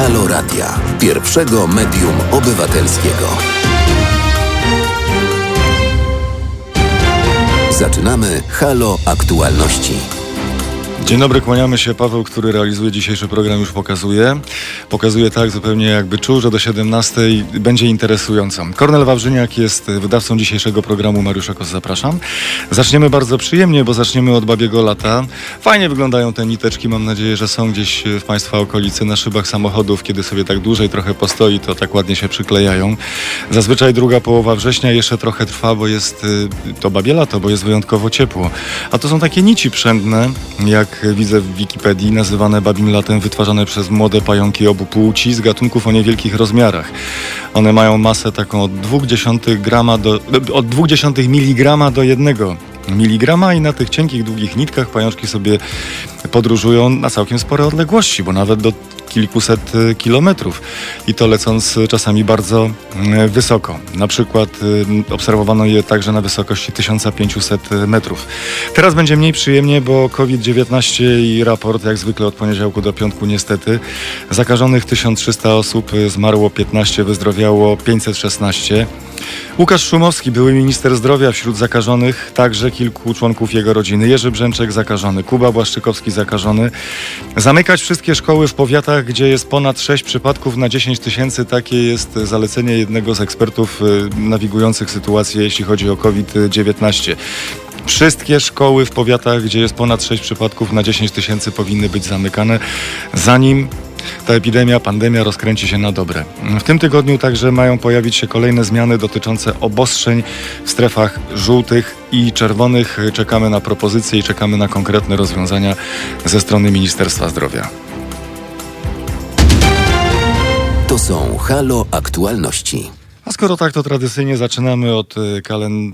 Halo Radia, pierwszego medium obywatelskiego. Zaczynamy Halo Aktualności. Dzień dobry, kłaniamy się. Paweł, który realizuje dzisiejszy program, już pokazuje. Pokazuje tak zupełnie jakby czuł, że do 17 będzie interesująco. Kornel Wawrzyniak jest wydawcą dzisiejszego programu. Mariusz Kos, zapraszam. Zaczniemy bardzo przyjemnie, bo zaczniemy od babiego lata. Fajnie wyglądają te niteczki. Mam nadzieję, że są gdzieś w Państwa okolicy na szybach samochodów. Kiedy sobie tak dłużej trochę postoi, to tak ładnie się przyklejają. Zazwyczaj druga połowa września jeszcze trochę trwa, bo jest y, to babie lato, bo jest wyjątkowo ciepło. A to są takie nici przędne, jak widzę w Wikipedii, nazywane babim latem, wytwarzane przez młode pająki obu płci z gatunków o niewielkich rozmiarach. One mają masę taką od 0,2 grama do, od 0,2 mg do 1 miligrama i na tych cienkich, długich nitkach pajączki sobie podróżują na całkiem spore odległości, bo nawet do kilkuset y, kilometrów i to lecąc czasami bardzo y, wysoko. Na przykład y, obserwowano je także na wysokości 1500 metrów. Teraz będzie mniej przyjemnie, bo COVID-19 i raport jak zwykle od poniedziałku do piątku niestety. Zakażonych 1300 osób, zmarło 15, wyzdrowiało 516. Łukasz Szumowski, były minister zdrowia wśród zakażonych, także kilku członków jego rodziny. Jerzy Brzęczek zakażony, Kuba Błaszczykowski zakażony. Zamykać wszystkie szkoły w powiatach, gdzie jest ponad 6 przypadków na 10 tysięcy. Takie jest zalecenie jednego z ekspertów y, nawigujących sytuację, jeśli chodzi o COVID-19. Wszystkie szkoły w powiatach, gdzie jest ponad 6 przypadków na 10 tysięcy powinny być zamykane, zanim ta epidemia, pandemia rozkręci się na dobre. W tym tygodniu także mają pojawić się kolejne zmiany dotyczące obostrzeń w strefach żółtych i czerwonych. Czekamy na propozycje i czekamy na konkretne rozwiązania ze strony Ministerstwa Zdrowia. Są Halo Aktualności. A skoro tak, to tradycyjnie zaczynamy od y,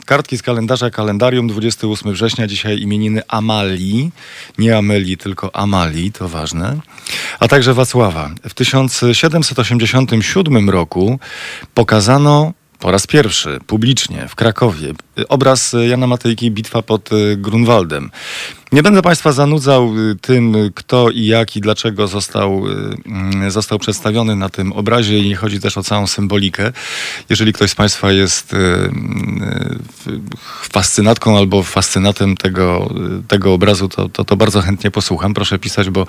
kartki z kalendarza kalendarium 28 września. Dzisiaj imieniny Amalii. Nie Ameli, tylko Amalii, to ważne. A także Wacława. W 1787 roku pokazano po raz pierwszy publicznie w Krakowie obraz Jana Matejki Bitwa pod y, Grunwaldem. Nie będę Państwa zanudzał y, tym, kto i jak i dlaczego został, y, mm, został przedstawiony na tym obrazie i chodzi też o całą symbolikę. Jeżeli ktoś z Państwa jest fascynatką albo fascynatem tego, tego obrazu, to, to, to bardzo chętnie posłucham. Proszę pisać, bo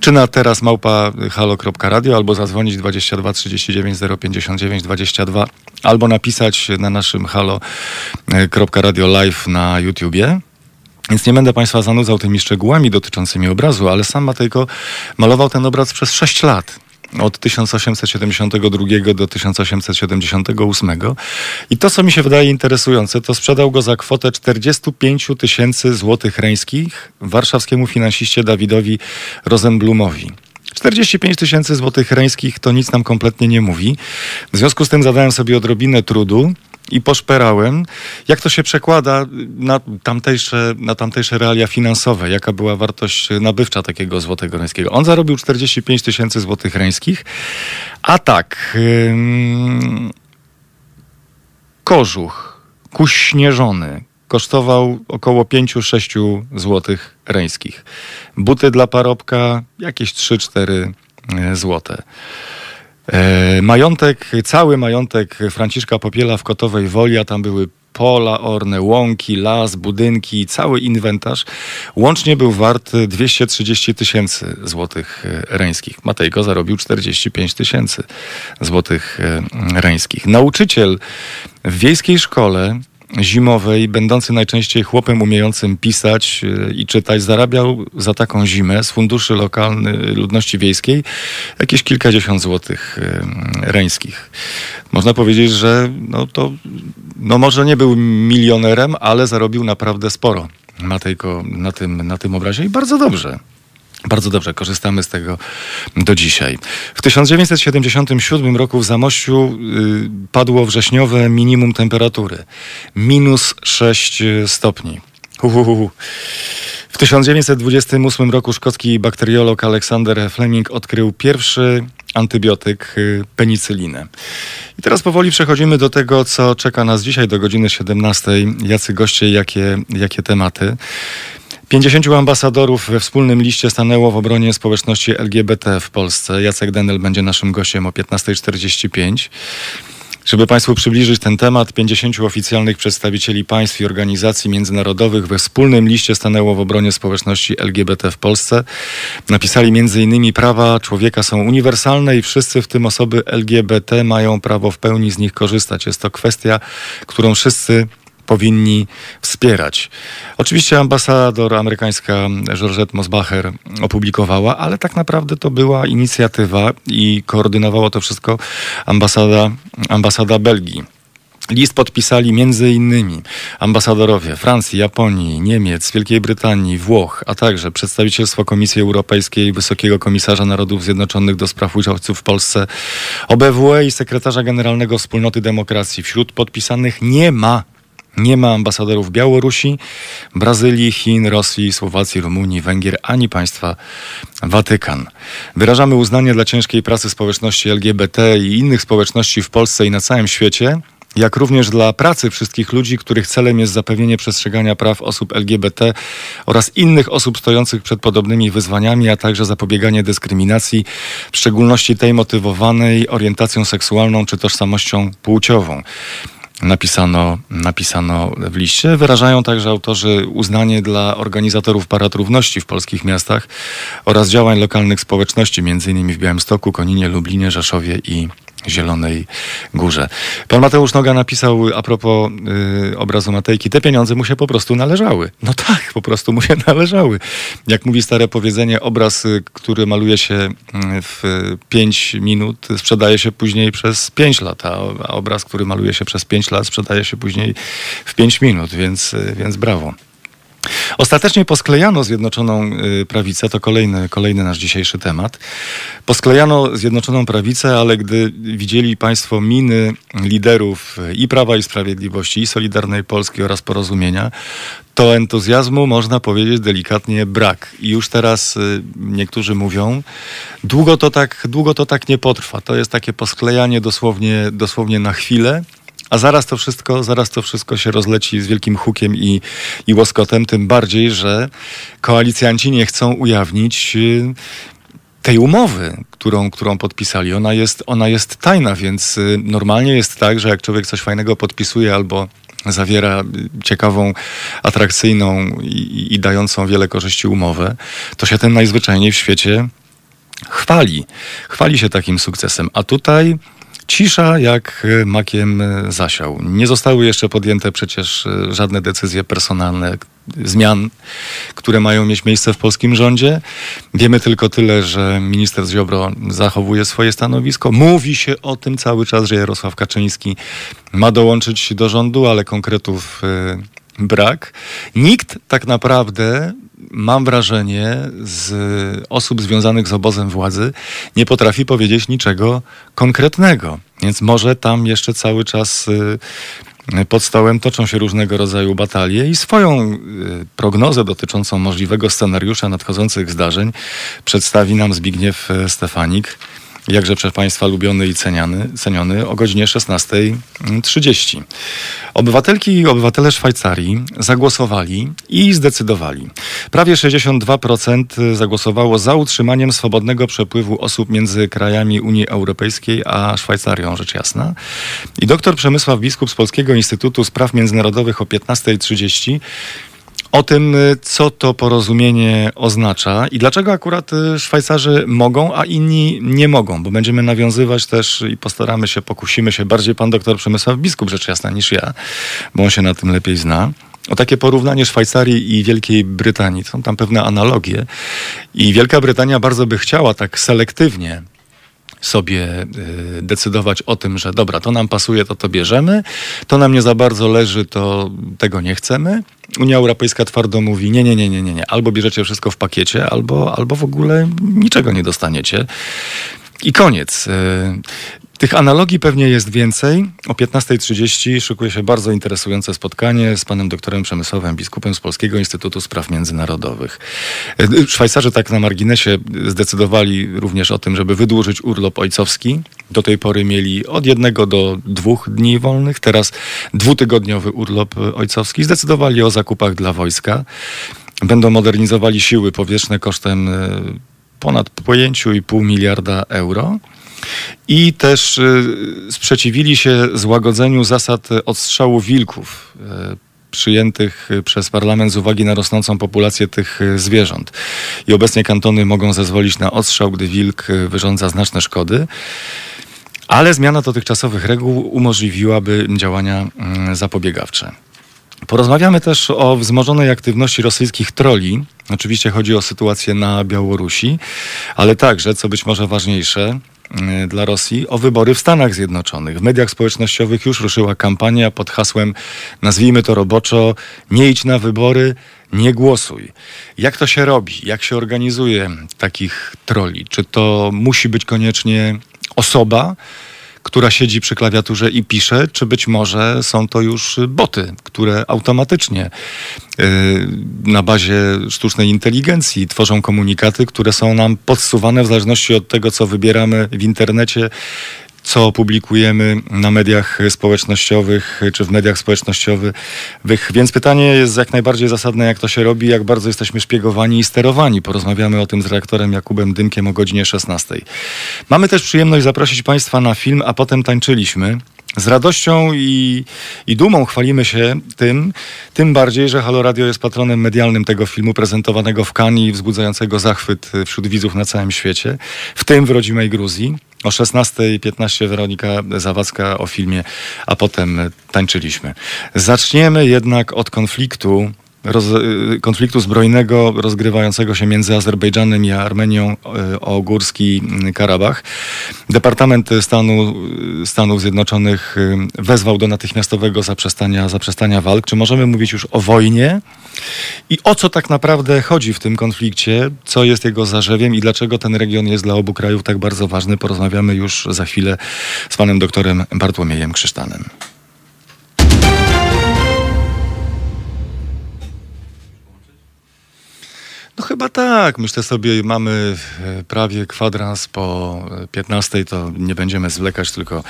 czy na teraz małpa halo.radio albo zadzwonić 22 39 059 22 albo napisać na naszym halo.radio live na YouTubie. Więc nie będę Państwa zanudzał tymi szczegółami dotyczącymi obrazu, ale sam Matejko malował ten obraz przez 6 lat od 1872 do 1878. I to, co mi się wydaje interesujące, to sprzedał go za kwotę 45 tysięcy złotych reńskich warszawskiemu finansiście Dawidowi Rosenblumowi. 45 tysięcy złotych reńskich to nic nam kompletnie nie mówi. W związku z tym zadałem sobie odrobinę trudu i poszperałem, jak to się przekłada na tamtejsze, na tamtejsze realia finansowe, jaka była wartość nabywcza takiego złotego reńskiego. On zarobił 45 tysięcy złotych reńskich, a tak, ym, kożuch kuśnieżony kosztował około 5-6 złotych reńskich. Buty dla parobka jakieś 3-4 e, złote. E, majątek, cały majątek Franciszka Popiela w Kotowej Woli, a tam były pola orne, łąki, las, budynki, cały inwentarz. Łącznie był wart 230 tysięcy złotych e, reńskich. Matejko zarobił 45 tysięcy złotych reńskich. Nauczyciel w wiejskiej szkole zimowej, będący najczęściej chłopem umiejącym pisać e, i czytać, zarabiał za taką zimę z funduszy lokalnej ludności wiejskiej jakieś kilkadziesiąt złotych e, reńskich. Można powiedzieć, że no to no może nie był milionerem, ale zarobił naprawdę sporo Matejko na tym, na tym obrazie i bardzo dobrze. Bardzo dobrze, korzystamy z tego do dzisiaj. W 1977 roku w Zamościu y, padło wrześniowe minimum temperatury. Minus 6 stopni. Uhuhu. W 1928 roku szkocki bakteriolog Alexander Fleming odkrył pierwszy antybiotyk y, penicylinę. I teraz powoli przechodzimy do tego, co czeka nas dzisiaj do godziny 17. Jacy goście, jakie, jakie tematy. 50 ambasadorów we wspólnym liście stanęło w obronie społeczności LGBT w Polsce. Jacek Denel będzie naszym gościem o 15.45. Żeby Państwu przybliżyć ten temat, 50 oficjalnych przedstawicieli państw i organizacji międzynarodowych we wspólnym liście stanęło w obronie społeczności LGBT w Polsce. Napisali m.in. prawa człowieka są uniwersalne i wszyscy, w tym osoby LGBT, mają prawo w pełni z nich korzystać. Jest to kwestia, którą wszyscy powinni wspierać. Oczywiście ambasador amerykańska Georgette Mosbacher opublikowała, ale tak naprawdę to była inicjatywa i koordynowało to wszystko ambasada, ambasada Belgii. List podpisali między innymi ambasadorowie Francji, Japonii, Niemiec, Wielkiej Brytanii, Włoch, a także przedstawicielstwo Komisji Europejskiej, Wysokiego Komisarza Narodów Zjednoczonych do spraw uchodźców w Polsce, OBWE i sekretarza generalnego Wspólnoty Demokracji. Wśród podpisanych nie ma nie ma ambasadorów Białorusi, Brazylii, Chin, Rosji, Słowacji, Rumunii, Węgier ani państwa Watykan. Wyrażamy uznanie dla ciężkiej pracy społeczności LGBT i innych społeczności w Polsce i na całym świecie jak również dla pracy wszystkich ludzi, których celem jest zapewnienie przestrzegania praw osób LGBT oraz innych osób stojących przed podobnymi wyzwaniami, a także zapobieganie dyskryminacji, w szczególności tej motywowanej orientacją seksualną czy tożsamością płciową napisano, napisano w liście. Wyrażają także autorzy uznanie dla organizatorów parad równości w polskich miastach oraz działań lokalnych społeczności, m.in. w Białymstoku, Koninie, Lublinie, Rzeszowie i Zielonej Górze. Pan Mateusz Noga napisał a propos y, obrazu Matejki, te pieniądze mu się po prostu należały. No tak, po prostu mu się należały. Jak mówi stare powiedzenie, obraz, y, który maluje się y, w 5 minut, sprzedaje się później przez 5 lat, a, obraz, który maluje się przez 5 lat, sprzedaje się później w 5 minut, więc, y, więc brawo. Ostatecznie posklejano Zjednoczoną y, Prawicę, to kolejny, kolejny nasz dzisiejszy temat. Posklejano Zjednoczoną Prawicę, ale gdy widzieli Państwo miny liderów i Prawa i Sprawiedliwości, i Solidarnej Polski oraz Porozumienia, to entuzjazmu można powiedzieć delikatnie brak. I już teraz y, niektórzy mówią, długo to tak, długo to tak nie potrwa. To jest takie posklejanie dosłownie, dosłownie na chwilę a zaraz to wszystko, zaraz to wszystko się rozleci z wielkim hukiem i, i łoskotem, tym bardziej, że koalicjanci nie chcą ujawnić y, tej umowy, którą, którą podpisali. Ona jest, ona jest tajna, więc y, normalnie jest tak, że jak człowiek coś fajnego podpisuje albo zawiera y, ciekawą, atrakcyjną i, i dającą wiele korzyści umowę, to się ten najzwyczajniej w świecie chwali. Chwali się takim sukcesem. A tutaj Cisza jak e, makiem e, zasiał. Nie zostały jeszcze podjęte przecież e, żadne decyzje personalne, zmian, które mają mieć miejsce w polskim rządzie. Wiemy tylko tyle, że minister Ziobro zachowuje swoje stanowisko. Mówi się o tym cały czas, że Jarosław Kaczyński ma dołączyć do rządu, ale konkretów brak. Nikt tak naprawdę mam wrażenie, z osób związanych z obozem władzy nie potrafi powiedzieć niczego konkretnego. Więc może tam jeszcze cały czas y, pod stołem toczą się różnego rodzaju batalie i swoją y, prognozę dotyczącą możliwego scenariusza nadchodzących zdarzeń przedstawi nam Zbigniew y, Stefanik jakże przez Państwa lubiony i ceniany, ceniony, o godzinie 16.30. Obywatelki i obywatele Szwajcarii zagłosowali i zdecydowali. Prawie 62% zagłosowało za utrzymaniem swobodnego przepływu osób między krajami Unii Europejskiej a Szwajcarią, rzecz jasna. I doktor Przemysław Biskup z Polskiego Instytutu Spraw Międzynarodowych o 15.30 o tym, y, co to porozumienie oznacza i dlaczego akurat y, Szwajcarzy mogą, a inni nie mogą, bo będziemy nawiązywać też i postaramy się, pokusimy się bardziej pan doktor Przemysław Biskup, rzecz jasna, niż ja, bo on się na tym lepiej zna. O takie porównanie Szwajcarii i Wielkiej Brytanii. Są tam pewne analogie. I Wielka Brytania bardzo by chciała tak selektywnie sobie y, decydować o tym, że dobra, to nam pasuje, to to bierzemy, to nam nie za bardzo leży, to tego nie chcemy. Unia Europejska twardo mówi, nie, nie, nie, nie, nie, nie. albo bierzecie wszystko w pakiecie, albo, albo w ogóle niczego nie dostaniecie. I koniec. Tych analogii pewnie jest więcej. O 15.30 szykuje się bardzo interesujące spotkanie z panem doktorem Przemysławem Biskupem z Polskiego Instytutu Spraw Międzynarodowych. E, Szwajcarzy tak na marginesie zdecydowali również o tym, żeby wydłużyć urlop ojcowski. Do tej pory mieli od jednego do dwóch dni wolnych, teraz dwutygodniowy urlop ojcowski. Zdecydowali o zakupach dla wojska. będą modernizowali siły powietrzne kosztem ponad pojęciu i pół miliarda euro. I też sprzeciwili się złagodzeniu zasad odstrzału wilków przyjętych przez parlament z uwagi na rosnącą populację tych zwierząt. I obecnie kantony mogą zezwolić na odstrzał, gdy wilk wyrządza znaczne szkody. Ale zmiana dotychczasowych reguł umożliwiłaby działania mm, zapobiegawcze. Porozmawiamy też o wzmożonej aktywności rosyjskich troli. Oczywiście chodzi o sytuację na Białorusi, ale także, co być może ważniejsze, dla Rosji o wybory w Stanach Zjednoczonych. W mediach społecznościowych już ruszyła kampania pod hasłem, nazwijmy to roboczo, nie idź na wybory, nie głosuj. Jak to się robi? Jak się organizuje takich troli? Czy to musi być koniecznie osoba, która siedzi przy klawiaturze i pisze, czy być może są to już boty, które automatycznie yy, na bazie sztucznej inteligencji tworzą komunikaty, które są nam podsuwane w zależności od tego, co wybieramy w internecie co publikujemy na mediach społecznościowych czy w mediach społecznościowych. Więc pytanie jest jak najbardziej zasadne, jak to się robi, jak bardzo jesteśmy szpiegowani i sterowani. Porozmawiamy o tym z redaktorem Jakubem Dymkiem o godzinie 16. Mamy też przyjemność zaprosić Państwa na film, a potem tańczyliśmy. Z radością i, i, dumą chwalimy się tym, tym bardziej, że Halo Radio jest patronem medialnym tego filmu prezentowanego w Cannes i wzbudzającego zachwyt wśród widzów na całym świecie, w tym w rodzimej Gruzji. O 16.15 Weronika Zawadzka o filmie, a potem tańczyliśmy. Zaczniemy jednak od konfliktu roz, y, konfliktu zbrojnego rozgrywającego się między Azerbejdżanem i Armenią y, o Górski Karabach. Departament Stanu, y, Stanów Zjednoczonych wezwał do natychmiastowego zaprzestania, zaprzestania walk. Czy możemy mówić już o wojnie? I o co tak naprawdę chodzi w tym konflikcie? Co jest jego zarzewiem i dlaczego ten region jest dla obu krajów tak bardzo ważny? Porozmawiamy już za chwilę z panem doktorem Bartłomiejem Krzysztanem. No chyba tak. Myślę sobie, mamy e, prawie kwadrans po 15, to nie będziemy zwlekać, tylko,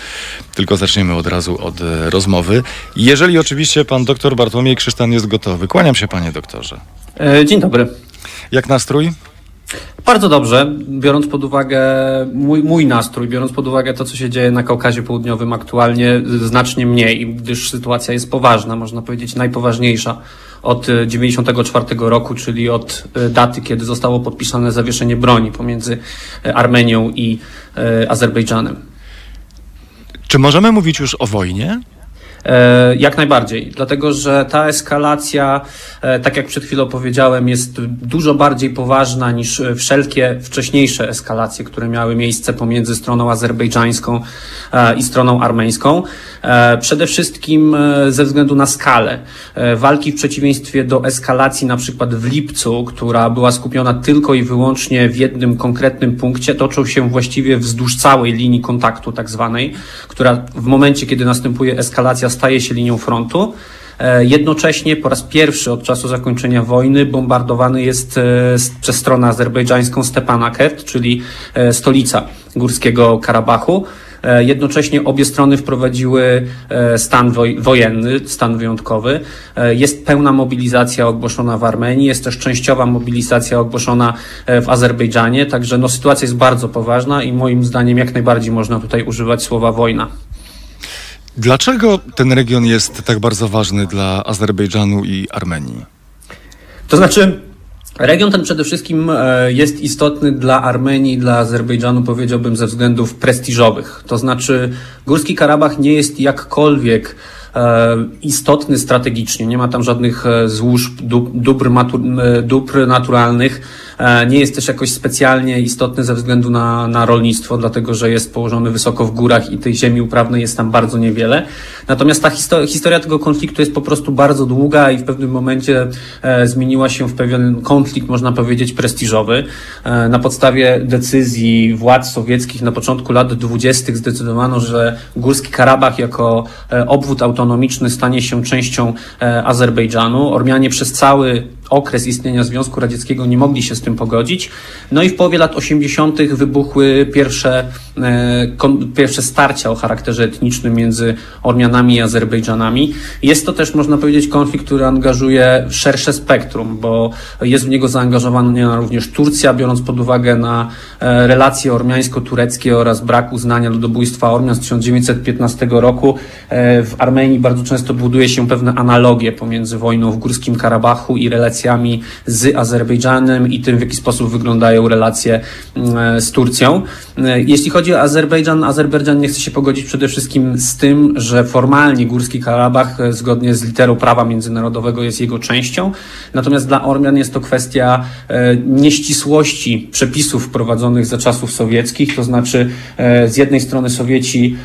tylko zaczniemy od razu od e, rozmowy. Jeżeli oczywiście pan doktor Bartłomiej Krzysztan jest gotowy. Kłaniam się panie doktorze. E, dzień dobry. Jak nastrój? Bardzo dobrze, biorąc pod uwagę mój, mój nastrój, biorąc pod uwagę to, co się dzieje na Kaukazie Południowym aktualnie, znacznie mniej, gdyż sytuacja jest poważna, można powiedzieć najpoważniejsza od 1994 roku, czyli od e, daty, kiedy zostało podpisane zawieszenie broni pomiędzy e, Armenią i e, Azerbejdżanem. Czy możemy mówić już o wojnie? E, jak najbardziej, dlatego że ta eskalacja, e, tak jak przed chwilą powiedziałem, jest dużo bardziej poważna niż wszelkie wcześniejsze eskalacje, które miały miejsce pomiędzy stroną azerbejdżańską e, i stroną armeńską. Przede wszystkim ze względu na skalę. Walki w przeciwieństwie do eskalacji na przykład w lipcu, która była skupiona tylko i wyłącznie w jednym konkretnym punkcie, toczą się właściwie wzdłuż całej linii kontaktu tak zwanej, która w momencie, kiedy następuje eskalacja staje się linią frontu. E, jednocześnie po raz pierwszy od czasu zakończenia wojny bombardowany jest e, przez stronę azerbejdżańską Stepanakert, czyli e, stolica Górskiego Karabachu. Jednocześnie obie strony wprowadziły stan wojenny, stan wyjątkowy. Jest pełna mobilizacja ogłoszona w Armenii, jest też częściowa mobilizacja ogłoszona w Azerbejdżanie, także no, sytuacja jest bardzo poważna i moim zdaniem jak najbardziej można tutaj używać słowa wojna. Dlaczego ten region jest tak bardzo ważny dla Azerbejdżanu i Armenii? To znaczy, Region ten przede wszystkim e, jest istotny dla Armenii dla Azerbejdżanu, powiedziałbym, ze względów prestiżowych. To znaczy, Górski Karabach nie jest jakkolwiek istotny strategicznie, nie ma tam żadnych e, złóż dóbr, dóbr naturalnych E, nie jest też jakoś specjalnie istotny ze względu na, na rolnictwo, dlatego że jest położony wysoko w górach i tej ziemi uprawnej jest tam bardzo niewiele. Natomiast ta historia, historia tego konfliktu jest po prostu bardzo długa i w pewnym momencie e, zmieniła się w pewien konflikt, można powiedzieć, prestiżowy. E, na podstawie decyzji władz sowieckich na początku lat dwudziestych zdecydowano, że Górski Karabach jako obwód autonomiczny stanie się częścią Azerbejdżanu. Ormianie przez cały okres istnienia Związku Radzieckiego nie mogli się z tym pogodzić. No i w połowie lat 80. wybuchły pierwsze, e, pierwsze starcia o charakterze etnicznym między Ormianami i Azerbejdżanami. Jest to też, można powiedzieć, konflikt, który angażuje szersze spektrum, bo jest w niego zaangażowana również Turcja, biorąc pod uwagę na e, relacje ormiańsko-tureckie oraz brak uznania ludobójstwa Ormian z 1915 roku. E, w Armenii bardzo często buduje się pewne analogie pomiędzy wojną w Górskim Karabachu i relacjami relacjami z Azerbejdżanem i tym, w jaki sposób wyglądają relacje mm, z Turcją. E, jeśli chodzi o Azerbejdżan, Azerbejdżan nie chce się pogodzić przede wszystkim z tym, że formalnie Górski Karabach e, zgodnie z literą prawa międzynarodowego jest jego częścią, natomiast dla Ormian jest to kwestia e, nieścisłości przepisów wprowadzonych za czasów sowieckich, to znaczy z jednej strony Sowieci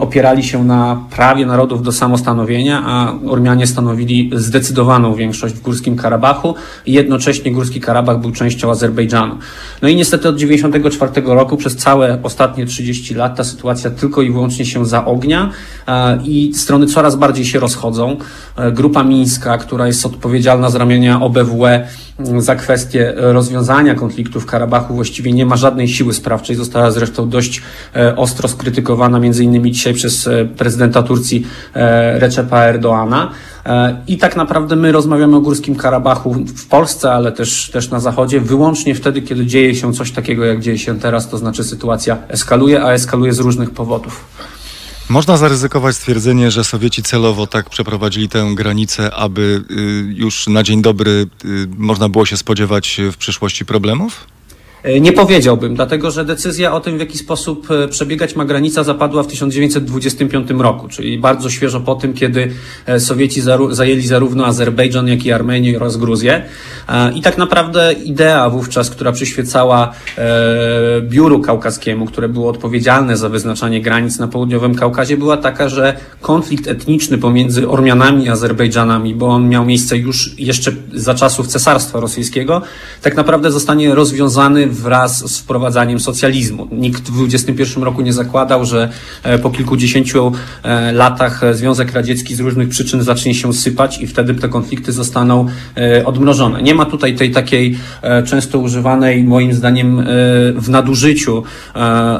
opierali się na prawie narodów do samostanowienia, a Ormianie stanowili zdecydowaną większość w Górskim Karabachu, Karabachu i jednocześnie Górski Karabach był częścią Azerbejdżanu. No i niestety od 1994 roku przez całe ostatnie 30 lat ta sytuacja tylko i wyłącznie się zaognia e, i strony coraz bardziej się rozchodzą. E, grupa mińska, która jest odpowiedzialna z ramienia OBWE za kwestię rozwiązania konfliktu w Karabachu właściwie nie ma żadnej siły sprawczej. Została zresztą dość e, ostro skrytykowana między innymi dzisiaj przez prezydenta Turcji Recepa Erdoana. I tak naprawdę my rozmawiamy o Górskim Karabachu w Polsce, ale też, też na Zachodzie, wyłącznie wtedy, kiedy dzieje się coś takiego, jak dzieje się teraz, to znaczy sytuacja eskaluje, a eskaluje z różnych powodów. Można zaryzykować stwierdzenie, że Sowieci celowo tak przeprowadzili tę granicę, aby y, już na dzień dobry y, można było się spodziewać w przyszłości problemów? E, nie powiedziałbym, dlatego że decyzja o tym, w jaki sposób e, przebiegać ma granica, zapadła w 1925 roku, czyli bardzo świeżo po tym, kiedy e, Sowieci zajęli zarówno Azerbejdżan, jak i Armenię oraz Gruzję. I tak naprawdę idea wówczas, która przyświecała biuru kaukaskiemu, które było odpowiedzialne za wyznaczanie granic na południowym Kaukazie, była taka, że konflikt etniczny pomiędzy Ormianami i Azerbejdżanami, bo on miał miejsce już jeszcze za czasów Cesarstwa Rosyjskiego, tak naprawdę zostanie rozwiązany wraz z wprowadzaniem socjalizmu. Nikt w 21 roku nie zakładał, że e, po kilkudziesięciu e, latach Związek Radziecki z różnych przyczyn zacznie się sypać i wtedy te konflikty zostaną e, odmrożone. Nie ma tutaj tej takiej często używanej, moim zdaniem, w nadużyciu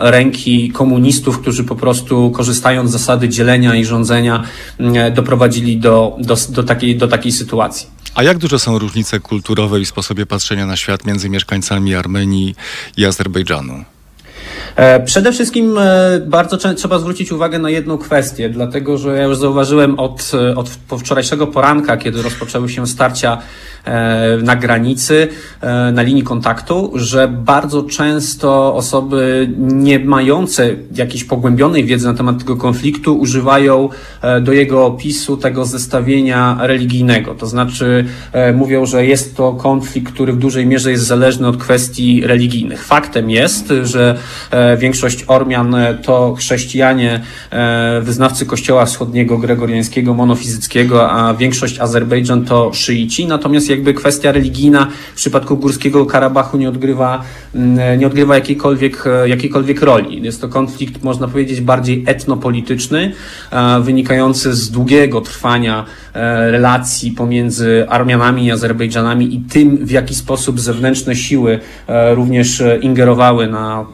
ręki komunistów, którzy po prostu korzystając z zasady dzielenia i rządzenia doprowadzili do, do, do, takiej, do takiej sytuacji. A jak duże są różnice kulturowe i sposobie patrzenia na świat między mieszkańcami Armenii i Azerbejdżanu? E, przede wszystkim e, bardzo trzeba zwrócić uwagę na jedną kwestię, dlatego że ja już zauważyłem od, e, od wczorajszego poranka, kiedy rozpoczęły się starcia na granicy, na linii kontaktu, że bardzo często osoby nie mające jakiejś pogłębionej wiedzy na temat tego konfliktu używają do jego opisu tego zestawienia religijnego. To znaczy mówią, że jest to konflikt, który w dużej mierze jest zależny od kwestii religijnych. Faktem jest, że Większość Ormian to chrześcijanie, e, wyznawcy Kościoła Wschodniego, gregoriańskiego, monofizyckiego, a większość Azerbejdżan to szyici. Natomiast jakby kwestia religijna w przypadku Górskiego Karabachu nie odgrywa, mm, nie odgrywa jakiejkolwiek, e, jakiejkolwiek roli. Jest to konflikt, można powiedzieć, bardziej etnopolityczny, e, wynikający z długiego trwania relacji pomiędzy Armianami i Azerbejdżanami i tym, w jaki sposób zewnętrzne siły również ingerowały na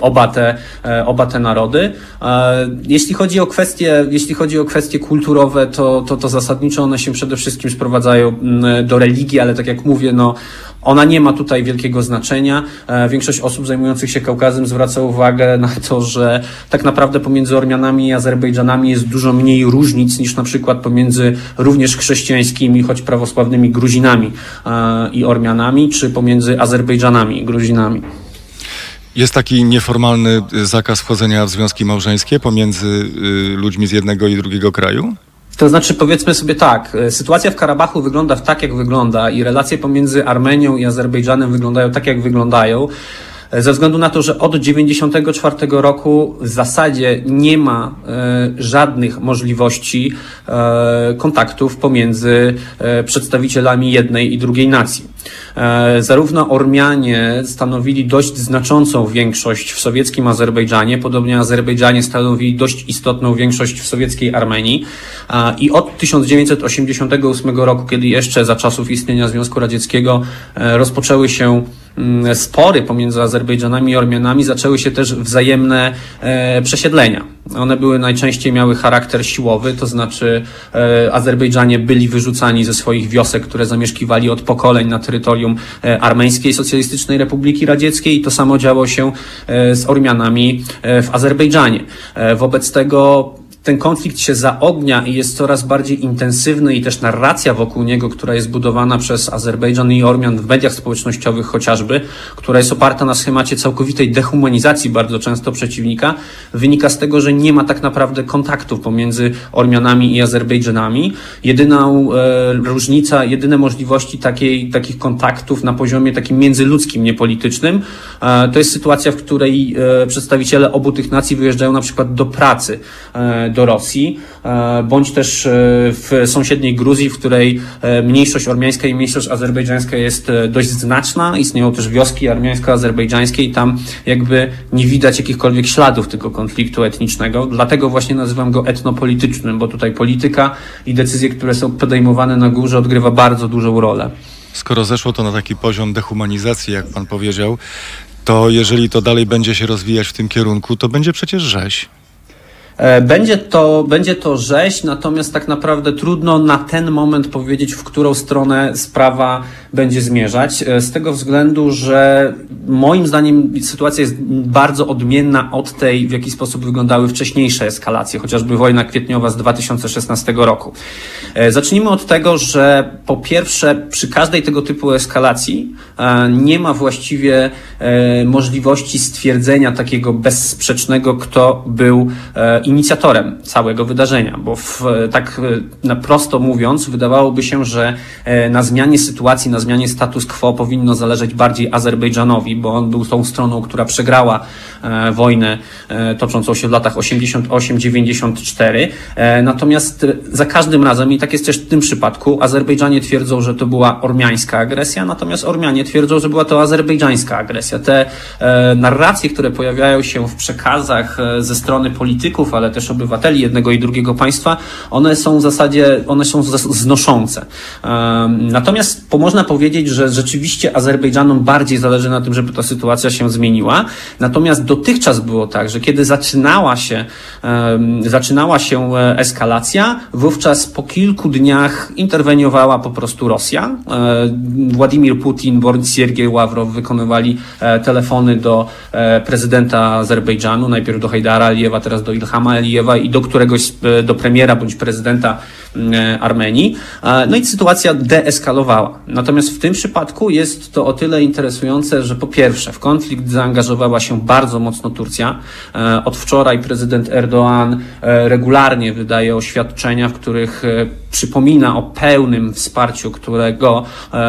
oba te, e, oba te narody. E, jeśli chodzi o kwestie, jeśli chodzi o kwestie kulturowe, to, to, to zasadniczo one się przede wszystkim sprowadzają mm, do religii, ale tak jak mówię, no, ona nie ma tutaj wielkiego znaczenia. E, większość osób zajmujących się Kaukazem zwraca uwagę na to, że tak naprawdę pomiędzy Ormianami i Azerbejdżanami jest dużo mniej różnic niż na przykład pomiędzy również chrześcijańskimi, choć prawosławnymi Gruzinami i Ormianami, czy pomiędzy Azerbejdżanami i Gruzinami. Jest taki nieformalny zakaz wchodzenia w związki małżeńskie pomiędzy y, ludźmi z jednego i drugiego kraju? To znaczy, powiedzmy sobie tak, y, sytuacja w Karabachu wygląda tak, jak wygląda, i relacje pomiędzy Armenią i Azerbejdżanem wyglądają tak, jak wyglądają. Ze względu na to, że od 1994 roku w zasadzie nie ma żadnych możliwości kontaktów pomiędzy przedstawicielami jednej i drugiej nacji. Zarówno Ormianie stanowili dość znaczącą większość w sowieckim Azerbejdżanie, podobnie Azerbejdżanie stanowili dość istotną większość w sowieckiej Armenii i od 1988 roku, kiedy jeszcze za czasów istnienia Związku Radzieckiego rozpoczęły się spory pomiędzy Azerbejdżanami i Ormianami zaczęły się też wzajemne e, przesiedlenia. One były najczęściej miały charakter siłowy, to znaczy e, Azerbejdżanie byli wyrzucani ze swoich wiosek, które zamieszkiwali od pokoleń na terytorium e, Armeńskiej Socjalistycznej Republiki Radzieckiej i to samo działo się z Ormianami w Azerbejdżanie. Wobec tego ten konflikt się zaognia i jest coraz bardziej intensywny i też narracja wokół niego, która jest budowana przez Azerbejdżan i Ormian w mediach społecznościowych chociażby, która jest oparta na schemacie całkowitej dehumanizacji bardzo często przeciwnika, wynika z tego, że nie ma tak naprawdę kontaktów pomiędzy Ormianami i Azerbejdżanami. Jedyna e, różnica, jedyne możliwości takiej, takich kontaktów na poziomie takim międzyludzkim, niepolitycznym, e, to jest sytuacja, w której e, przedstawiciele obu tych nacji wyjeżdżają na przykład do pracy e, do Rosji, e, bądź też e, w sąsiedniej Gruzji, w której e, mniejszość ormiańska i mniejszość azerbejdżańska jest dość znaczna. Istnieją też wioski armiańsko-azerbejdżańskie i tam jakby nie widać jakichkolwiek śladów tego konfliktu etnicznego. Dlatego właśnie nazywam go etnopolitycznym, bo tutaj polityka i decyzje, które są podejmowane na górze odgrywa bardzo dużą rolę. Skoro zeszło to na taki poziom dehumanizacji, jak pan powiedział, to jeżeli to dalej będzie się rozwijać w tym kierunku, to będzie przecież rzeź. E, będzie to, będzie to rzeź, natomiast tak naprawdę trudno na ten moment powiedzieć, w którą stronę sprawa będzie zmierzać. E, z tego względu, że moim zdaniem sytuacja jest bardzo odmienna od tej, w jaki sposób wyglądały wcześniejsze eskalacje, chociażby wojna kwietniowa z 2016 roku. E, zacznijmy od tego, że po pierwsze, przy każdej tego typu eskalacji nie ma właściwie możliwości stwierdzenia takiego bezsprzecznego, kto był inicjatorem całego wydarzenia, bo w, tak e, na prosto mówiąc, wydawałoby się, że e, na zmianie sytuacji, na zmianie status quo powinno zależeć bardziej Azerbejdżanowi, bo on był tą stroną, która przegrała e, wojnę toczącą się w latach 88-94. Natomiast za każdym razem, i tak jest też w tym przypadku, Azerbejdżanie twierdzą, że to była ormiańska agresja, natomiast Ormianie twierdzą, że była to azerbejdżańska agresja. Te narracje, które pojawiają się w przekazach ze strony polityków, ale też obywateli jednego i drugiego państwa, one są w zasadzie, one są znoszące. Natomiast można powiedzieć, że rzeczywiście Azerbejdżanom bardziej zależy na tym, żeby ta sytuacja się zmieniła. Natomiast dotychczas było tak, że kiedy zaczynała się, zaczynała się e, eskalacja, wówczas po kilku dniach interweniowała po prostu Rosja. E, Władimir Putin bądź Siergiej Ławrow wykonywali e, telefony do prezydenta Azerbejdżanu, najpierw do Hajdara Alijewa, teraz do Ilhama Alijewa i do któregoś, e, do premiera bądź prezydenta Armenii. E, no i sytuacja deeskalowała. Natomiast w tym przypadku jest to o tyle interesujące, że po pierwsze w konflikt zaangażowała się bardzo mocno Turcja. Od wczoraj prezydent Erdoğan regularnie wydaje oświadczenia, w których przypomina o pełnym wsparciu, którego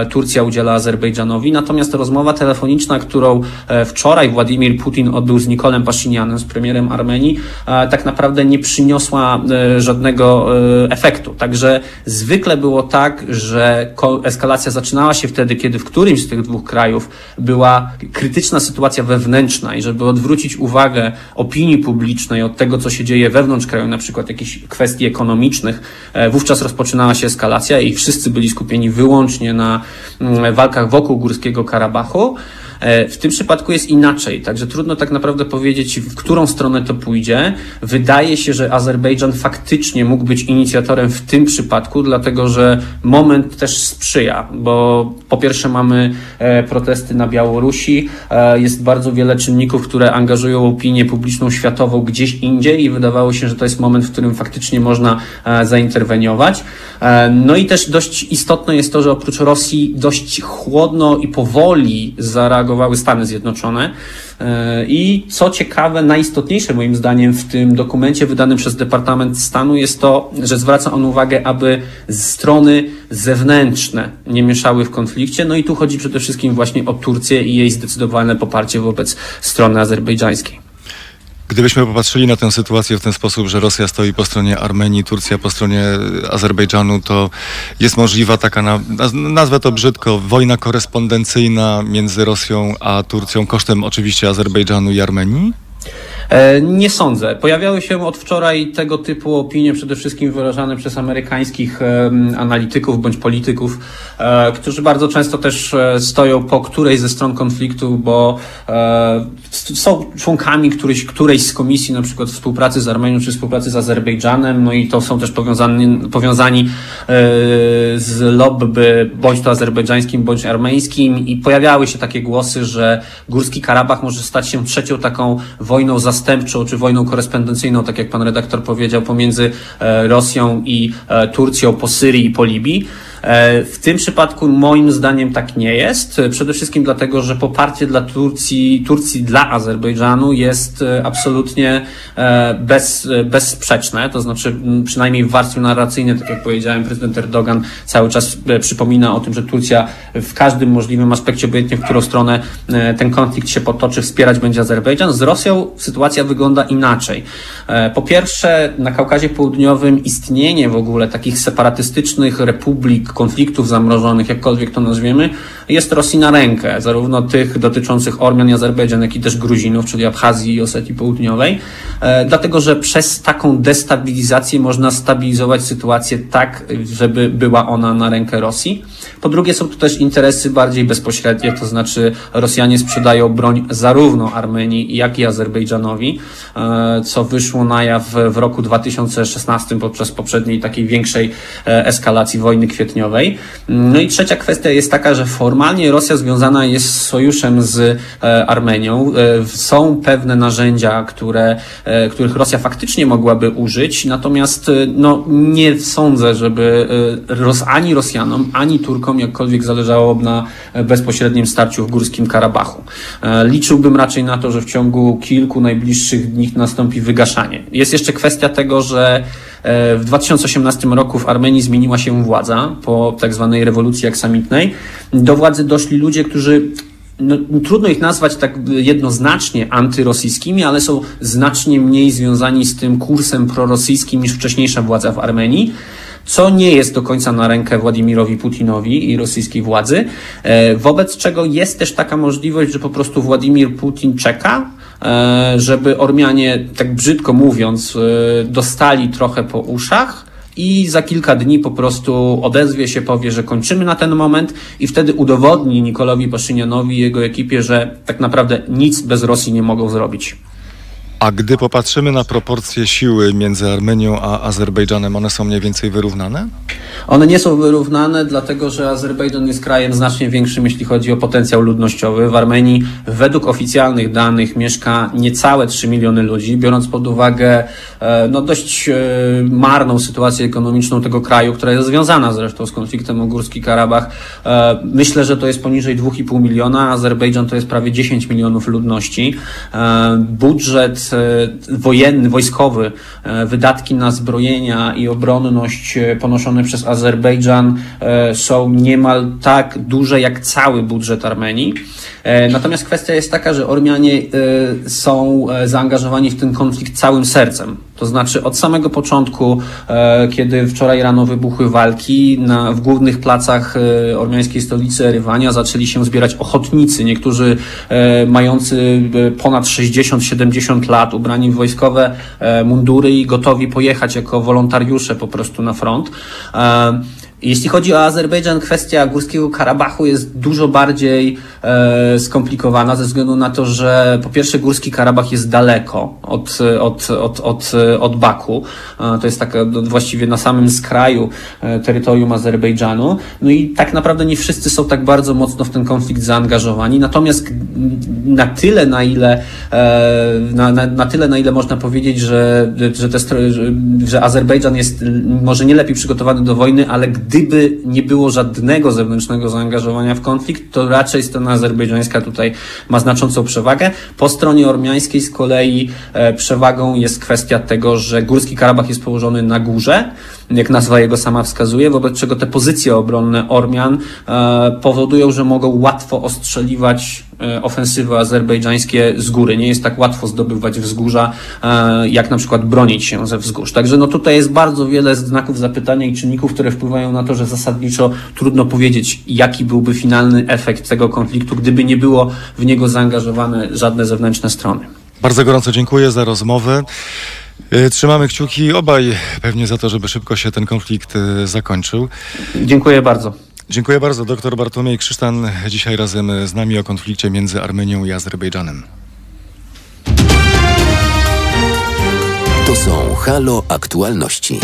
Turcja udziela Azerbejdżanowi. Natomiast rozmowa telefoniczna, którą wczoraj Władimir Putin odbył z Nikolem Paszynianem, z premierem Armenii, tak naprawdę nie przyniosła e, żadnego e, efektu. Także zwykle było tak, że eskalacja zaczynała się wtedy, kiedy w którymś z tych dwóch krajów była krytyczna sytuacja wewnętrzna i żeby odwrócić uwagę opinii publicznej od tego, co się dzieje wewnątrz kraju, na przykład jakichś kwestii ekonomicznych, e, wówczas rozpoczynała się eskalacja i wszyscy byli skupieni wyłącznie na mm, walkach wokół Górskiego Karabachu. E, w tym przypadku jest inaczej, także trudno tak naprawdę powiedzieć, w którą stronę to pójdzie. Wydaje się, że Azerbejdżan faktycznie mógł być inicjatorem w tym przypadku, dlatego że moment też sprzyja, bo po pierwsze mamy e, protesty na Białorusi, e, jest bardzo wiele czynników, które angażują opinię publiczną światową gdzieś indziej i wydawało się, że to jest moment, w którym faktycznie można zainterweniować. No i też dość istotne jest to, że oprócz Rosji dość chłodno i powoli zareagował zareagowały Stany Zjednoczone. I co ciekawe, najistotniejsze moim zdaniem w tym dokumencie wydanym przez Departament Stanu jest to, że zwraca on uwagę, aby strony zewnętrzne nie mieszały w konflikcie. No i tu chodzi przede wszystkim właśnie o Turcję i jej zdecydowane poparcie wobec strony azerbejdżańskiej. Gdybyśmy popatrzyli na tę sytuację w ten sposób, że Rosja stoi po stronie Armenii, Turcja po stronie Azerbejdżanu, to jest możliwa taka, nazwę to brzydko, wojna korespondencyjna między Rosją a Turcją kosztem oczywiście Azerbejdżanu i Armenii? E, nie sądzę. Pojawiały się od wczoraj tego typu opinie, przede wszystkim wyrażane przez amerykańskich analityków bądź polityków, e, którzy bardzo często też e, stoją po którejś ze stron konfliktu, bo są członkami którejś, którejś z komisji, na przykład współpracy z Armenią czy współpracy z Azerbejdżanem, no i to są też powiązani, powiązani z lobby bądź to azerbejdżańskim, bądź armeńskim i pojawiały się takie głosy, że Górski Karabach może stać się trzecią taką wojną za zastępczą czy wojną korespondencyjną, tak jak pan redaktor powiedział, pomiędzy e, Rosją i e, Turcją po Syrii i po Libii. E, w tym przypadku moim zdaniem tak nie jest. Przede wszystkim dlatego, że poparcie dla Turcji, Turcji dla Azerbejdżanu jest absolutnie bez, bezsprzeczne. To znaczy, przynajmniej w warstwie narracyjnej, tak jak powiedziałem, prezydent Erdogan cały czas przypomina o tym, że Turcja w każdym możliwym aspekcie, obojętnie w którą stronę ten konflikt się potoczy, wspierać będzie Azerbejdżan. Z Rosją sytuacja wygląda inaczej. Po pierwsze, na Kaukazie Południowym istnienie w ogóle takich separatystycznych republik, konfliktów zamrożonych, jakkolwiek to nazwiemy, jest Rosji na rękę, zarówno tych dotyczących Ormian i Azerbejdżan, jak i też Gruzinów, czyli Abchazji i Osetii Południowej, e, dlatego że przez taką destabilizację można stabilizować sytuację tak, żeby była ona na rękę Rosji. Po drugie są tu też interesy bardziej bezpośrednie, to znaczy Rosjanie sprzedają broń zarówno Armenii, jak i Azerbejdżanowi, e, co wyszło na jaw w roku 2016 podczas poprzedniej takiej większej e, eskalacji wojny kwietniowej. No i trzecia kwestia jest taka, że formalnie Rosja związana jest z sojuszem z e, Armenią. Są pewne narzędzia, które, których Rosja faktycznie mogłaby użyć, natomiast no, nie sądzę, żeby ani Rosjanom, ani Turkom jakkolwiek zależało na bezpośrednim starciu w Górskim Karabachu. E, liczyłbym raczej na to, że w ciągu kilku najbliższych dni nastąpi wygaszanie. Jest jeszcze kwestia tego, że e, w 2018 roku w Armenii zmieniła się władza po tak zwanej rewolucji aksamitnej. Do władzy doszli ludzie, którzy no, trudno ich nazwać tak jednoznacznie antyrosyjskimi, ale są znacznie mniej związani z tym kursem prorosyjskim niż wcześniejsza władza w Armenii co nie jest do końca na rękę Władimirowi Putinowi i rosyjskiej władzy, e, wobec czego jest też taka możliwość, że po prostu Władimir Putin czeka, e, żeby Ormianie, tak brzydko mówiąc, e, dostali trochę po uszach, i za kilka dni po prostu odezwie się, powie, że kończymy na ten moment i wtedy udowodni Nikolowi Paszynianowi i jego ekipie, że tak naprawdę nic bez Rosji nie mogą zrobić. A gdy popatrzymy na proporcje siły między Armenią a Azerbejdżanem, one są mniej więcej wyrównane? One nie są wyrównane, dlatego że Azerbejdżan jest krajem znacznie większym, jeśli chodzi o potencjał ludnościowy. W Armenii według oficjalnych danych mieszka niecałe 3 miliony ludzi, biorąc pod uwagę e, no, dość e, marną sytuację ekonomiczną tego kraju, która jest związana zresztą z konfliktem o Górski Karabach. E, myślę, że to jest poniżej 2,5 miliona, Azerbejdżan to jest prawie 10 milionów ludności. Budżet wojenny, wojskowy, wydatki na zbrojenia i obronność ponoszone przez Azerbejdżan e, są niemal tak duże jak cały budżet Armenii. E, natomiast kwestia jest taka, że Ormianie e, są zaangażowani w ten konflikt całym sercem. To znaczy od samego początku, kiedy wczoraj rano wybuchły walki, na, w głównych placach ormiańskiej stolicy Erywania zaczęli się zbierać ochotnicy, niektórzy mający ponad 60-70 lat, ubrani w wojskowe mundury i gotowi pojechać jako wolontariusze po prostu na front. Jeśli chodzi o Azerbejdżan, kwestia Górskiego Karabachu jest dużo bardziej e, skomplikowana ze względu na to, że po pierwsze Górski Karabach jest daleko od, od, od, od, od Baku. E, to jest tak właściwie na samym skraju e, terytorium Azerbejdżanu. No i tak naprawdę nie wszyscy są tak bardzo mocno w ten konflikt zaangażowani. Natomiast na tyle, na ile, e, na, na, na tyle, na ile można powiedzieć, że, że, te, że Azerbejdżan jest może nie lepiej przygotowany do wojny, ale gdy gdyby nie było żadnego zewnętrznego zaangażowania w konflikt, to raczej strona azerbejdżańska tutaj ma znaczącą przewagę. Po stronie ormiańskiej z kolei e, przewagą jest kwestia tego, że Górski Karabach jest położony na górze, jak nazwa jego sama wskazuje, wobec czego te pozycje obronne Ormian e, powodują, że mogą łatwo ostrzeliwać e, ofensywy azerbejdżańskie z góry. Nie jest tak łatwo zdobywać wzgórza, e, jak na przykład bronić się ze wzgórz. Także no tutaj jest bardzo wiele znaków zapytania i czynników, które wpływają na to, że zasadniczo trudno powiedzieć, jaki byłby finalny efekt tego konfliktu, gdyby nie było w niego zaangażowane żadne zewnętrzne strony. Bardzo gorąco dziękuję za rozmowę. E, trzymamy kciuki obaj pewnie za to, żeby szybko się ten konflikt e, zakończył. Dziękuję bardzo. Dziękuję bardzo. Doktor Bartłomiej Krzysztan dzisiaj razem z nami o konflikcie między Armenią i Azerbejdżanem. To są Halo Aktualności.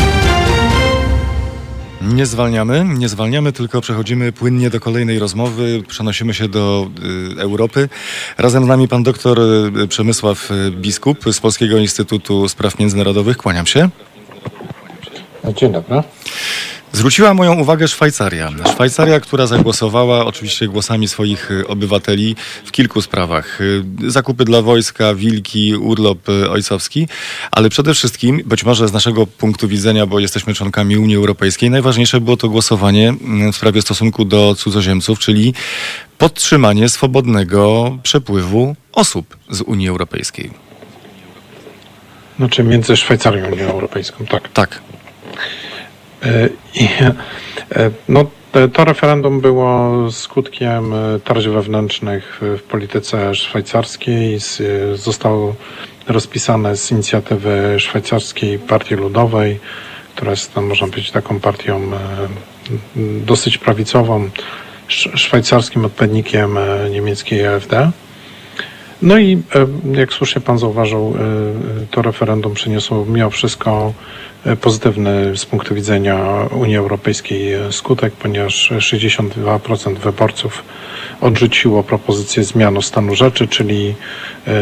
Nie zwalniamy, nie zwalniamy, tylko przechodzimy płynnie do kolejnej rozmowy. Przenosimy się do y, Europy. Razem z nami pan doktor y, Przemysław y, Biskup z Polskiego Instytutu Spraw Międzynarodowych. Kłaniam się. Dzień dobry. Zwróciła moją uwagę Szwajcaria. Szwajcaria, która zagłosowała oczywiście głosami swoich y, obywateli w kilku sprawach. Y, Zakupy dla wojska, wilki, urlop y, ojcowski, ale przede wszystkim, być może z naszego punktu widzenia, bo jesteśmy członkami Unii Europejskiej, najważniejsze było to głosowanie w sprawie stosunku do cudzoziemców, czyli podtrzymanie swobodnego przepływu osób z Unii Europejskiej. Znaczy między Szwajcarią a Unią Europejską, tak. Tak. E, no, to referendum było skutkiem e, tarć wewnętrznych w polityce szwajcarskiej. E, Zostało rozpisane z inicjatywy szwajcarskiej Partii Ludowej, która jest, no, można powiedzieć, taką partią dosyć prawicową, sz- szwajcarskim odpowiednikiem niemieckiej AfD. No i jak słusznie pan zauważył, to referendum przyniosło mimo wszystko pozytywny z punktu widzenia Unii Europejskiej e, skutek, ponieważ 62% wyborców odrzuciło propozycję zmiany stanu rzeczy, czyli e, e,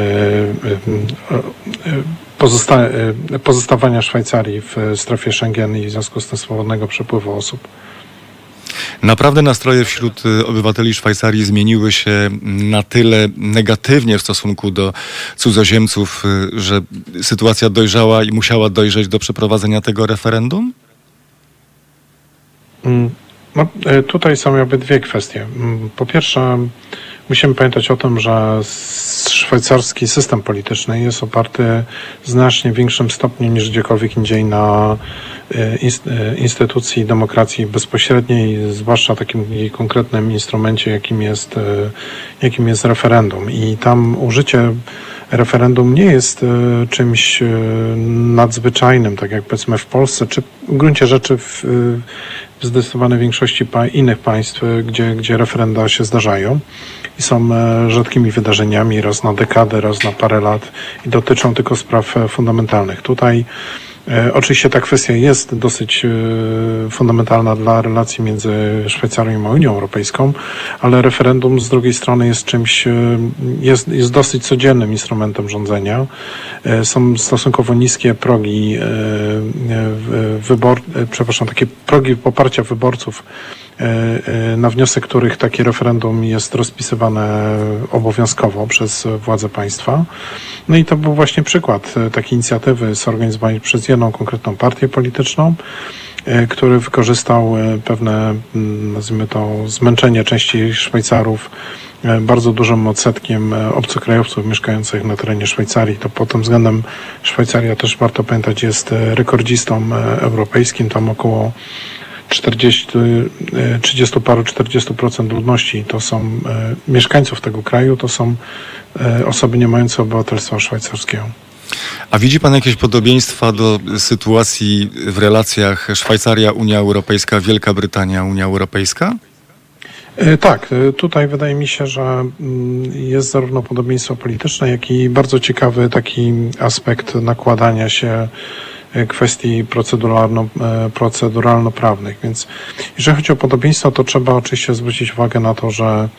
e, pozosta- e, pozostawania Szwajcarii w strefie Schengen i w związku z tym swobodnego przepływu osób. Naprawdę nastroje wśród y, obywateli Szwajcarii zmieniły się na tyle negatywnie w stosunku do cudzoziemców, y, że sytuacja dojrzała i musiała dojrzeć do przeprowadzenia tego referendum? Mm, No, e, tutaj są jakby dwie kwestie. Mm, Po pierwsze, musimy pamiętać o tym, że szwajcarski system polityczny jest oparty w znacznie większym stopniu niż gdziekolwiek indziej na e, e, instytucji demokracji bezpośredniej, zwłaszcza takim konkretnym instrumencie, jakim jest, e, jakim jest referendum. I tam użycie referendum nie jest czymś nadzwyczajnym, tak jak powiedzmy w Polsce, czy w gruncie rzeczy w, w zdecydowanej większości pa innych państw, e, gdzie, gdzie referenda się zdarzają i są e, rzadkimi wydarzeniami raz na dekadę, raz na parę lat i dotyczą tylko spraw e, fundamentalnych. Tutaj Oczywiście ta kwestia jest dosyć e, fundamentalna dla relacji między Szwajcarią a Unią Europejską, ale referendum z drugiej strony jest czymś, e, jest, jest dosyć codziennym instrumentem rządzenia. E, Są stosunkowo niskie progi e, e, wybor, e, przepraszam, takie progi poparcia wyborców e, e, na wniosek których takie referendum jest rozpisywane obowiązkowo przez władze państwa. No i to był właśnie przykład e, takiej inicjatywy zorganizowanej przez jedną konkretną partię polityczną, e, który wykorzystał e, pewne, mm, nazwijmy to, zmęczenie części Szwajcarów e, bardzo dużym odsetkiem e, obcokrajowców mieszkających na terenie Szwajcarii. To pod tym względem Szwajcaria też warto pamiętać jest e, rekordzistą e, europejskim. Tam około 40, e, 30 paru, 40% ludności to są e, mieszkańców tego kraju, to są e, osoby nie mające obywatelstwa szwajcarskiego. A widzi pan jakieś podobieństwa do sytuacji w relacjach Szwajcaria-Unia Europejska, Wielka Brytania-Unia Europejska? E, Tak, e, tutaj wydaje mi się, że mm, jest zarówno podobieństwo polityczne, jak i bardzo ciekawy taki aspekt nakładania się e, kwestii proceduralno, e, proceduralno-prawnych. Więc jeżeli chodzi o podobieństwo, to trzeba oczywiście zwrócić uwagę na to, że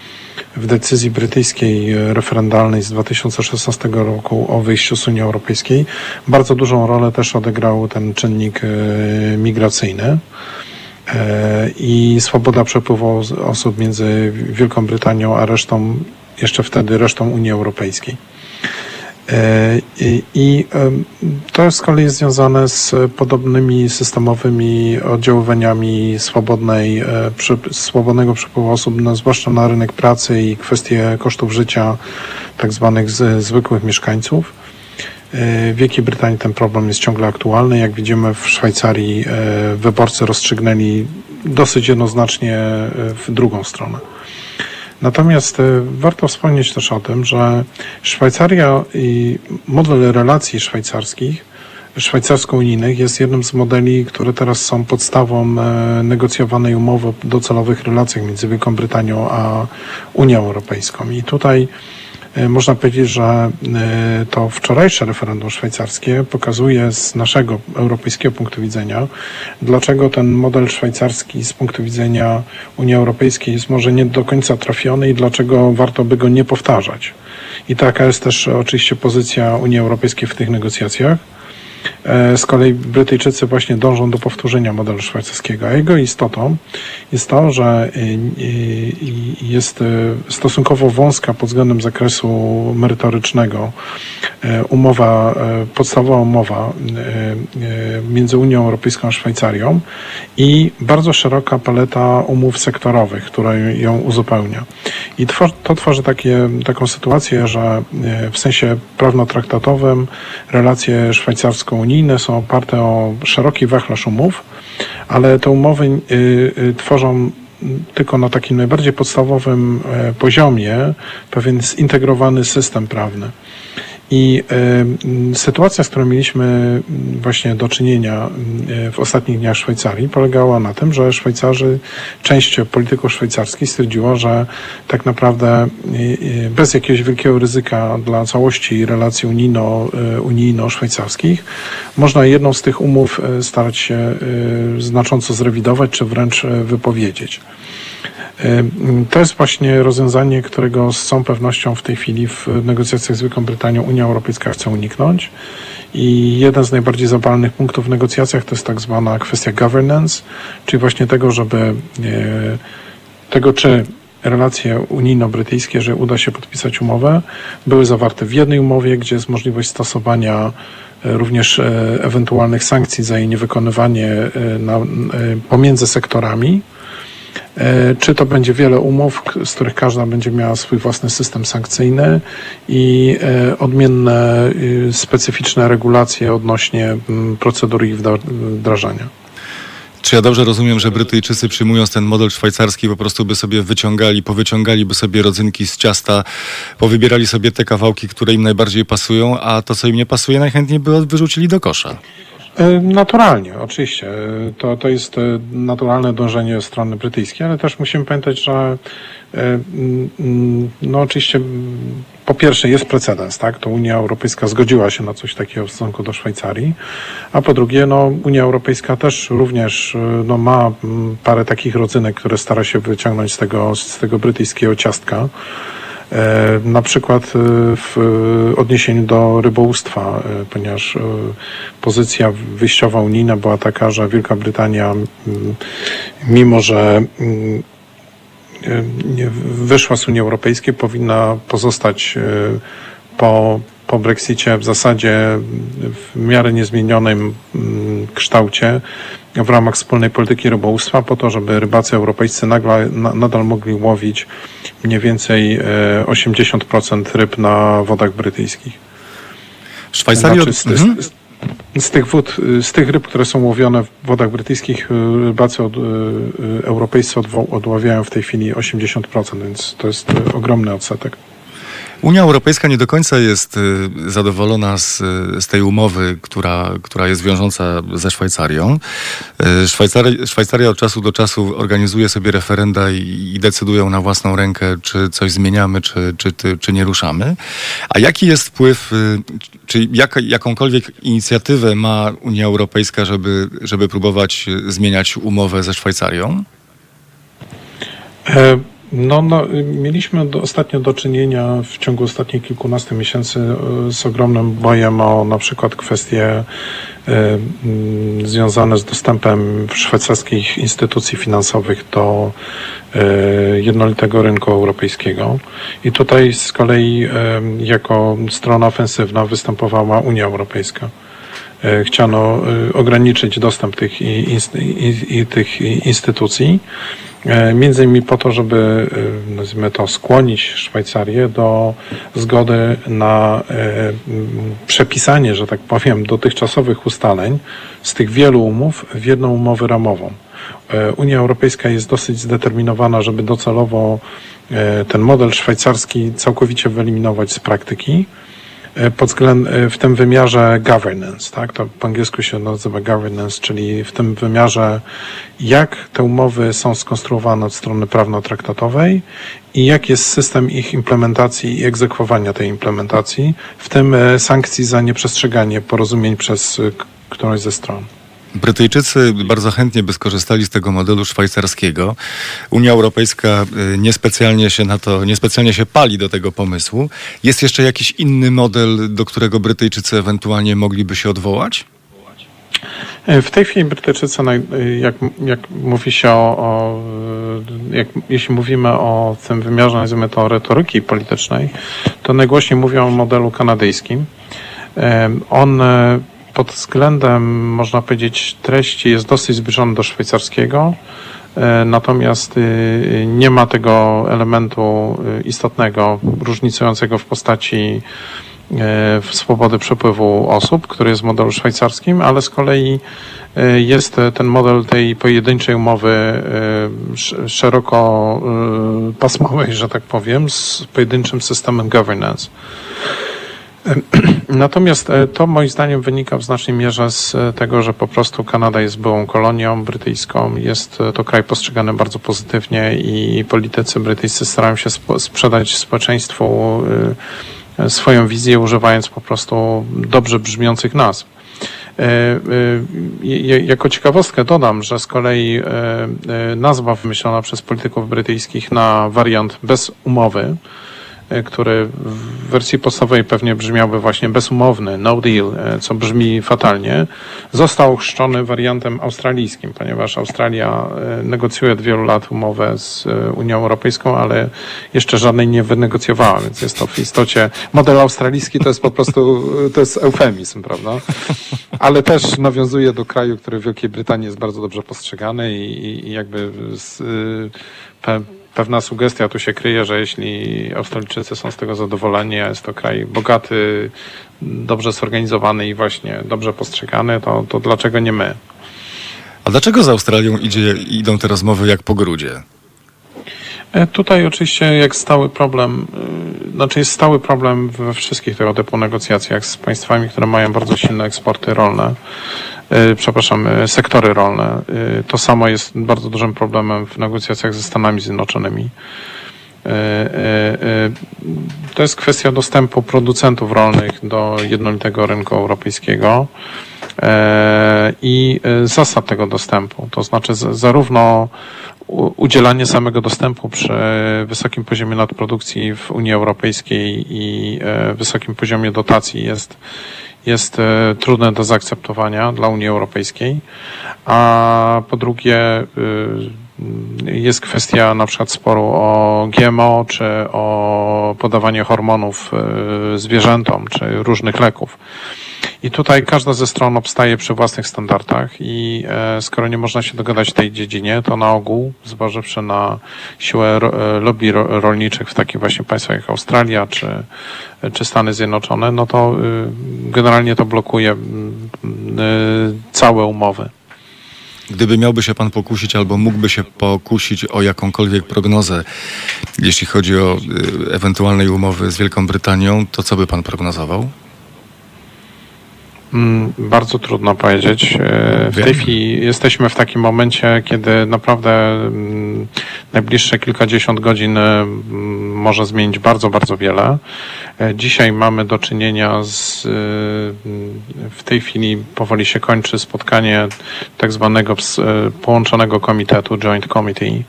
w decyzji brytyjskiej e, referendalnej z 2016 roku o wyjściu z Unii Europejskiej bardzo dużą rolę też odegrał ten czynnik e, migracyjny. i swoboda przepływu osób między Wielką Brytanią a resztą, jeszcze wtedy resztą Unii Europejskiej. I to z kolei jest związane z podobnymi systemowymi oddziaływaniami swobodnej, swobodnego przepływu osób, no, zwłaszcza na rynek pracy i kwestie kosztów życia tak zwanych zwykłych mieszkańców. W Wielkiej Brytanii ten problem jest ciągle aktualny. Jak widzimy w Szwajcarii wyborcy rozstrzygnęli dosyć jednoznacznie w drugą stronę. Natomiast e, warto wspomnieć też o tym, że Szwajcaria i model relacji szwajcarskich, szwajcarsko-unijnych jest jednym z modeli, które teraz są podstawą e, negocjowanej umowy o docelowych relacjach między Wielką Brytanią a Unią Europejską. I tutaj można powiedzieć, że e, to wczorajsze referendum szwajcarskie pokazuje z naszego europejskiego punktu widzenia, dlaczego ten model szwajcarski z punktu widzenia Unii Europejskiej jest może nie do końca trafiony i dlaczego warto by go nie powtarzać. I taka jest też oczywiście pozycja Unii Europejskiej w tych negocjacjach. E, z kolei Brytyjczycy właśnie dążą do powtórzenia modelu szwajcarskiego, a jego istotą jest to, że e, jest e, stosunkowo wąska pod względem zakresu merytorycznego umowa, podstawowa umowa między Unią Europejską a Szwajcarią i bardzo szeroka paleta umów sektorowych, która ją uzupełnia. I to tworzy takie, taką sytuację, że w sensie prawno-traktatowym relacje szwajcarsko-unijne są oparte o szeroki wachlarz umów, ale te umowy y, y, tworzą tylko na takim najbardziej podstawowym e, poziomie pewien zintegrowany system prawny. I y, sytuacja, z którą mieliśmy właśnie do czynienia y, w ostatnich dniach Szwajcarii, polegała na tym, że Szwajcarzy, część polityków szwajcarskich stwierdziła, że tak naprawdę y, bez jakiegoś wielkiego ryzyka dla całości relacji unijno, unijno-szwajcarskich można jedną z tych umów starać się znacząco zrewidować, czy wręcz wypowiedzieć. To jest właśnie rozwiązanie, którego z całą pewnością w tej chwili w negocjacjach z Wielką Brytanią Unia Europejska chce uniknąć. I jeden z najbardziej zapalnych punktów w negocjacjach to jest tak zwana kwestia governance, czyli właśnie tego, żeby e, tego, czy relacje unijno-brytyjskie, że uda się podpisać umowę, były zawarte w jednej umowie, gdzie jest możliwość stosowania e, również e, ewentualnych sankcji za jej niewykonywanie na, pomiędzy sektorami czy to będzie wiele umów, z których każda będzie miała swój własny system sankcyjny i e, odmienne, y, specyficzne regulacje odnośnie mm, procedury ich wdrażania. Czy ja dobrze rozumiem, że Brytyjczycy przyjmując ten model szwajcarski po prostu by sobie wyciągali, powyciągali by sobie rodzynki z ciasta, powybierali sobie te kawałki, które im najbardziej pasują, a to, co im nie pasuje, najchętniej by wyrzucili do kosza? E, naturalnie, oczywiście. To, to jest e, naturalne dążenie strony brytyjskiej, ale też musimy pamiętać, że e, mm, no oczywiście po pierwsze jest precedens, tak? To Unia Europejska zgodziła się na coś takiego w stosunku do Szwajcarii, a po drugie, no Unia Europejska też również no, ma parę takich rodzynek, które stara się wyciągnąć z tego, z tego brytyjskiego ciastka. E, na przykład e, w odniesieniu do rybołówstwa, e, ponieważ pozycja wyjściowa unijna była taka, że Wielka Brytania, mimo że wyszła z Unii Europejskiej, powinna pozostać po, po Brexicie w zasadzie w miarę niezmienionym kształcie w ramach wspólnej polityki rybołówstwa po to, żeby rybacy europejscy nagle, na, nadal mogli łowić mniej więcej 80% e, ryb na wodach brytyjskich. Szwajcarii znaczy, z, mhm. z, z, tych wód, z tych ryb, które są łowione w wodach brytyjskich, e, rybacy od, e, europejscy odławiają w tej chwili 80%, więc to jest ogromny odsetek. Unia Europejska nie do końca jest y, zadowolona z, z tej umowy, która, która jest wiążąca ze Szwajcarią. Y, Szwajcaria, Szwajcaria od czasu do czasu organizuje sobie referenda i, i decydują na własną rękę, czy coś zmieniamy, czy, czy, czy, czy nie ruszamy. A jaki jest wpływ, y, czy jak, jakąkolwiek inicjatywę ma Unia Europejska, żeby, żeby próbować zmieniać umowę ze Szwajcarią? E No, no, mieliśmy do, ostatnio do czynienia w ciągu ostatnich kilkunastu miesięcy e, z ogromnym bojem o na przykład kwestie y, y, związane z dostępem szwajcarskich instytucji finansowych do y, jednolitego rynku europejskiego. I tutaj z kolei jako strona ofensywna występowała Unia Europejska chciano ograniczyć dostęp tych, tych instytucji. E, między innymi po to, żeby, e, nazwijmy to, skłonić Szwajcarię do zgody na e, przepisanie, że tak powiem, dotychczasowych ustaleń z tych wielu umów w jedną umowę ramową. Unia Europejska jest dosyć zdeterminowana, żeby docelowo ten model szwajcarski całkowicie wyeliminować z praktyki. E, pod względem, e, w tym wymiarze governance, tak? To po angielsku się nazywa governance, czyli w tym wymiarze, jak te umowy są skonstruowane od strony prawno-traktatowej i jak jest system ich implementacji i egzekwowania tej implementacji, w tym e, sankcji za nieprzestrzeganie porozumień przez którąś ze stron. Brytyjczycy bardzo chętnie by skorzystali z tego modelu szwajcarskiego. Unia Europejska y, niespecjalnie się na to, niespecjalnie się pali do tego pomysłu. Jest jeszcze jakiś inny model, do którego Brytyjczycy ewentualnie mogliby się odwołać? E, w tej chwili Brytyjczycy, jak, jak mówi się o, o jak, jeśli mówimy o tym wymiarze, nazwijmy to retoryki politycznej, to najgłośniej mówią o modelu kanadyjskim. E, on pod względem, można powiedzieć, treści jest dosyć zbliżony do szwajcarskiego, e, natomiast y, nie ma tego elementu y, istotnego, różnicującego w postaci e, swobody przepływu osób, który jest w modelu szwajcarskim, ale z kolei e, jest ten model tej pojedynczej umowy szeroko pasmowej, że tak powiem, z pojedynczym systemem governance. Natomiast e, to moim zdaniem wynika w znacznej mierze z e, tego, że po prostu Kanada jest byłą kolonią brytyjską, jest e, to kraj postrzegany bardzo pozytywnie i politycy brytyjscy starają się sprzedać społeczeństwu swoją wizję, używając po prostu dobrze brzmiących nazw. Jako ciekawostkę dodam, że z kolei nazwa wymyślona przez polityków brytyjskich na wariant bez umowy, który w wersji podstawowej pewnie brzmiałby właśnie bezumowny, no deal, e, co brzmi fatalnie, został chrzczony wariantem australijskim, ponieważ Australia e, negocjuje od wielu lat umowę z Unią Europejską, ale jeszcze żadnej nie wynegocjowała, więc jest to w istocie model australijski to jest po prostu, to jest eufemizm, prawda? Ale też nawiązuje do kraju, który w Wielkiej Brytanii jest bardzo dobrze postrzegany i, i jakby z, pe, pewna sugestia tu się kryje, że jeśli Australijczycy są z tego zadowoleni, a jest to kraj bogaty, dobrze zorganizowany i właśnie dobrze postrzegany, to, to dlaczego nie my? A dlaczego z Australią idzie, idą te rozmowy jak po grudzie? E, tutaj oczywiście jak stały problem, e, znaczy jest stały problem we wszystkich tego typu negocjacjach z państwami, które mają bardzo silne eksporty rolne. E, przepraszam, e, sektory rolne. E, to samo jest bardzo dużym problemem w negocjacjach ze Stanami Zjednoczonymi. To jest kwestia dostępu producentów rolnych do jednolitego rynku europejskiego i zasad tego dostępu. To znaczy zarówno udzielanie samego dostępu przy wysokim poziomie nadprodukcji w Unii Europejskiej i wysokim poziomie dotacji jest jest e, trudne do zaakceptowania dla Unii Europejskiej, a po drugie e, jest kwestia na przykład sporu o GMO, czy o podawanie hormonów e, zwierzętom, czy różnych leków. I tutaj każda ze stron obstaje przy własnych standardach i e, skoro nie można się dogadać w tej dziedzinie, to na ogół, zważywszy na siłę e, lobby rolniczych w takich właśnie państwach jak Australia czy, czy Stany Zjednoczone, no to y, generalnie to blokuje y, całe umowy. Gdyby miałby się pan pokusić albo mógłby się pokusić o jakąkolwiek prognozę, jeśli chodzi o y, ewentualnej umowy z Wielką Brytanią, to co by pan prognozował? Mm, bardzo trudno powiedzieć. E, w tej chwili jesteśmy w takim momencie, kiedy naprawdę mm, najbliższe kilkadziesiąt godzin mm, może zmienić bardzo, bardzo wiele. Dzisiaj mamy do czynienia z, w tej chwili powoli się kończy spotkanie tak zwanego połączonego komitetu, Joint Committee,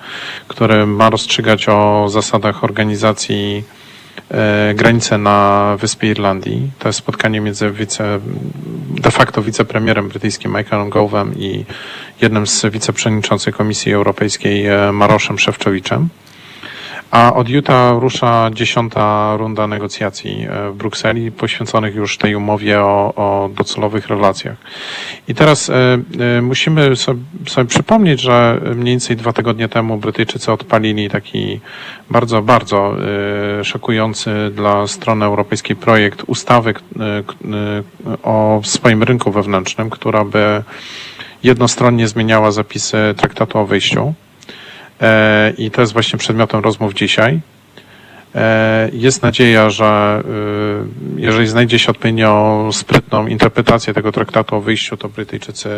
który ma rozstrzygać o zasadach organizacji E, granicę na wyspie Irlandii. To jest spotkanie między wice, de facto wicepremierem brytyjskim Michaelem Gove'em i jednym z wiceprzewodniczących Komisji Europejskiej e, Maroszem Szewczowiczem. A od jutra rusza dziesiąta runda negocjacji e, w Brukseli, poświęconych już tej umowie o, o docelowych relacjach. I teraz e, e, musimy sobie, sobie przypomnieć, że mniej więcej dwa tygodnie temu Brytyjczycy odpalili taki bardzo, bardzo szokujący dla strony europejskiej projekt ustawy o swoim rynku wewnętrznym, która by jednostronnie zmieniała zapisy traktatu o wyjściu. E, i to jest właśnie przedmiotem rozmów dzisiaj. E, jest nadzieja, że e, jeżeli znajdzie się odpowiednio sprytną interpretację tego traktatu o wyjściu, to Brytyjczycy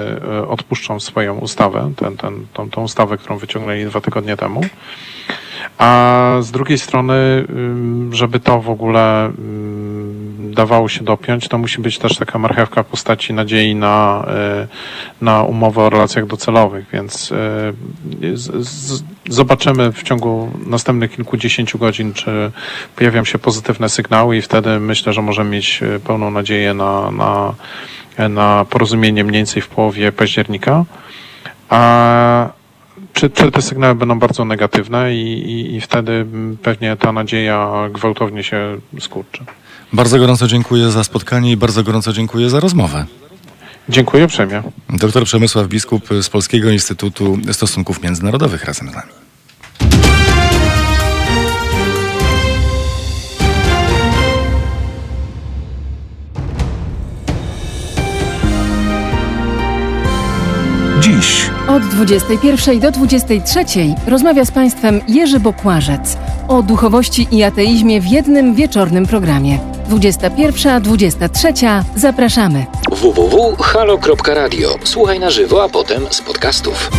odpuszczą swoją ustawę, ten, ten, tą, tą ustawę, którą wyciągnęli dwa tygodnie temu. A z drugiej strony, żeby to w ogóle dawało się dopiąć, to musi być też taka marchewka postaci nadziei na, e, na umowę o relacjach docelowych, więc z, zobaczymy w ciągu następnych kilkudziesięciu godzin, czy pojawią się pozytywne sygnały i wtedy myślę, że możemy mieć e, pełną nadzieję na, na, na porozumienie mniej więcej w połowie października. A czy, czy te sygnały będą bardzo negatywne i, i, i wtedy pewnie ta nadzieja gwałtownie się skurczy. Bardzo gorąco dziękuję za spotkanie i bardzo gorąco dziękuję za rozmowę. Dziękuję uprzejmie. Doktor Przemysław Biskup z Polskiego Instytutu Stosunków Międzynarodowych razem z nami. Dziś od 21 do 23 rozmawia z Państwem Jerzy Bokłażec o duchowości i ateizmie w jednym wieczornym programie. 21-23 zapraszamy. www.halo.radio. Słuchaj na żywo, a potem z podcastów.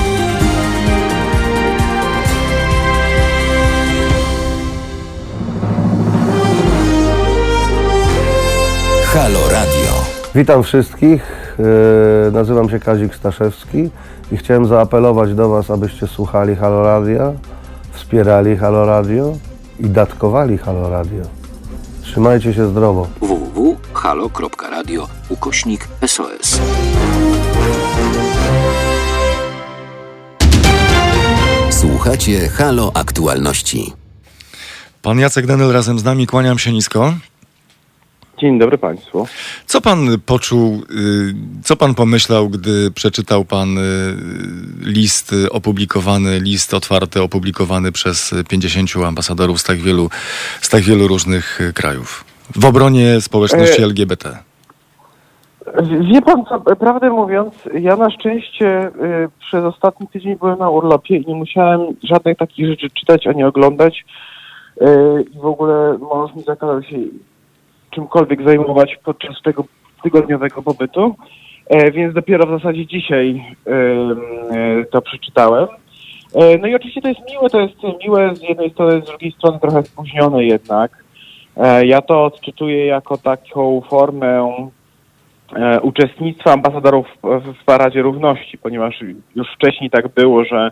Halo Radio. Witam wszystkich. E, nazywam się Kazik Staszewski i chciałem zaapelować do Was, abyście słuchali Halo Radio, wspierali Halo Radio i datkowali Halo Radio. Trzymajcie się zdrowo. www.halo.radio ukośnik SOS. Słuchacie Halo Aktualności. Pan Jacek Denel razem z nami, kłaniam się nisko. Dzień dobry Państwu. Co pan poczuł, y, co pan pomyślał, gdy przeczytał pan y, list opublikowany, list otwarty opublikowany przez 50 ambasadorów z tak wielu, z tak wielu różnych krajów w obronie społeczności e, LGBT? Wie pan co, prawdę mówiąc, ja na szczęście y, przez ostatni tydzień byłem na urlopie i nie musiałem żadnych takich rzeczy czytać ani oglądać. I w ogóle mąż mi zakazał się czymkolwiek zajmować podczas tego tygodniowego pobytu, e, więc dopiero w zasadzie dzisiaj e, to przeczytałem. E, no i oczywiście to jest miłe, to jest miłe z jednej strony, z drugiej strony trochę spóźnione jednak. Ja to odczytuję jako taką formę uczestnictwa ambasadorów w Paradzie Równości, ponieważ już wcześniej tak było, że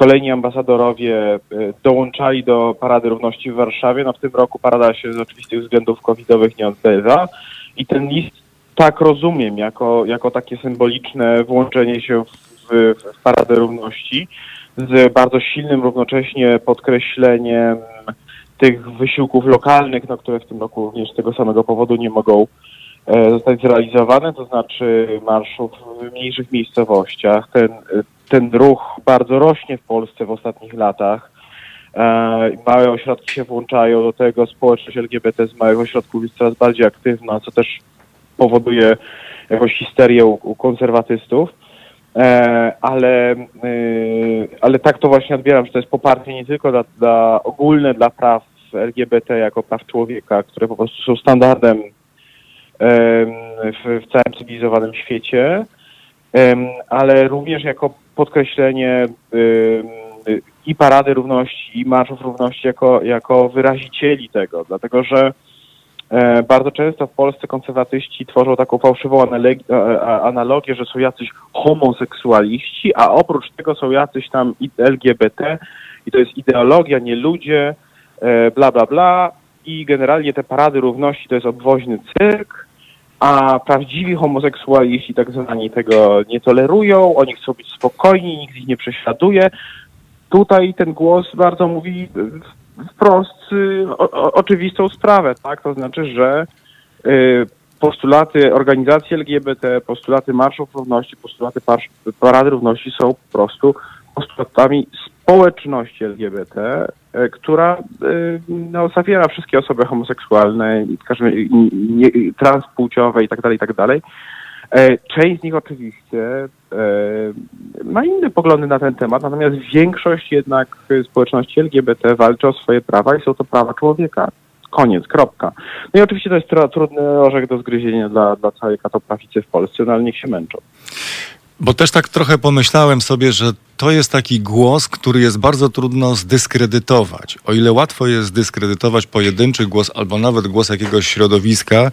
Kolejni ambasadorowie e, dołączali do Parady Równości w Warszawie. No w tym roku parada się z oczywistych względów covidowych nie odbywa i ten list tak rozumiem, jako, jako takie symboliczne włączenie się w, w Paradę Równości z bardzo silnym równocześnie podkreśleniem tych wysiłków lokalnych, no, które w tym roku również z tego samego powodu nie mogą e, zostać zrealizowane, to znaczy marszów w mniejszych miejscowościach. Ten ten ruch bardzo rośnie w Polsce w ostatnich latach. E, małe ośrodki się włączają do tego, społeczność LGBT z małych ośrodków jest coraz bardziej aktywna, co też powoduje jakąś histerię u, konserwatystów. E, ale, e, ale tak to właśnie odbieram, że to jest poparcie nie tylko dla, dla ogólne dla praw LGBT jako praw człowieka, które po prostu są standardem w, w całym cywilizowanym świecie, ale również jako podkreślenie i Parady Równości, i Marszów Równości jako, jako wyrazicieli tego, dlatego że e, bardzo często w Polsce konserwatyści tworzą taką fałszywą analogię, że są jacyś homoseksualiści, a oprócz tego są jacyś tam LGBT i to jest ideologia, nie ludzie, e, bla, bla, bla. I generalnie te Parady Równości to jest obwoźny cyrk, a prawdziwi homoseksualiści tak zwani tego nie tolerują, oni chcą być spokojni, nikt ich nie prześladuje. Tutaj ten głos bardzo mówi wprost y, o, o, oczywistą sprawę, tak? To znaczy, że y, postulaty organizacji LGBT, postulaty Marszów Równości, postulaty Parady Równości są po prostu postulatami społeczności LGBT, e, która e, no, zawiera wszystkie osoby homoseksualne, transpłciowe itd., tak itd. Tak e, część z nich oczywiście ma inne poglądy na ten temat, natomiast większość jednak społeczności LGBT walczy o swoje prawa i są to prawa człowieka. Koniec, kropka. No i oczywiście to jest trudny orzech do zgryzienia dla, dla całej katoprawicy w Polsce, no ale niech się męczą. Bo też tak trochę pomyślałem sobie, że to jest taki głos, który jest bardzo trudno zdyskredytować. O ile łatwo jest zdyskredytować pojedynczy głos albo nawet głos jakiegoś środowiska,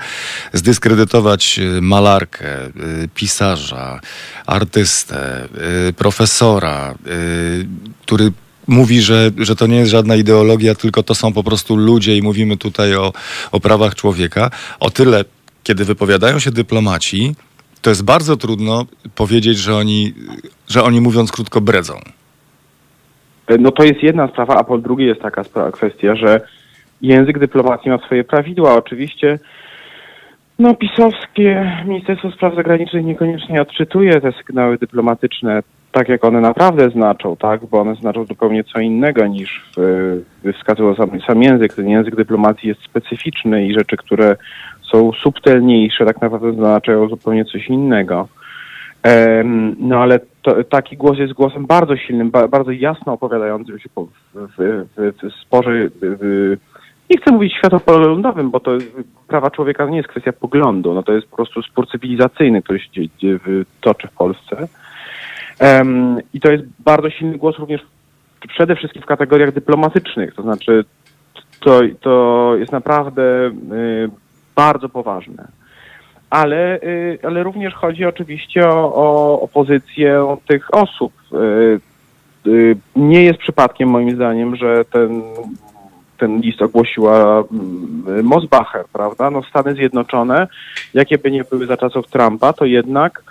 zdyskredytować y, malarkę, y, pisarza, artystę, y, profesora, który mówi, że, że to nie jest żadna ideologia, tylko to są po prostu ludzie i mówimy tutaj o, o prawach człowieka. O tyle, kiedy wypowiadają się dyplomaci, to jest bardzo trudno powiedzieć, że oni, że oni mówiąc krótko bredzą. No to jest jedna sprawa, a po drugie jest taka sprawa, kwestia, że język dyplomacji ma swoje prawidła. Oczywiście no pisowskie Ministerstwo Spraw Zagranicznych niekoniecznie odczytuje te sygnały dyplomatyczne tak, jak one naprawdę znaczą, tak, bo one znaczą zupełnie co innego niż wskazywał sam, sam język. Ten język dyplomacji jest specyficzny i rzeczy, które są subtelniejsze, tak naprawdę oznaczają zupełnie coś innego. No ale to, taki głos jest głosem bardzo silnym, ba, bardzo jasno opowiadającym się w, w, w, w sporze, nie chcę mówić światopoglądowym, bo to prawa człowieka nie jest kwestia poglądu, no to jest po prostu spór cywilizacyjny, który się toczy w Polsce. Um, I to jest bardzo silny głos również przede wszystkim w kategoriach dyplomatycznych, to znaczy to, to jest naprawdę y, bardzo poważne. Ale, y, ale również chodzi oczywiście o, o, o pozycję tych osób. Y, y, nie jest przypadkiem moim zdaniem, że ten, ten list ogłosiła mm, Mosbacher, prawda? No Stany Zjednoczone, jakie by nie były za czasów Trumpa, to jednak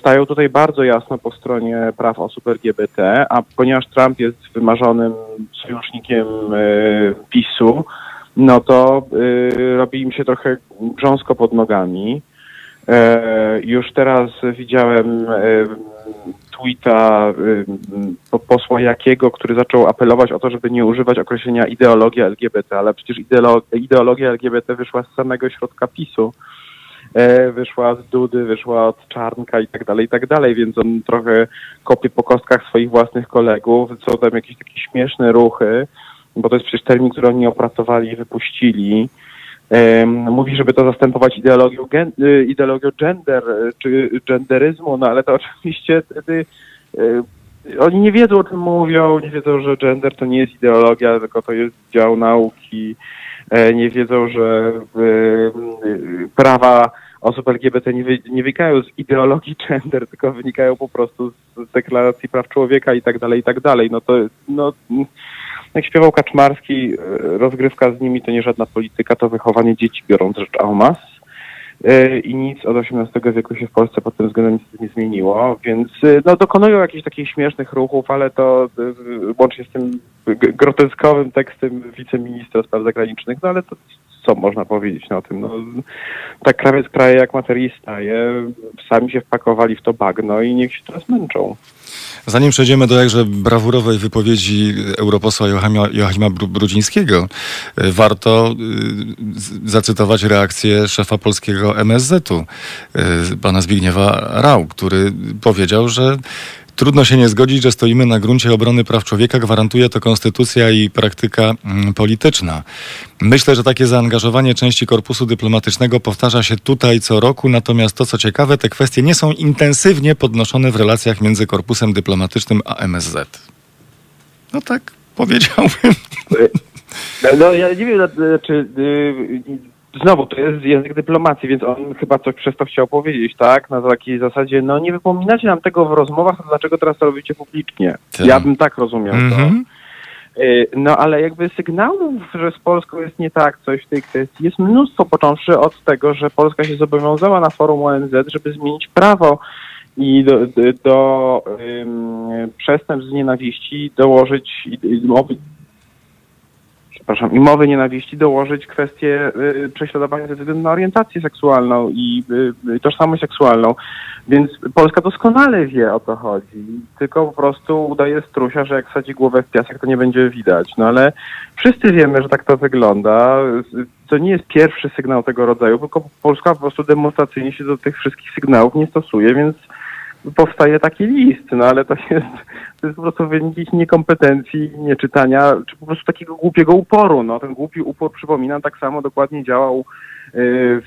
stają tutaj bardzo jasno po stronie praw osób LGBT, a ponieważ Trump jest wymarzonym sojusznikiem PiSu, no to y, robi im się trochę grząsko pod nogami. E, już teraz widziałem e, tweeta e, posła Jakiego, który zaczął apelować o to, żeby nie używać określenia ideologia LGBT, ale przecież ideologia, LGBT wyszła z samego środka PiSu. E, wyszła z Dudy, wyszła od Czarnka i tak dalej, i tak dalej, więc on trochę kopie po kostkach swoich własnych kolegów, są tam jakieś takie śmieszne ruchy, bo to jest przecież termin, który oni opracowali i wypuścili. Mówi, żeby to zastępować ideologią, gen, y, ideologią gender y, czy genderyzmu, no ale to oczywiście wtedy y, oni nie wiedzą o czym mówią, nie wiedzą, że gender to nie jest ideologia, tylko to jest dział nauki, e, nie wiedzą, że prawa osób LGBT nie, wy, nie wynikają z ideologii gender, tylko wynikają po prostu z deklaracji praw człowieka i tak dalej, i tak dalej. No to, no, jak śpiewał Kaczmarski, e, rozgrywka z nimi to nie żadna polityka, to wychowanie dzieci, biorąc rzecz en masse. E, I nic od XVIII wieku się w Polsce pod tym względem nie zmieniło, więc e, no, dokonują jakichś takich śmiesznych ruchów, ale to łącznie z tym groteskowym tekstem wiceministra spraw zagranicznych, no ale to co można powiedzieć na tym? No, tak krawiec kraje jak materista, je sami się wpakowali w to bagno i niech się teraz męczą. Zanim przejdziemy do jakże brawurowej wypowiedzi europosła Joachima, Joachima Brudzińskiego, e, warto e, zacytować reakcję szefa polskiego MSZ-u, e, pana Zbigniewa Rał, który powiedział, że Trudno się nie zgodzić, że stoimy na gruncie obrony praw człowieka, gwarantuje to konstytucja i praktyka mm, polityczna. Myślę, że takie zaangażowanie części korpusu dyplomatycznego powtarza się tutaj co roku, natomiast to co ciekawe, te kwestie nie są intensywnie podnoszone w relacjach między korpusem dyplomatycznym a MSZ. No tak powiedziałbym. No ja nie wiem, czy znowu to jest język dyplomacji, więc on chyba coś przez to chciał powiedzieć, tak? Na takiej zasadzie, no nie wypominacie nam tego w rozmowach, to dlaczego teraz to robicie publicznie? Tak. Ja bym tak rozumiał to. Mhm. Y, No ale jakby sygnałów, że z Polską jest nie tak coś w tej kwestii jest mnóstwo, począwszy od tego, że Polska się zobowiązała na forum ONZ, żeby zmienić prawo i do, do, do ym, przestępstw z nienawiści dołożyć przepraszam, i mowy nienawiści dołożyć kwestię y, prześladowania ze względu na orientację seksualną i y, y, tożsamość seksualną. Więc Polska doskonale wie o co chodzi, tylko po prostu udaje strusia, że jak sadzi głowę w piasek, to nie będzie widać. No ale wszyscy wiemy, że tak to wygląda. To nie jest pierwszy sygnał tego rodzaju, tylko Polska po prostu demonstracyjnie się do tych wszystkich sygnałów nie stosuje, więc powstaje taki list, no ale to jest, to jest po prostu wynik ich niekompetencji, nieczytania, czy po prostu takiego głupiego uporu. No ten głupi upór, przypominam, tak samo dokładnie działał y,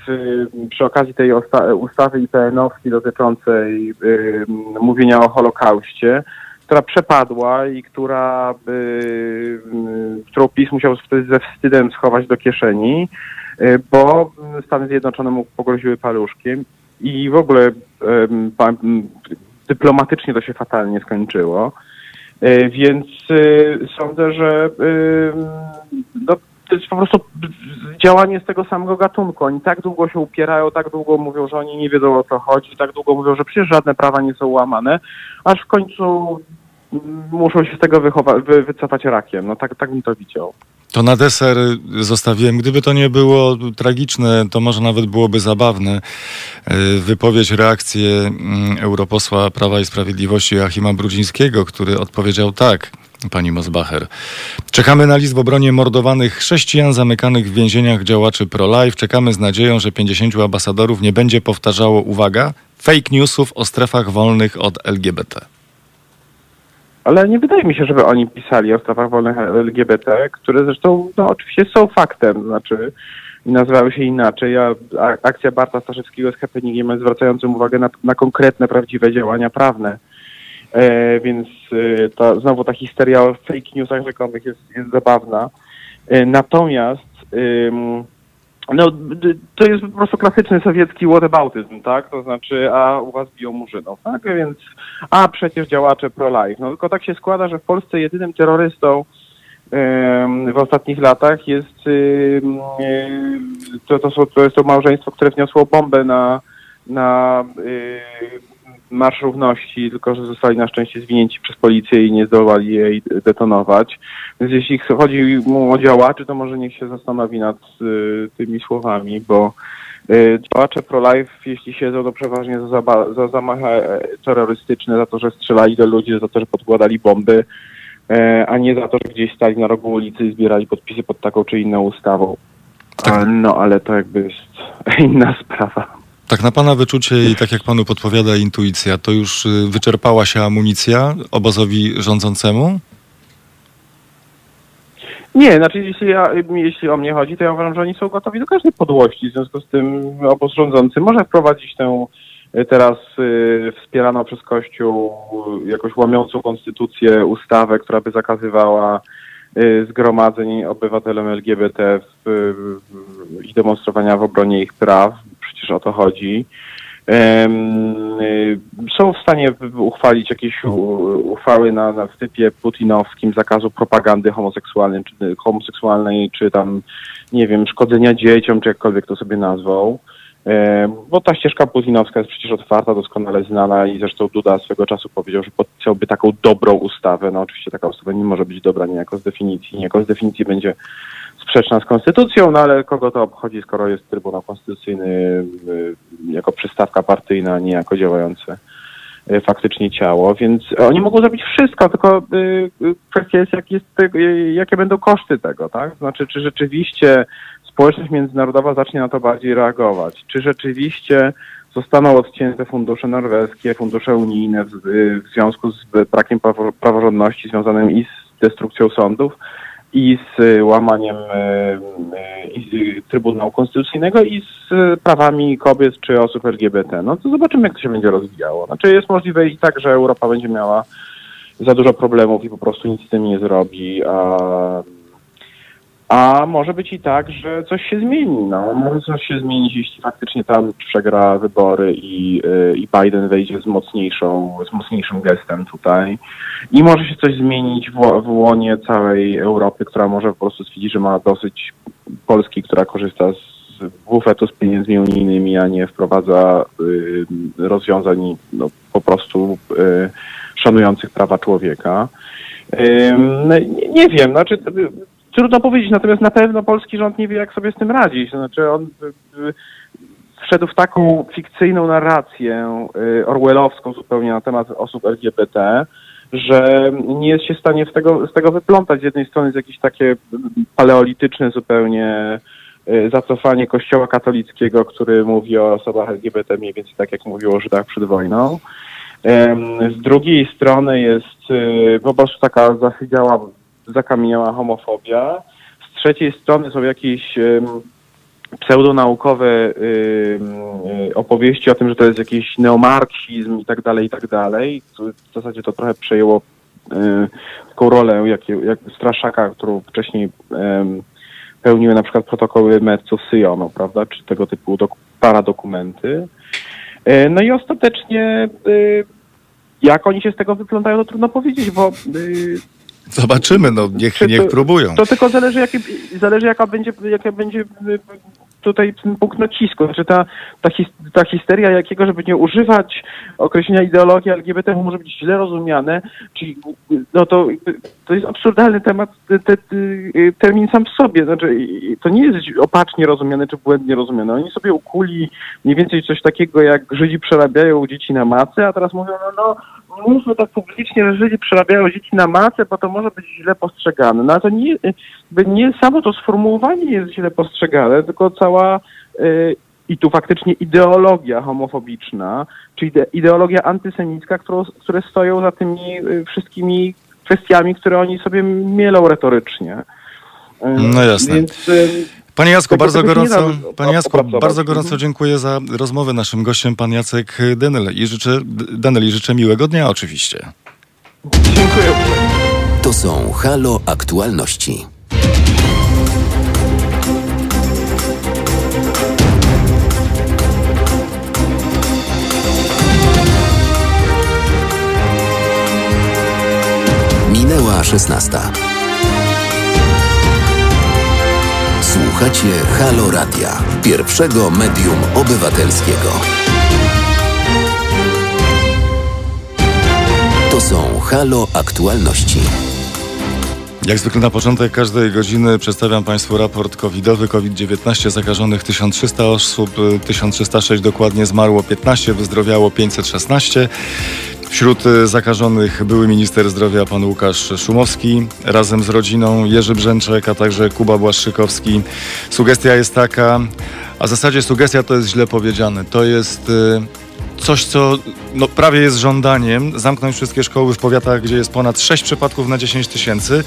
w, przy okazji tej ustawy IPN-owskiej dotyczącej y, mówienia o Holokauście, która przepadła i która, y, y, którą PiS musiał wtedy ze wstydem schować do kieszeni, y, bo Stany Zjednoczone mu pogroziły paluszkiem i w ogóle dyplomatycznie to się fatalnie skończyło. E, Więc y, sądzę, że no, to jest po prostu działanie z tego samego gatunku. Oni tak długo się upierają, tak długo mówią, że oni nie wiedzą o co chodzi, tak długo mówią, że przecież żadne prawa nie są łamane, aż w końcu mm, muszą się z tego wycofać rakiem. No tak, tak bym to widział. To na deser zostawiłem. Gdyby to nie było tragiczne, to może nawet byłoby zabawne. Yy, Wypowiedź, reakcję mm, europosła Prawa i Sprawiedliwości Joachima Brudzińskiego, który odpowiedział tak. Pani Mosbacher. Czekamy na list w obronie mordowanych chrześcijan zamykanych w więzieniach działaczy pro-life. Czekamy z nadzieją, że 50 ambasadorów nie będzie powtarzało, uwaga, fake newsów o strefach wolnych od LGBT. Ale nie wydaje mi się, żeby oni pisali o sprawach wolnych LGBT, które zresztą no, oczywiście są faktem, znaczy nazywały się inaczej. A, akcja Barta Staszewskiego z happeningiem zwracającym uwagę na, na konkretne, prawdziwe działania prawne. E, więc e, to, znowu ta histeria o fake newsach rzekomych jest, jest zabawna. E, natomiast no, to jest po prostu klasyczny sowiecki whataboutism, tak? To znaczy, a u was biją murzynów, tak? Więc, a przecież działacze pro-life. No tylko tak się składa, że w Polsce jedynym terrorystą w ostatnich latach jest em, to, to, to jest to małżeństwo, które wniosło bombę na, na y, Marsz Równości, tylko że zostali na szczęście zwinięci przez policję i nie zdołali jej detonować. Więc jeśli chodzi mu o działaczy, to może niech się zastanowi nad y, tymi słowami, bo y, działacze pro-life, jeśli siedzą, to przeważnie za, za zamachy terrorystyczne, za to, że strzelali do ludzi, za to, że podkładali bomby, e, a nie za to, że gdzieś stali na rogu ulicy i zbierali podpisy pod taką czy inną ustawą. A, no, ale to jakby jest inna sprawa. Tak na pana wyczucie i tak jak panu podpowiada intuicja, to już y, wyczerpała się amunicja obozowi rządzącemu? Nie, znaczy jeśli, ja, jeśli o mnie chodzi, to ja uważam, że oni są gotowi do każdej podłości. W związku z tym obóz rządzący może wprowadzić tę y, teraz y, wspieraną przez Kościół y, jakoś łamiącą konstytucję ustawę, która by zakazywała y, zgromadzeń obywatelom LGBT w, i demonstrowania w obronie ich praw. Przecież o to chodzi. Y, Są w stanie uchwalić jakieś uchwały na, na w typie putinowskim zakazu propagandy homoseksualnej, czy, homoseksualnej, czy tam, nie wiem, szkodzenia dzieciom, czy jakkolwiek to sobie nazwał. Bo ta ścieżka putinowska jest przecież otwarta, doskonale znana i zresztą Duda swego czasu powiedział, że podpisałby taką dobrą ustawę. No oczywiście taka ustawa nie może być dobra niejako z definicji, niejako z definicji będzie sprzeczna z konstytucją, no ale kogo to obchodzi, skoro jest Trybunał Konstytucyjny y, jako przystawka partyjna, nie jako działające y, faktycznie ciało, więc oni mogą zrobić wszystko, tylko y, kwestia jest, jak jest jakie będą koszty tego, tak? Znaczy, czy rzeczywiście społeczność międzynarodowa zacznie na to bardziej reagować, czy rzeczywiście zostaną odcięte fundusze norweskie, fundusze unijne w, w związku z brakiem prawo, praworządności związanym i z destrukcją sądów, i z łamaniem y, y, i- y, Trybunału Konstytucyjnego i z prawami kobiet czy osób LGBT. No to zobaczymy, jak to się będzie rozwijało. Znaczy jest możliwe i tak, że Europa będzie miała za dużo problemów i po prostu nic z tym nie zrobi, a, a może być i tak, że coś się zmieni. No. Może coś się zmienić, jeśli faktycznie tam przegra wybory i, y, i Biden wejdzie z mocniejszą, z mocniejszym gestem tutaj. I może się coś zmienić w, w łonie całej Europy, która może po prostu stwierdzić, że ma dosyć Polski, która korzysta z bufetu z pieniędzmi unijnymi, a nie wprowadza y, rozwiązań no, po prostu y, szanujących prawa człowieka. Y, nie, nie wiem, znaczy trudno powiedzieć, natomiast na pewno polski rząd nie wie, jak sobie z tym radzić. Znaczy on y, y, wszedł w taką fikcyjną narrację y, orwellowską zupełnie na temat osób LGBT, że nie jest się w stanie z tego, z tego wyplątać. Z jednej strony jest jakieś takie paleolityczne zupełnie zacofanie kościoła katolickiego, który mówi o osobach LGBT mniej więcej tak, jak mówił o Żydach przed wojną. Z drugiej strony jest po prostu taka zasydziała, zakamieniała homofobia. Z trzeciej strony są jakieś pseudonaukowe opowieści o tym, że to jest jakiś neomarksizm i tak dalej, i tak dalej. W zasadzie to trochę przejęło y, taką rolę jak, jak straszaka, którą wcześniej pełniły na przykład protokoły Metsu Syjonu, prawda, czy tego typu dok- paradokumenty. Y, no i ostatecznie y, jak oni się z tego wyplątają, to trudno powiedzieć, bo Zobaczymy, no niech, niech próbują. to tylko zależy, jakie, zależy jaka będzie, jaka będzie y, tutaj punkt nacisku. Znaczy ta, ta, his, ta histeria jakiego, żeby nie używać określenia ideologii LGBT może być źle rozumiane, czyli no to, to jest absurdalny temat, te, te, y, termin sam w sobie. Znaczy y, to nie jest opacznie rozumiane czy błędnie rozumiane. Oni sobie ukuli mniej więcej coś takiego, jak Żydzi przerabiają dzieci na macę, a teraz mówią, no, no mówmy tak publicznie, że Żydzi przerabiają dzieci na macę, bo to może być źle postrzegane. No ale to nie, nie samo to sformułowanie jest źle postrzegane, tylko cała y, i tu faktycznie ideologia homofobiczna, czy ide, ideologia antysemicka, którą, które stoją za tymi y, wszystkimi kwestiami, które oni sobie mielą retorycznie. Y, No jasne. Więc y, Panie Tego bardzo gorąco, panie opracować. bardzo gorąco dziękuję za rozmowę. Naszym gościem pan Jacek Denel i życzę, Denel i życzę miłego dnia oczywiście. dziękuję. To są Halo Aktualności. Minęła 16. Słuchacie Halo Radia, pierwszego medium obywatelskiego. To są Halo Aktualności. Jak zwykle na początek każdej godziny przedstawiam Państwu raport covidowy. COVID-19 zakażonych 1300 osób, y, 1306 dokładnie zmarło 15, wyzdrowiało 516. Wśród y, zakażonych były minister zdrowia pan Łukasz Szumowski razem z rodziną, Jerzy Brzęczek, a także Kuba Błaszczykowski. Sugestia jest taka, a w zasadzie sugestia to jest źle powiedziane. To jest y, coś, co no, prawie jest żądaniem, zamknąć wszystkie szkoły w powiatach, gdzie jest ponad 6 przypadków na 10 tysięcy.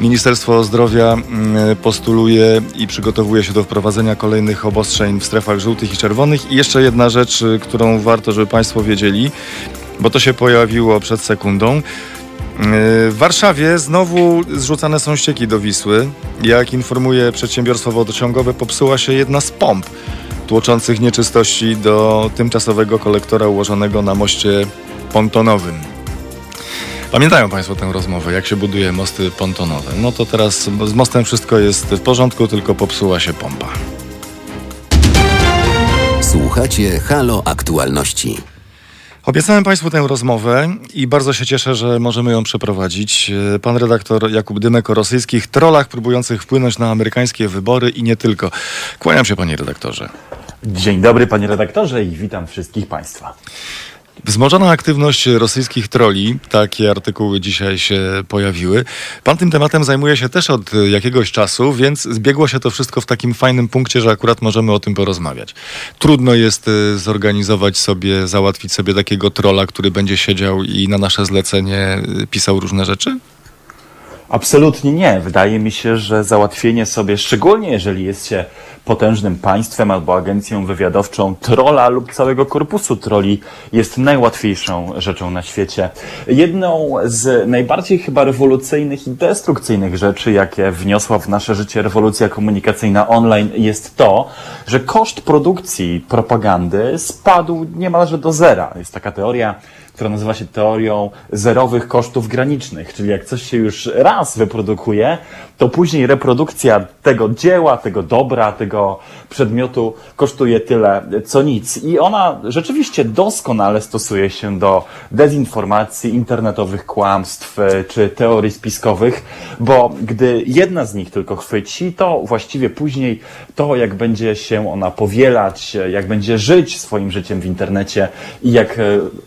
Ministerstwo Zdrowia mm, postuluje i przygotowuje się do wprowadzenia kolejnych obostrzeń w strefach żółtych i czerwonych. I jeszcze jedna rzecz, którą warto, żeby Państwo wiedzieli, bo to się pojawiło przed sekundą. Yy, W Warszawie znowu zrzucane są ścieki do Wisły. Jak informuje przedsiębiorstwo wodociągowe, popsuła się jedna z pomp tłoczących nieczystości do tymczasowego kolektora ułożonego na moście pontonowym. Pamiętają Państwo tę rozmowę, jak się buduje mosty pontonowe. No to teraz z mostem wszystko jest w porządku, tylko popsuła się pompa. Słuchacie Halo Aktualności. Obiecałem Państwu tę rozmowę i bardzo się cieszę, że możemy ją przeprowadzić. E, Pan redaktor Jakub Dymek o rosyjskich trollach próbujących wpłynąć na amerykańskie wybory i nie tylko. Kłaniam się, panie redaktorze. Dzień dobry panie redaktorze i witam wszystkich państwa. Wzmożona aktywność rosyjskich troli, takie artykuły dzisiaj się pojawiły. Pan tym tematem zajmuje się też od jakiegoś czasu, więc zbiegło się to wszystko w takim fajnym punkcie, że akurat możemy o tym porozmawiać. Trudno jest y, zorganizować sobie, załatwić sobie takiego trola, który będzie siedział i na nasze zlecenie y, pisał różne rzeczy? Absolutnie nie. Wydaje mi się, że załatwienie sobie, szczególnie jeżeli jest się potężnym państwem albo agencją wywiadowczą, trola lub całego korpusu troli jest najłatwiejszą rzeczą na świecie. Jedną z najbardziej chyba rewolucyjnych i destrukcyjnych rzeczy, jakie wniosła w nasze życie rewolucja komunikacyjna online, jest to, że koszt produkcji propagandy spadł niemalże do zera. Jest taka teoria, która nazywa się teorią zerowych kosztów granicznych, czyli jak coś się już raz wyprodukuje, to później reprodukcja tego dzieła, tego dobra, tego przedmiotu kosztuje tyle co nic. I ona rzeczywiście doskonale stosuje się do dezinformacji, internetowych kłamstw e, czy teorii spiskowych, bo gdy jedna z nich tylko chwyci, to właściwie później to, jak będzie się ona powielać, jak będzie żyć swoim życiem w internecie i jak e,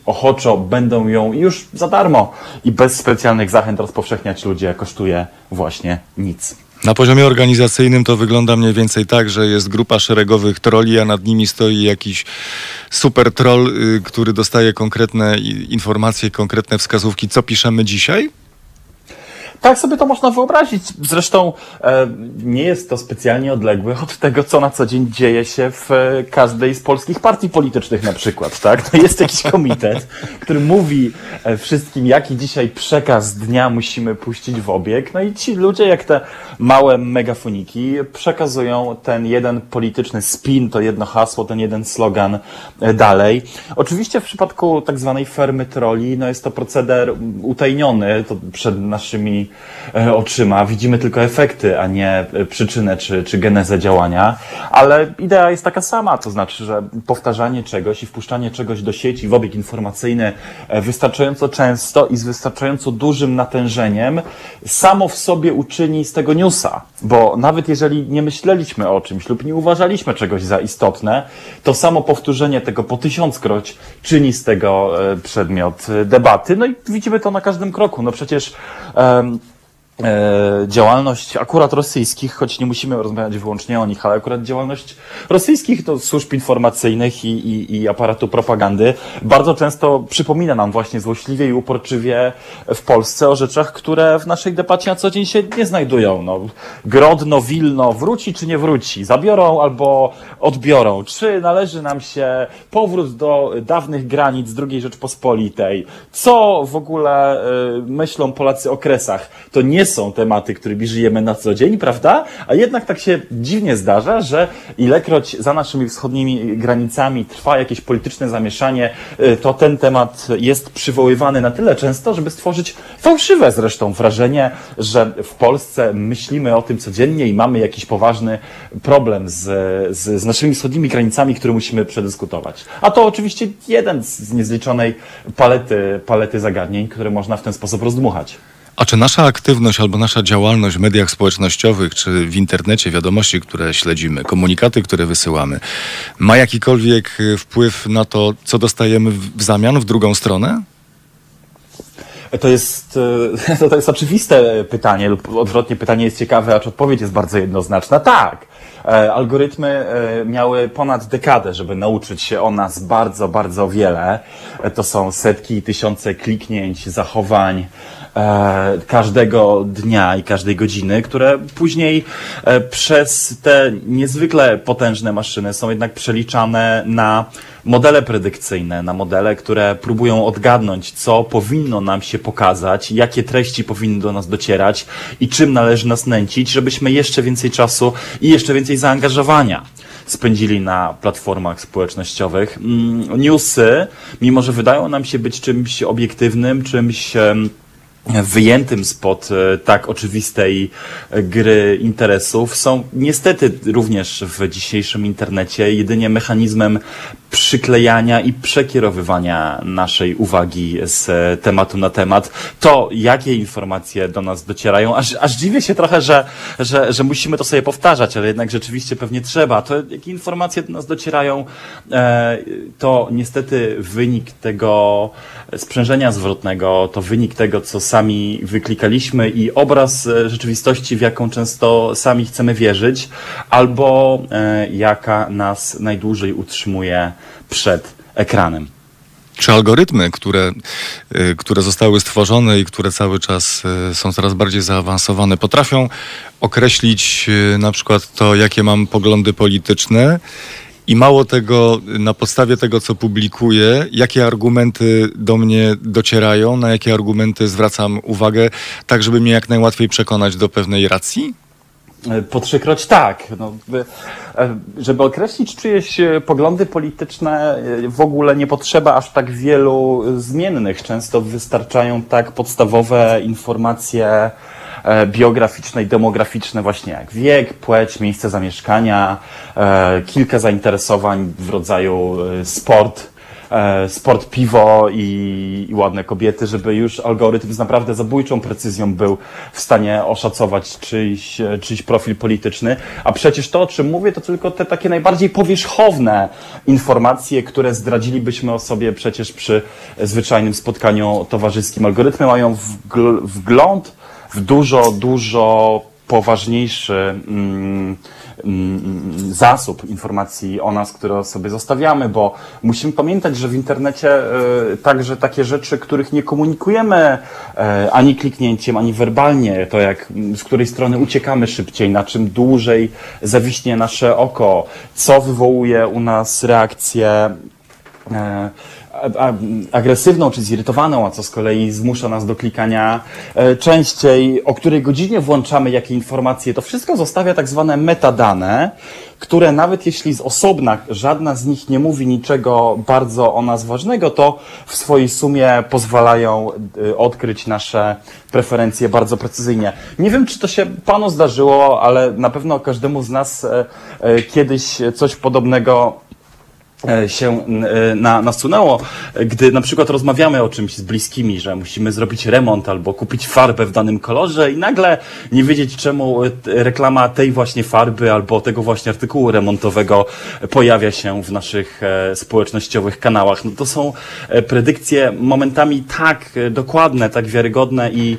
ochoczo będą ją już za darmo i bez specjalnych zachęt rozpowszechniać ludzie, kosztuje właśnie nic. Na poziomie organizacyjnym to wygląda mniej więcej tak, że jest grupa szeregowych troli, a nad nimi stoi jakiś super troll, y, który dostaje konkretne informacje, konkretne wskazówki, co piszemy dzisiaj? Tak sobie to można wyobrazić. Zresztą e, nie jest to specjalnie odległe od tego, co na co dzień dzieje się w e, każdej z polskich partii politycznych na przykład, tak? No jest jakiś komitet, który mówi e, wszystkim, jaki dzisiaj przekaz dnia musimy puścić w obieg. No i ci ludzie, jak te małe megafoniki, przekazują ten jeden polityczny spin, to jedno hasło, ten jeden slogan dalej. Oczywiście w przypadku tak zwanej fermy troli, no jest to proceder utajniony, to przed naszymi e, oczyma. Widzimy tylko efekty, a nie e, przyczynę czy, czy genezę działania, ale idea jest taka sama, to znaczy, że powtarzanie czegoś i wpuszczanie czegoś do sieci w obieg informacyjny e, wystarczająco często i z wystarczająco dużym natężeniem samo w sobie uczyni z tego newsa, bo nawet jeżeli nie myśleliśmy o czymś lub nie uważaliśmy czegoś za istotne, to samo powtórzenie tego po tysiąckroć czyni z tego przedmiot debaty. No i widzimy to na każdym kroku. No przecież e, działalność akurat rosyjskich, choć nie musimy rozmawiać wyłącznie o nich, ale akurat działalność rosyjskich to służb informacyjnych i, i, i aparatu propagandy bardzo często przypomina nam właśnie złośliwie i uporczywie w Polsce o rzeczach, które w naszej debacie na co dzień się nie znajdują. No, Grodno, Wilno, wróci czy nie wróci? Zabiorą albo odbiorą? Czy należy nam się powrót do dawnych granic II Rzeczpospolitej? Co w ogóle y, myślą Polacy o kresach? To nie są tematy, którymi żyjemy na co dzień, prawda? A jednak tak się dziwnie zdarza, że ilekroć za naszymi wschodnimi granicami trwa jakieś polityczne zamieszanie, y, to ten temat jest przywoływany na tyle często, żeby stworzyć fałszywe zresztą wrażenie, że w Polsce myślimy o tym codziennie i mamy jakiś poważny problem z, z, z naszymi wschodnimi granicami, który musimy przedyskutować. A to oczywiście jeden z niezliczonej palety, palety zagadnień, które można w ten sposób rozdmuchać. A czy nasza aktywność albo nasza działalność w mediach społecznościowych, czy w internecie, wiadomości, które śledzimy, komunikaty, które wysyłamy, ma jakikolwiek y, wpływ na to, co dostajemy w zamian w drugą stronę? To jest, e, to, to jest oczywiste pytanie, lub odwrotnie pytanie jest ciekawe, acz odpowiedź jest bardzo jednoznaczna. Tak. E, Algorytmy e, miały ponad dekadę, żeby nauczyć się o nas bardzo, bardzo wiele. To są setki i tysiące kliknięć, zachowań e, każdego dnia i każdej godziny, które później e, przez te niezwykle potężne maszyny są jednak przeliczane na modele predykcyjne, na modele, które próbują odgadnąć, co powinno nam się pokazać, jakie treści powinny do nas docierać i czym należy nas nęcić, żebyśmy jeszcze więcej czasu i jeszcze więcej zaangażowania spędzili na platformach społecznościowych. Mm, Newsy, mimo że wydają nam się być czymś obiektywnym, czymś wyjętym spod e, tak oczywistej e, gry interesów są niestety również w dzisiejszym internecie jedynie mechanizmem przyklejania i przekierowywania naszej uwagi z tematu na temat. To, jakie informacje do nas docierają, aż, aż dziwię się trochę, że, że, że musimy to sobie powtarzać, ale jednak rzeczywiście pewnie trzeba. To, jakie informacje do nas docierają, e, to niestety wynik tego sprzężenia zwrotnego, to wynik tego, co sami wyklikaliśmy i obraz e, rzeczywistości, w jaką często sami chcemy wierzyć, albo e, jaka nas najdłużej utrzymuje przed ekranem. Czy algorytmy, które, y, które zostały stworzone i które cały czas są coraz bardziej zaawansowane, potrafią określić na przykład to, jakie mam poglądy polityczne i mało tego, na podstawie tego, co publikuję, jakie argumenty do mnie docierają, na jakie argumenty zwracam uwagę, tak żeby mnie jak najłatwiej przekonać do pewnej racji? Po trzykroć tak. No, e, żeby określić czyjeś e, poglądy polityczne, e, w ogóle nie potrzeba aż tak wielu zmiennych. Często wystarczają tak podstawowe informacje biograficzne i demograficzne, właśnie jak wiek, płeć, miejsce zamieszkania, e, kilka zainteresowań w rodzaju e, sport e, sport, piwo i, ładne kobiety, żeby już algorytm z naprawdę zabójczą precyzją był w stanie oszacować czyjś, e, czyjś profil polityczny. A przecież to, o czym mówię, to tylko te takie najbardziej powierzchowne informacje, które zdradzilibyśmy o sobie przecież przy zwyczajnym spotkaniu towarzyskim. Algorytmy mają wgl- wgląd w dużo, dużo poważniejszy mm, mm, zasób informacji o nas, które sobie zostawiamy, bo musimy pamiętać, że w internecie e, także takie rzeczy, których nie komunikujemy e, ani kliknięciem, ani werbalnie, to jak z której strony uciekamy szybciej, na czym dłużej zawiśnie nasze oko, co wywołuje u nas reakcję e, agresywną czy zirytowaną, a co z kolei zmusza nas do klikania e, częściej, o której godzinie włączamy jakie informacje. To wszystko zostawia tak zwane metadane, które nawet jeśli z osobna żadna z nich nie mówi niczego bardzo o nas ważnego, to w swojej sumie pozwalają e, odkryć nasze preferencje bardzo precyzyjnie. Nie wiem, czy to się panu zdarzyło, ale na pewno każdemu z nas e, kiedyś coś podobnego się e, na, nasunęło, e, gdy na przykład rozmawiamy o czymś z bliskimi, że musimy zrobić remont albo kupić farbę w danym kolorze i nagle nie wiedzieć czemu e, reklama tej właśnie farby albo tego właśnie artykułu remontowego pojawia się w naszych e, społecznościowych kanałach. No to są e, predykcje momentami tak e, dokładne, tak wiarygodne i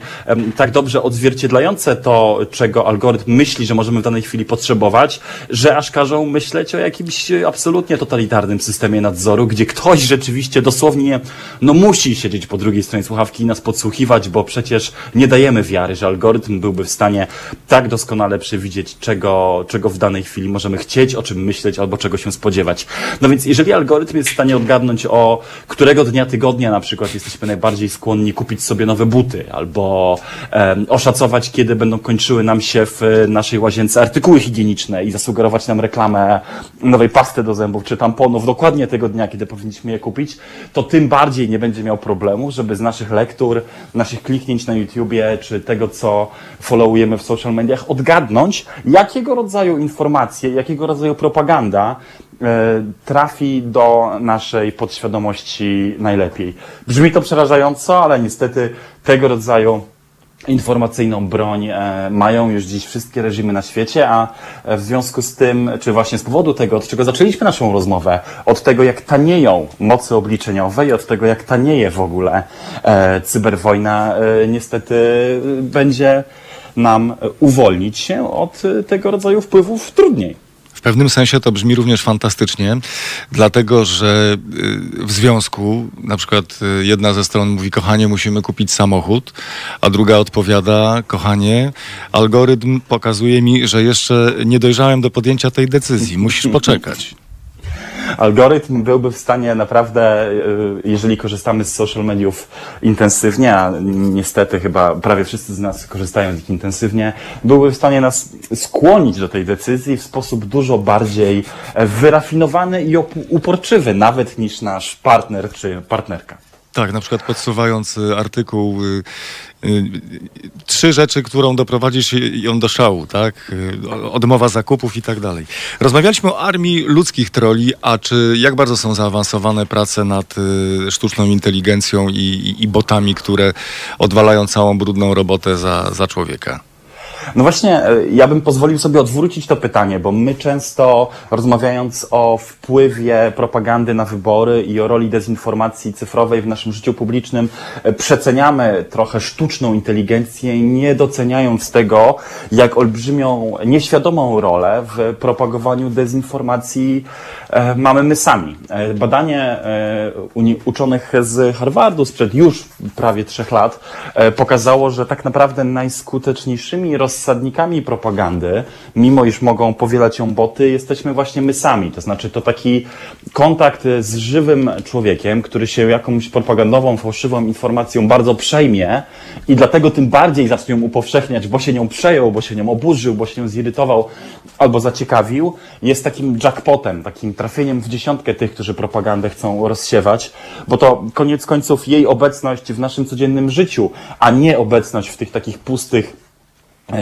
tak dobrze odzwierciedlające to, czego algorytm myśli, że możemy w danej chwili potrzebować, że aż każą myśleć o jakimś e, absolutnie totalitarnym systemie nadzoru, gdzie ktoś rzeczywiście dosłownie no musi siedzieć po drugiej stronie słuchawki i nas podsłuchiwać, bo przecież nie dajemy wiary, że algorytm byłby w stanie tak doskonale przewidzieć, czego, czego w danej chwili możemy chcieć, o czym myśleć albo czego się spodziewać. No więc jeżeli algorytm jest w stanie odgadnąć o którego dnia tygodnia na przykład jesteśmy najbardziej skłonni kupić sobie nowe buty albo em, oszacować, kiedy będą kończyły nam się w e, naszej łazience artykuły higieniczne i zasugerować nam reklamę nowej pasty do zębów czy tamponów dokładnie tego dnia, kiedy powinniśmy je kupić, to tym bardziej nie będzie miał problemu, żeby z naszych lektur, naszych kliknięć na YouTubie czy tego, co followujemy w social mediach, odgadnąć, jakiego rodzaju informacje, jakiego rodzaju propaganda e, trafi do naszej podświadomości najlepiej. Brzmi to przerażająco, ale niestety tego rodzaju informacyjną broń e, mają już dziś wszystkie reżimy na świecie, a e, w związku z tym, czy właśnie z powodu tego, od czego zaczęliśmy naszą rozmowę, od tego jak tanieją mocy obliczeniowe i od tego jak tanieje w ogóle e, cyberwojna, e, niestety będzie nam uwolnić się od tego rodzaju wpływów trudniej. Pewnym sensie to brzmi również fantastycznie, dlatego że y, w związku na przykład y, jedna ze stron mówi, kochanie, musimy kupić samochód, a druga odpowiada, kochanie, algorytm pokazuje mi, że jeszcze nie dojrzałem do podjęcia tej decyzji, musisz poczekać. Algorytm byłby w stanie naprawdę, y, jeżeli korzystamy z social mediów intensywnie, a niestety chyba prawie wszyscy z nas korzystają z nich intensywnie, byłby w stanie nas skłonić do tej decyzji w sposób dużo bardziej e, wyrafinowany i uporczywy, nawet niż nasz partner czy partnerka. Tak, na przykład podsuwając y, artykuł y, y, trzy rzeczy, którą doprowadzisz ją do szału, tak? Odmowa zakupów i tak dalej. Rozmawialiśmy o armii ludzkich troli, a czy jak bardzo są zaawansowane prace nad sztuczną inteligencją i, i, i botami, które odwalają całą brudną robotę za, za człowieka? No właśnie, e, ja bym pozwolił sobie odwrócić to pytanie, bo my często rozmawiając o wpływie propagandy na wybory i o roli dezinformacji cyfrowej w naszym życiu publicznym, e, przeceniamy trochę sztuczną inteligencję, nie doceniając tego, jak olbrzymią, nieświadomą rolę w propagowaniu dezinformacji e, mamy my sami. Badanie uczonych z Harvardu sprzed już prawie trzech lat pokazało, że tak naprawdę najskuteczniejszymi rozsadnikami propagandy, mimo iż mogą powielać ją boty, jesteśmy właśnie my sami. To znaczy to taki kontakt z żywym człowiekiem, który się jakąś propagandową, fałszywą informacją bardzo przejmie i dlatego tym bardziej zacznie ją upowszechniać, bo się nią przejął, bo się nią oburzył, bo się nią zirytował albo zaciekawił, jest takim jackpotem, takim trafieniem w dziesiątkę tych, którzy propagandę chcą rozsiewać, bo to koniec końców jej obecność w naszym codziennym życiu, a nie obecność w tych takich pustych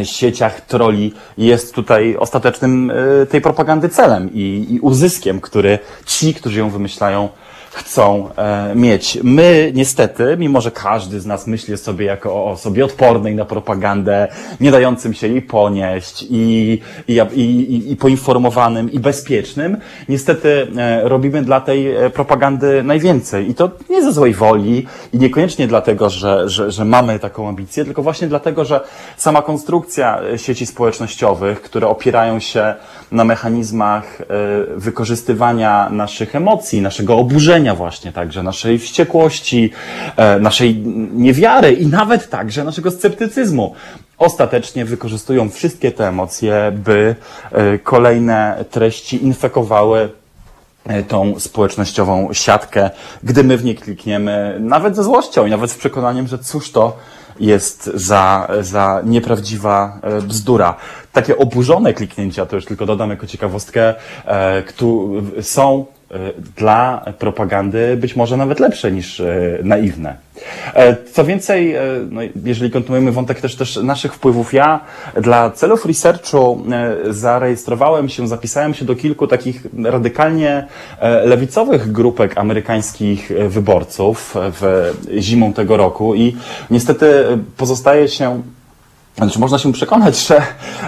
sieciach troli jest tutaj ostatecznym e, tej propagandy celem i, i uzyskiem, który ci, którzy ją wymyślają, chcą e, mieć. My niestety, mimo że każdy z nas myśli sobie jako o osobie odpornej na propagandę, nie dającym się jej ponieść i, i, i, i poinformowanym i bezpiecznym, niestety e, robimy dla tej e, propagandy najwięcej. I to nie ze złej woli i niekoniecznie dlatego, że, że, że mamy taką ambicję, tylko właśnie dlatego, że sama konstrukcja e, sieci społecznościowych, które opierają się na mechanizmach e, wykorzystywania naszych emocji, naszego oburzenia właśnie także, naszej wściekłości, e, naszej niewiary i nawet także naszego sceptycyzmu. Ostatecznie wykorzystują wszystkie te emocje, by e, kolejne treści infekowały tą społecznościową siatkę, gdy my w nie klikniemy, nawet ze złością i nawet z przekonaniem, że cóż to jest za, za nieprawdziwa e, bzdura. Takie oburzone kliknięcia, to już tylko dodam jako ciekawostkę, e, są e, dla propagandy być może nawet lepsze niż naiwne. Co więcej, no, jeżeli kontynuujemy wątek też, też naszych wpływów, ja dla celów researchu zarejestrowałem się, zapisałem się do kilku takich radykalnie lewicowych grupek amerykańskich wyborców w zimą tego roku i niestety pozostaje się znaczy, można się przekonać, że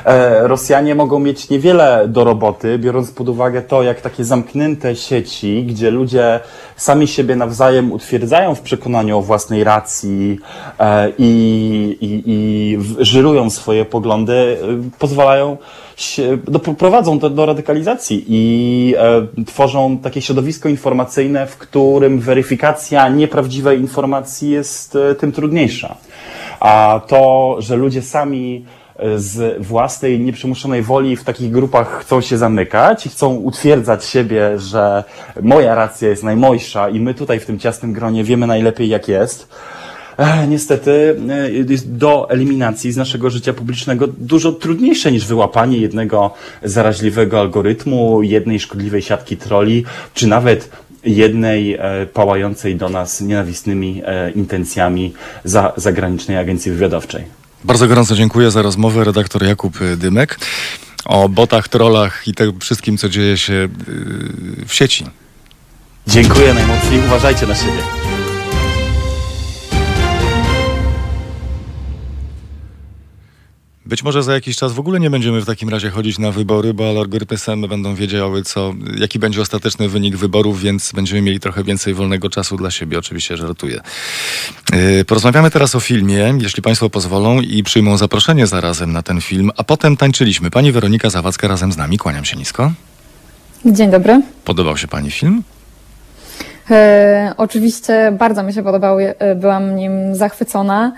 e, Rosjanie mogą mieć niewiele do roboty, biorąc pod uwagę to, jak takie zamknięte sieci, gdzie ludzie sami siebie nawzajem utwierdzają w przekonaniu o własnej racji e, i, i, i żyrują swoje poglądy, e, pozwalają się, doprowadzą do, do radykalizacji i tworzą takie środowisko informacyjne, w którym weryfikacja nieprawdziwej informacji jest tym trudniejsza. A to, że ludzie sami e, z własnej nieprzymuszonej woli w takich grupach chcą się zamykać i chcą utwierdzać siebie, że moja racja jest najmojsza i my tutaj w tym ciasnym gronie wiemy najlepiej jak jest. Niestety e, do eliminacji z naszego życia publicznego dużo trudniejsze niż wyłapanie jednego zaraźliwego algorytmu, jednej szkodliwej siatki troli, czy nawet jednej e, pałającej do nas nienawistnymi e, intencjami za zagranicznej agencji wywiadowczej. Bardzo gorąco dziękuję za rozmowę. Redaktor Jakub Dymek o botach, trollach i tym wszystkim, co dzieje się w sieci. Dziękuję najmocniej. Uważajcie na siebie. Być może za jakiś czas w ogóle nie będziemy w takim razie chodzić na wybory, bo algorytmy same będą wiedziały, co, jaki będzie ostateczny wynik wyborów, więc będziemy mieli trochę więcej wolnego czasu dla siebie. Oczywiście żartuję. Yy, porozmawiamy teraz o filmie, jeśli Państwo pozwolą i przyjmą zaproszenie zarazem na ten film, a potem tańczyliśmy. Pani Weronika Zawadzka razem z nami. Kłaniam się nisko. Dzień dobry. Podobał się Pani film? E, oczywiście bardzo mi się podobał, e, byłam nim zachwycona.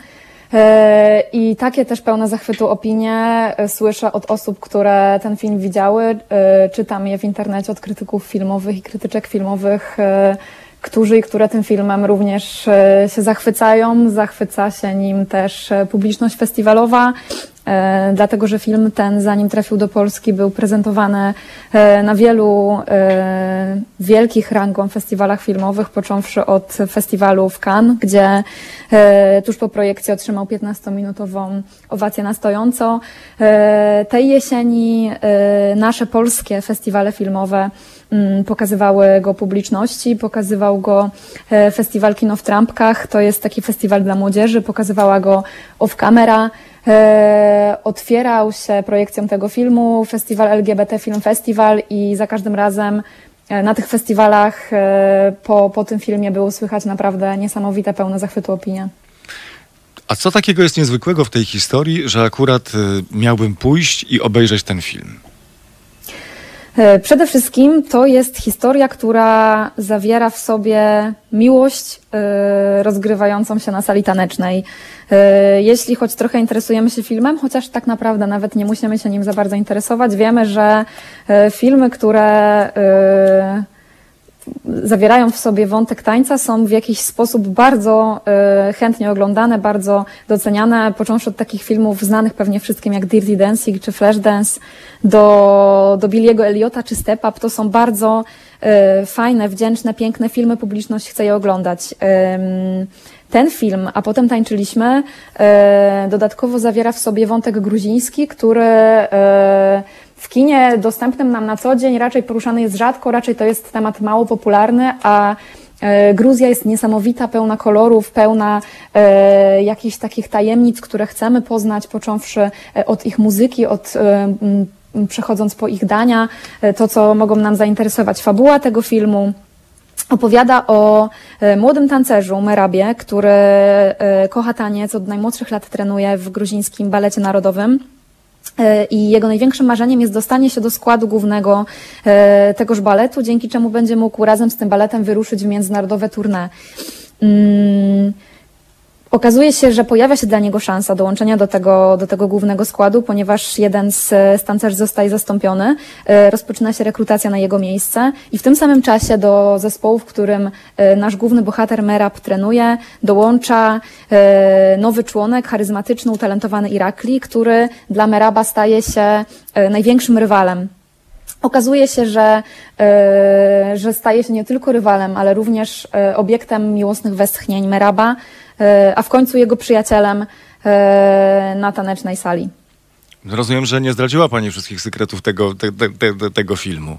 E, I takie też pełne zachwytu opinie e, słyszę od osób, które ten film widziały. E, czytam je w internecie od krytyków filmowych i krytyczek filmowych, którzy i które tym filmem również się zachwycają. Zachwyca się nim też publiczność festiwalowa. E, dlatego że film ten, zanim trafił do Polski, był prezentowany e, na wielu e, wielkich rangą festiwalach filmowych, począwszy od festiwalu w Cannes, gdzie tuż po projekcji otrzymał 15-minutową owację na stojąco. Tej jesieni nasze polskie festiwale filmowe mm, pokazywały go publiczności, pokazywał go festiwal Kino w Trampkach, to jest taki festiwal dla młodzieży, pokazywała go Off Camera, E, otwierał się projekcją tego filmu festiwal LGBT Film Festival i za każdym razem e, na tych festiwalach e, po, po tym filmie było słychać naprawdę niesamowite, pełne zachwytu opinie. A co takiego jest niezwykłego w tej historii, że akurat miałbym pójść i obejrzeć ten film? E, Przede wszystkim to jest historia, która zawiera w sobie miłość e, rozgrywającą się na sali tanecznej. E, Jeśli choć trochę interesujemy się filmem, chociaż tak naprawdę nawet nie musimy się nim za bardzo interesować, wiemy, że e, filmy, które e, zawierają w sobie wątek tańca, są w jakiś sposób bardzo chętnie oglądane, bardzo doceniane, począwszy od takich filmów znanych pewnie wszystkim jak Dirty Dancing czy Flashdance, do, do Billiego Eliota czy Step Up. To są bardzo fajne, wdzięczne, piękne filmy, publiczność chce je oglądać. Ten film, a potem tańczyliśmy, e, dodatkowo zawiera w sobie wątek gruziński, który e, w kinie dostępnym nam na co dzień raczej poruszany jest rzadko, raczej to jest temat mało popularny, a e, Gruzja jest niesamowita, pełna kolorów, pełna e, jakichś takich tajemnic, które chcemy poznać, począwszy od ich muzyki, od e, m, przechodząc po ich dania, to co mogą nam zainteresować. Fabuła tego filmu opowiada o e, młodym tancerzu Merabie, który e, kocha taniec, od najmłodszych lat trenuje w gruzińskim balecie narodowym. E, I jego największym marzeniem jest dostanie się do składu głównego tegoż baletu, dzięki czemu będzie mógł razem z tym baletem wyruszyć w międzynarodowe tournée. Okazuje się, że pojawia się dla niego szansa dołączenia do tego, do tego głównego składu, ponieważ jeden z, z tancerzy zostaje zastąpiony. E, Rozpoczyna się rekrutacja na jego miejsce i w tym samym czasie do zespołu, w którym e, nasz główny bohater Merab trenuje, dołącza e, nowy członek, charyzmatyczny, utalentowany Irakli, który dla Meraba staje się e, największym rywalem Okazuje się, że, e, że staje się nie tylko rywalem, ale również e, obiektem miłosnych westchnień Meraba, e, a w końcu jego przyjacielem na tanecznej sali. Rozumiem, że nie zdradziła Pani wszystkich sekretów tego, te, te, te, tego filmu.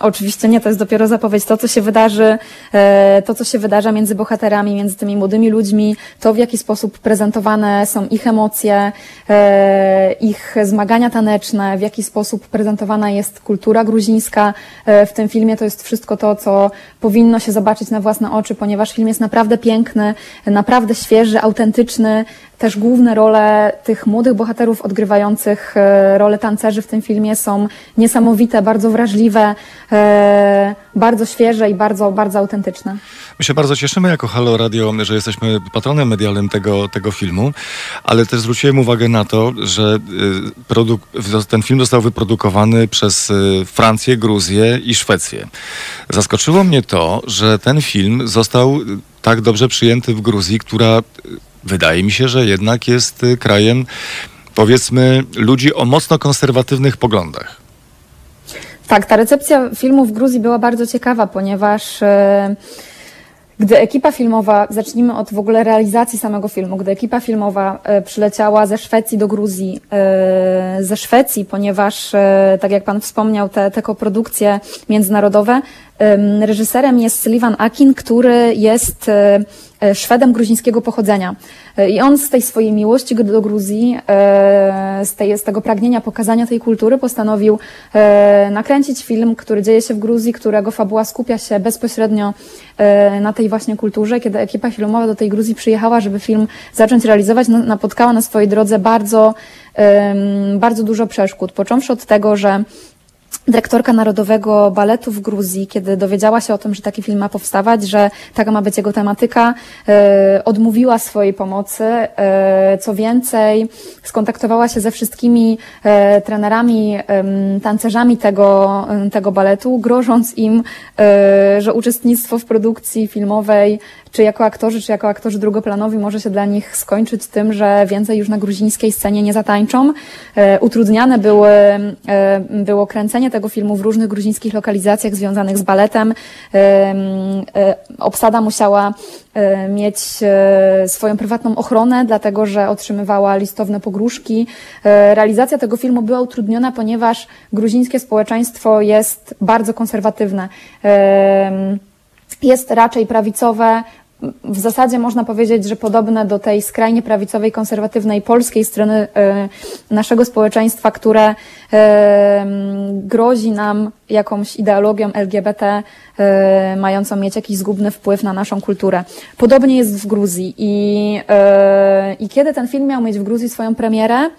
Oczywiście nie, to jest dopiero zapowiedź. To, co się wydarzy, e, to, co się wydarza między bohaterami, między tymi młodymi ludźmi, to w jaki sposób prezentowane są ich emocje, e, ich zmagania taneczne, w jaki sposób prezentowana jest kultura gruzińska e, w tym filmie, to jest wszystko to, co powinno się zobaczyć na własne oczy, ponieważ film jest naprawdę piękny, naprawdę świeży, autentyczny. Też główne role tych młodych bohaterów odgrywających e, rolę tancerzy w tym filmie są niesamowite, bardzo wrażliwe, e, bardzo świeże i bardzo, bardzo autentyczne. My się bardzo cieszymy jako Halo Radio, że jesteśmy patronem medialnym tego, tego filmu, ale też zwróciłem uwagę na to, że produk- ten film został wyprodukowany przez Francję, Gruzję i Szwecję. Zaskoczyło mnie to, że ten film został tak dobrze przyjęty w Gruzji, która wydaje mi się, że jednak jest y, krajem, powiedzmy, ludzi o mocno konserwatywnych poglądach. Tak, ta recepcja filmu w Gruzji była bardzo ciekawa, ponieważ e, gdy ekipa filmowa, zacznijmy od w ogóle realizacji samego filmu, gdy ekipa filmowa e, przyleciała ze Szwecji do Gruzji, ze Szwecji, ponieważ, tak jak Pan wspomniał, te, te koprodukcje międzynarodowe, em, reżyserem jest Slivan Akin, który jest Szwedem gruzińskiego pochodzenia. E, I on z tej swojej miłości do Gruzji, e, z, tej, z tego pragnienia pokazania tej kultury postanowił e, nakręcić film, który dzieje się w Gruzji, którego fabuła skupia się bezpośrednio e, na tej właśnie kulturze. Kiedy ekipa filmowa do tej Gruzji przyjechała, żeby film zacząć realizować, napotkała na swojej drodze bardzo, bardzo dużo przeszkód. Począwszy od tego, że dyrektorka Narodowego Baletu w Gruzji, kiedy dowiedziała się o tym, że taki film ma powstawać, że taka ma być jego tematyka, e, odmówiła swojej pomocy. E, co więcej, skontaktowała się ze wszystkimi e, trenerami, tancerzami tego, tego baletu, grożąc im, że uczestnictwo w produkcji filmowej czy jako aktorzy, czy jako aktorzy drugoplanowi może się dla nich skończyć tym, że więcej już na gruzińskiej scenie nie zatańczą. E, utrudniane były, e, było kręcenie tego filmu w różnych gruzińskich lokalizacjach związanych z baletem. E, obsada musiała mieć swoją prywatną ochronę, dlatego że otrzymywała listowne pogróżki. Realizacja tego filmu była utrudniona, ponieważ gruzińskie społeczeństwo jest bardzo konserwatywne. E, jest raczej prawicowe, w zasadzie można powiedzieć, że podobne do tej skrajnie prawicowej, konserwatywnej polskiej strony naszego społeczeństwa, które grozi nam jakąś ideologią LGBT, mającą mieć jakiś zgubny wpływ na naszą kulturę. Podobnie jest w Gruzji i, i kiedy ten film miał mieć w Gruzji swoją premierę,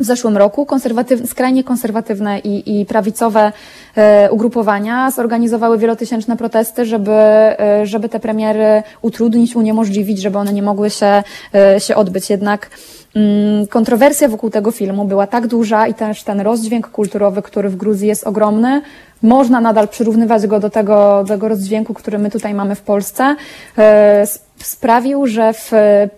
w zeszłym roku konserwatyw, skrajnie konserwatywne i, i prawicowe e, ugrupowania zorganizowały wielotysięczne protesty, żeby, e, żeby te premiery utrudnić, uniemożliwić, żeby one nie mogły się, e, się odbyć. Jednak mm, kontrowersja wokół tego filmu była tak duża i też ten rozdźwięk kulturowy, który w Gruzji jest ogromny, można nadal przyrównywać go do tego, do tego rozdźwięku, który my tutaj mamy w Polsce. E, sprawił, że w,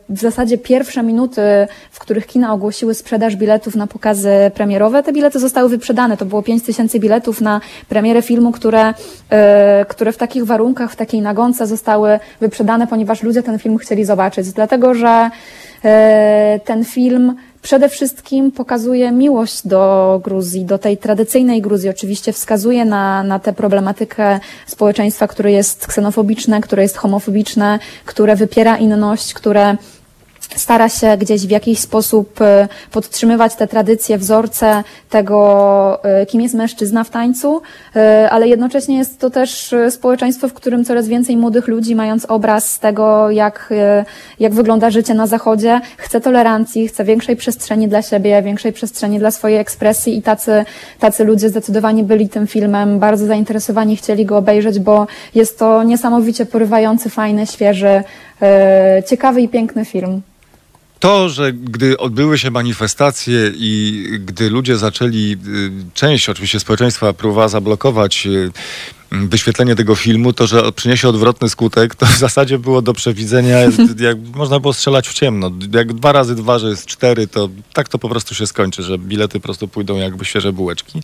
w zasadzie pierwsze minuty, w których kina ogłosiły sprzedaż biletów na pokazy premierowe, te bilety zostały wyprzedane. To było 5 tysięcy biletów na premierę filmu, które, e, które w takich warunkach, w takiej nagonce zostały wyprzedane, ponieważ ludzie ten film chcieli zobaczyć. Dlatego, że e, ten film przede wszystkim pokazuje miłość do Gruzji, do tej tradycyjnej Gruzji. Oczywiście wskazuje na, na tę problematykę społeczeństwa, które jest ksenofobiczne, które jest homofobiczne, które wypiera inność, które stara się gdzieś w jakiś sposób e, podtrzymywać te tradycje, wzorce tego, e, kim jest mężczyzna w tańcu, e, ale jednocześnie jest to też społeczeństwo, w którym coraz więcej młodych ludzi, mając obraz tego, jak, jak wygląda życie na Zachodzie, chce tolerancji, chce większej przestrzeni dla siebie, większej przestrzeni dla swojej ekspresji i tacy, tacy ludzie zdecydowanie byli tym filmem bardzo zainteresowani, chcieli go obejrzeć, bo jest to niesamowicie porywający, fajny, świeży, ciekawy i piękny film to, że gdy odbyły się manifestacje i gdy ludzie zaczęli, y, część oczywiście społeczeństwa próbowała zablokować y, wyświetlenie tego filmu, to, że przyniesie odwrotny skutek, to w zasadzie było do przewidzenia, jak można było strzelać w ciemno. Jak dwa razy dwa, że jest cztery, to tak to po prostu się skończy, że bilety po prostu pójdą jakby świeże bułeczki.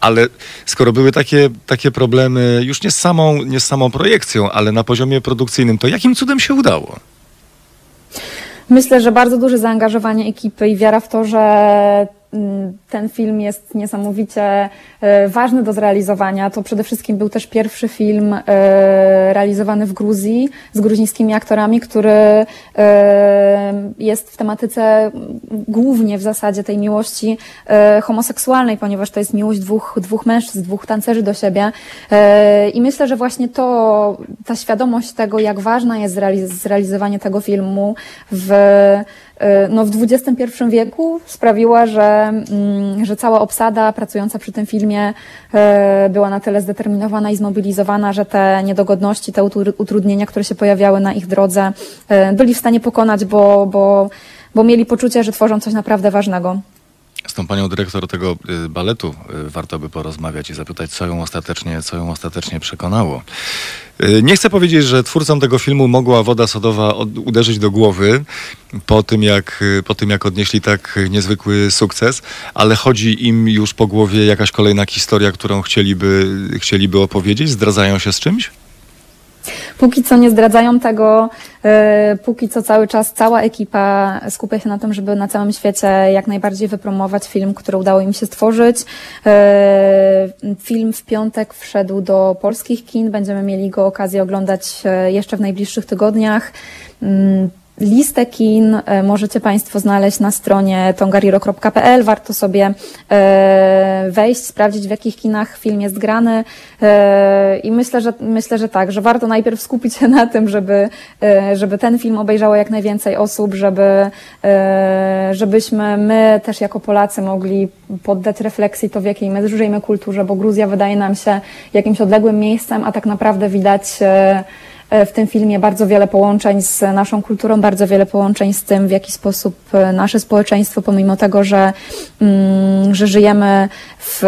Ale skoro były takie, takie problemy już nie z, samą, nie z samą projekcją, ale na poziomie produkcyjnym, to jakim cudem się udało? Myślę, że bardzo duże zaangażowanie ekipy i wiara w to, że ten film jest niesamowicie e, ważny do zrealizowania. To przede wszystkim był też pierwszy film e, realizowany w Gruzji z gruzińskimi aktorami, który e, jest w tematyce głównie w zasadzie tej miłości homoseksualnej, ponieważ to jest miłość dwóch, dwóch mężczyzn, dwóch tancerzy do siebie. I myślę, że właśnie to, ta świadomość tego, jak ważne jest zrealizowanie tego filmu w no, w XXI wieku sprawiła, że, mm, że cała obsada pracująca przy tym filmie e, była na tyle zdeterminowana i zmobilizowana, że te niedogodności, te utrudnienia, które się pojawiały na ich drodze, e, byli w stanie pokonać, bo, bo, bo mieli poczucie, że tworzą coś naprawdę ważnego. Z tą panią dyrektor tego y, baletu y, warto by porozmawiać i zapytać, co ją ostatecznie, co ją ostatecznie przekonało. Y, nie chcę powiedzieć, że twórcom tego filmu mogła woda sodowa uderzyć do głowy po tym, jak, po tym, jak odnieśli tak niezwykły sukces, ale chodzi im już po głowie jakaś kolejna historia, którą chcieliby, chcieliby opowiedzieć? Zdradzają się z czymś? Póki co nie zdradzają tego, póki co cały czas cała ekipa skupia się na tym, żeby na całym świecie jak najbardziej wypromować film, który udało im się stworzyć. E, film w piątek wszedł do polskich kin, będziemy mieli go okazję oglądać e, jeszcze w najbliższych tygodniach. Listę kin e, możecie Państwo znaleźć na stronie tongariro.pl. Warto sobie e, wejść, sprawdzić w jakich kinach film jest grany e, i myślę, że myślę, że tak, że warto najpierw skupić się na tym, żeby, żeby ten film obejrzało jak najwięcej osób, żeby, żebyśmy my też jako Polacy mogli poddać refleksji to, w jakiej my żyjemy kulturze, bo Gruzja wydaje nam się jakimś odległym miejscem, a tak naprawdę widać w tym filmie bardzo wiele połączeń z naszą kulturą, bardzo wiele połączeń z tym, w jaki sposób e, nasze społeczeństwo, pomimo tego, że, mm, że żyjemy w,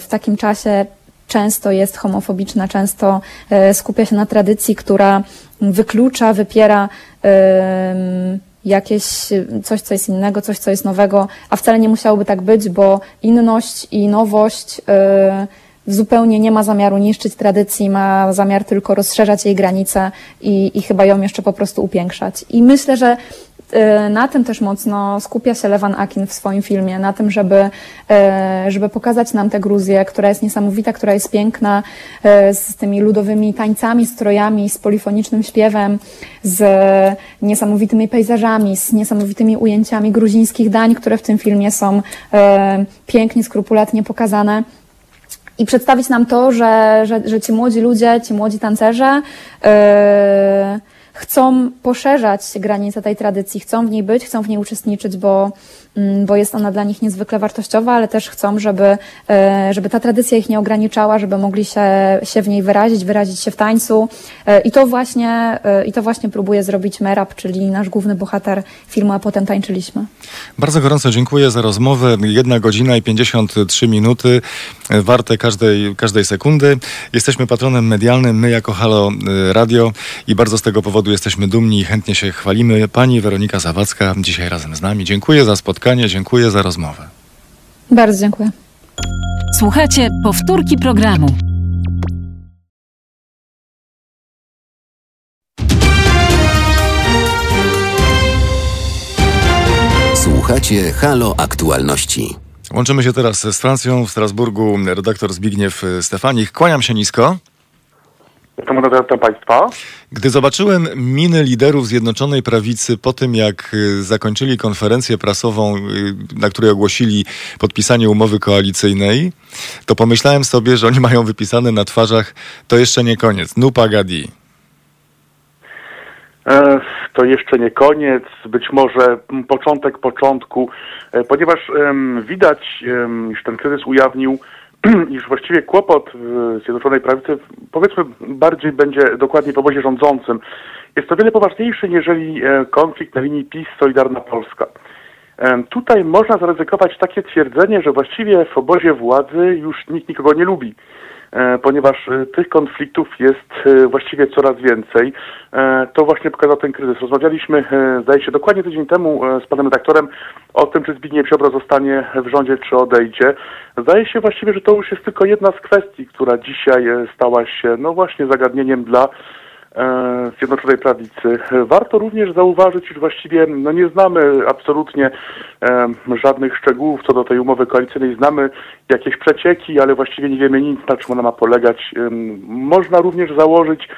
w takim czasie, często jest homofobiczna, często e, skupia się na tradycji, która wyklucza, wypiera jakieś coś, co jest innego, coś, co jest nowego, a wcale nie musiałoby tak być, bo inność i nowość zupełnie nie ma zamiaru niszczyć tradycji, ma zamiar tylko rozszerzać jej granice i, i chyba ją jeszcze po prostu upiększać. I myślę, że e, na tym też mocno skupia się Lewan Akin w swoim filmie, na tym, żeby, e, żeby pokazać nam tę Gruzję, która jest niesamowita, która jest piękna, e, z tymi ludowymi tańcami, strojami, z polifonicznym śpiewem, z niesamowitymi pejzażami, z niesamowitymi ujęciami gruzińskich dań, które w tym filmie są pięknie, skrupulatnie pokazane i przedstawić nam to, że, że, że ci młodzi ludzie, ci młodzi tancerze yy, chcą poszerzać granice tej tradycji, chcą w niej być, chcą w niej uczestniczyć, bo Mm, bo jest ona dla nich niezwykle wartościowa, ale też chcą, żeby, e, żeby ta tradycja ich nie ograniczała, żeby mogli się, się w niej wyrazić, wyrazić się w tańcu. E, I to właśnie, e, i to właśnie próbuje zrobić Merab, czyli nasz główny bohater filmu, a potem tańczyliśmy. Bardzo gorąco dziękuję za rozmowę. Jedna godzina i 53 minuty, warte każdej, każdej sekundy. Jesteśmy patronem medialnym, my jako Halo Radio i bardzo z tego powodu jesteśmy dumni i chętnie się chwalimy. Pani Weronika Zawadzka dzisiaj razem z nami. Dziękuję za spotkanie spotkanie. Dziękuję za rozmowę. Bardzo dziękuję. Słuchajcie powtórki programu. Słuchacie Halo Aktualności. Łączymy się teraz z Francją w Strasburgu. Redaktor Zbigniew Stefanik. Kłaniam się nisko. Witam Państwa. Gdy zobaczyłem miny liderów Zjednoczonej Prawicy po tym, jak y, zakończyli konferencję prasową, y, na której ogłosili podpisanie umowy koalicyjnej, to pomyślałem sobie, że oni mają wypisane na twarzach to jeszcze nie koniec. Nupa Gadi. E, to jeszcze nie koniec, być może początek początku, e, ponieważ widać, iż ten kryzys ujawnił iż właściwie kłopot w Zjednoczonej Prawicy, powiedzmy, bardziej będzie dokładnie w obozie rządzącym. Jest to wiele poważniejszy, niżeli e, konflikt na linii PiS-Solidarna Polska. E, tutaj można zaryzykować takie twierdzenie, że właściwie w obozie władzy już nikt nikogo nie lubi. E, ponieważ e, tych konfliktów jest e, właściwie coraz więcej. To właśnie pokazał ten kryzys. Rozmawialiśmy, zdaje się, dokładnie tydzień temu z panem redaktorem o tym, czy Zbigniew Ziobro zostanie w rządzie, czy odejdzie. Zdaje się właściwie, że to już jest tylko jedna z kwestii, która dzisiaj stała się, no właśnie, zagadnieniem dla Zjednoczonej Prawicy. Warto również zauważyć, iż właściwie no nie znamy absolutnie e, żadnych szczegółów co do tej umowy koalicyjnej. Znamy jakieś przecieki, ale właściwie nie wiemy nic, na czym ona ma polegać. E, można również założyć,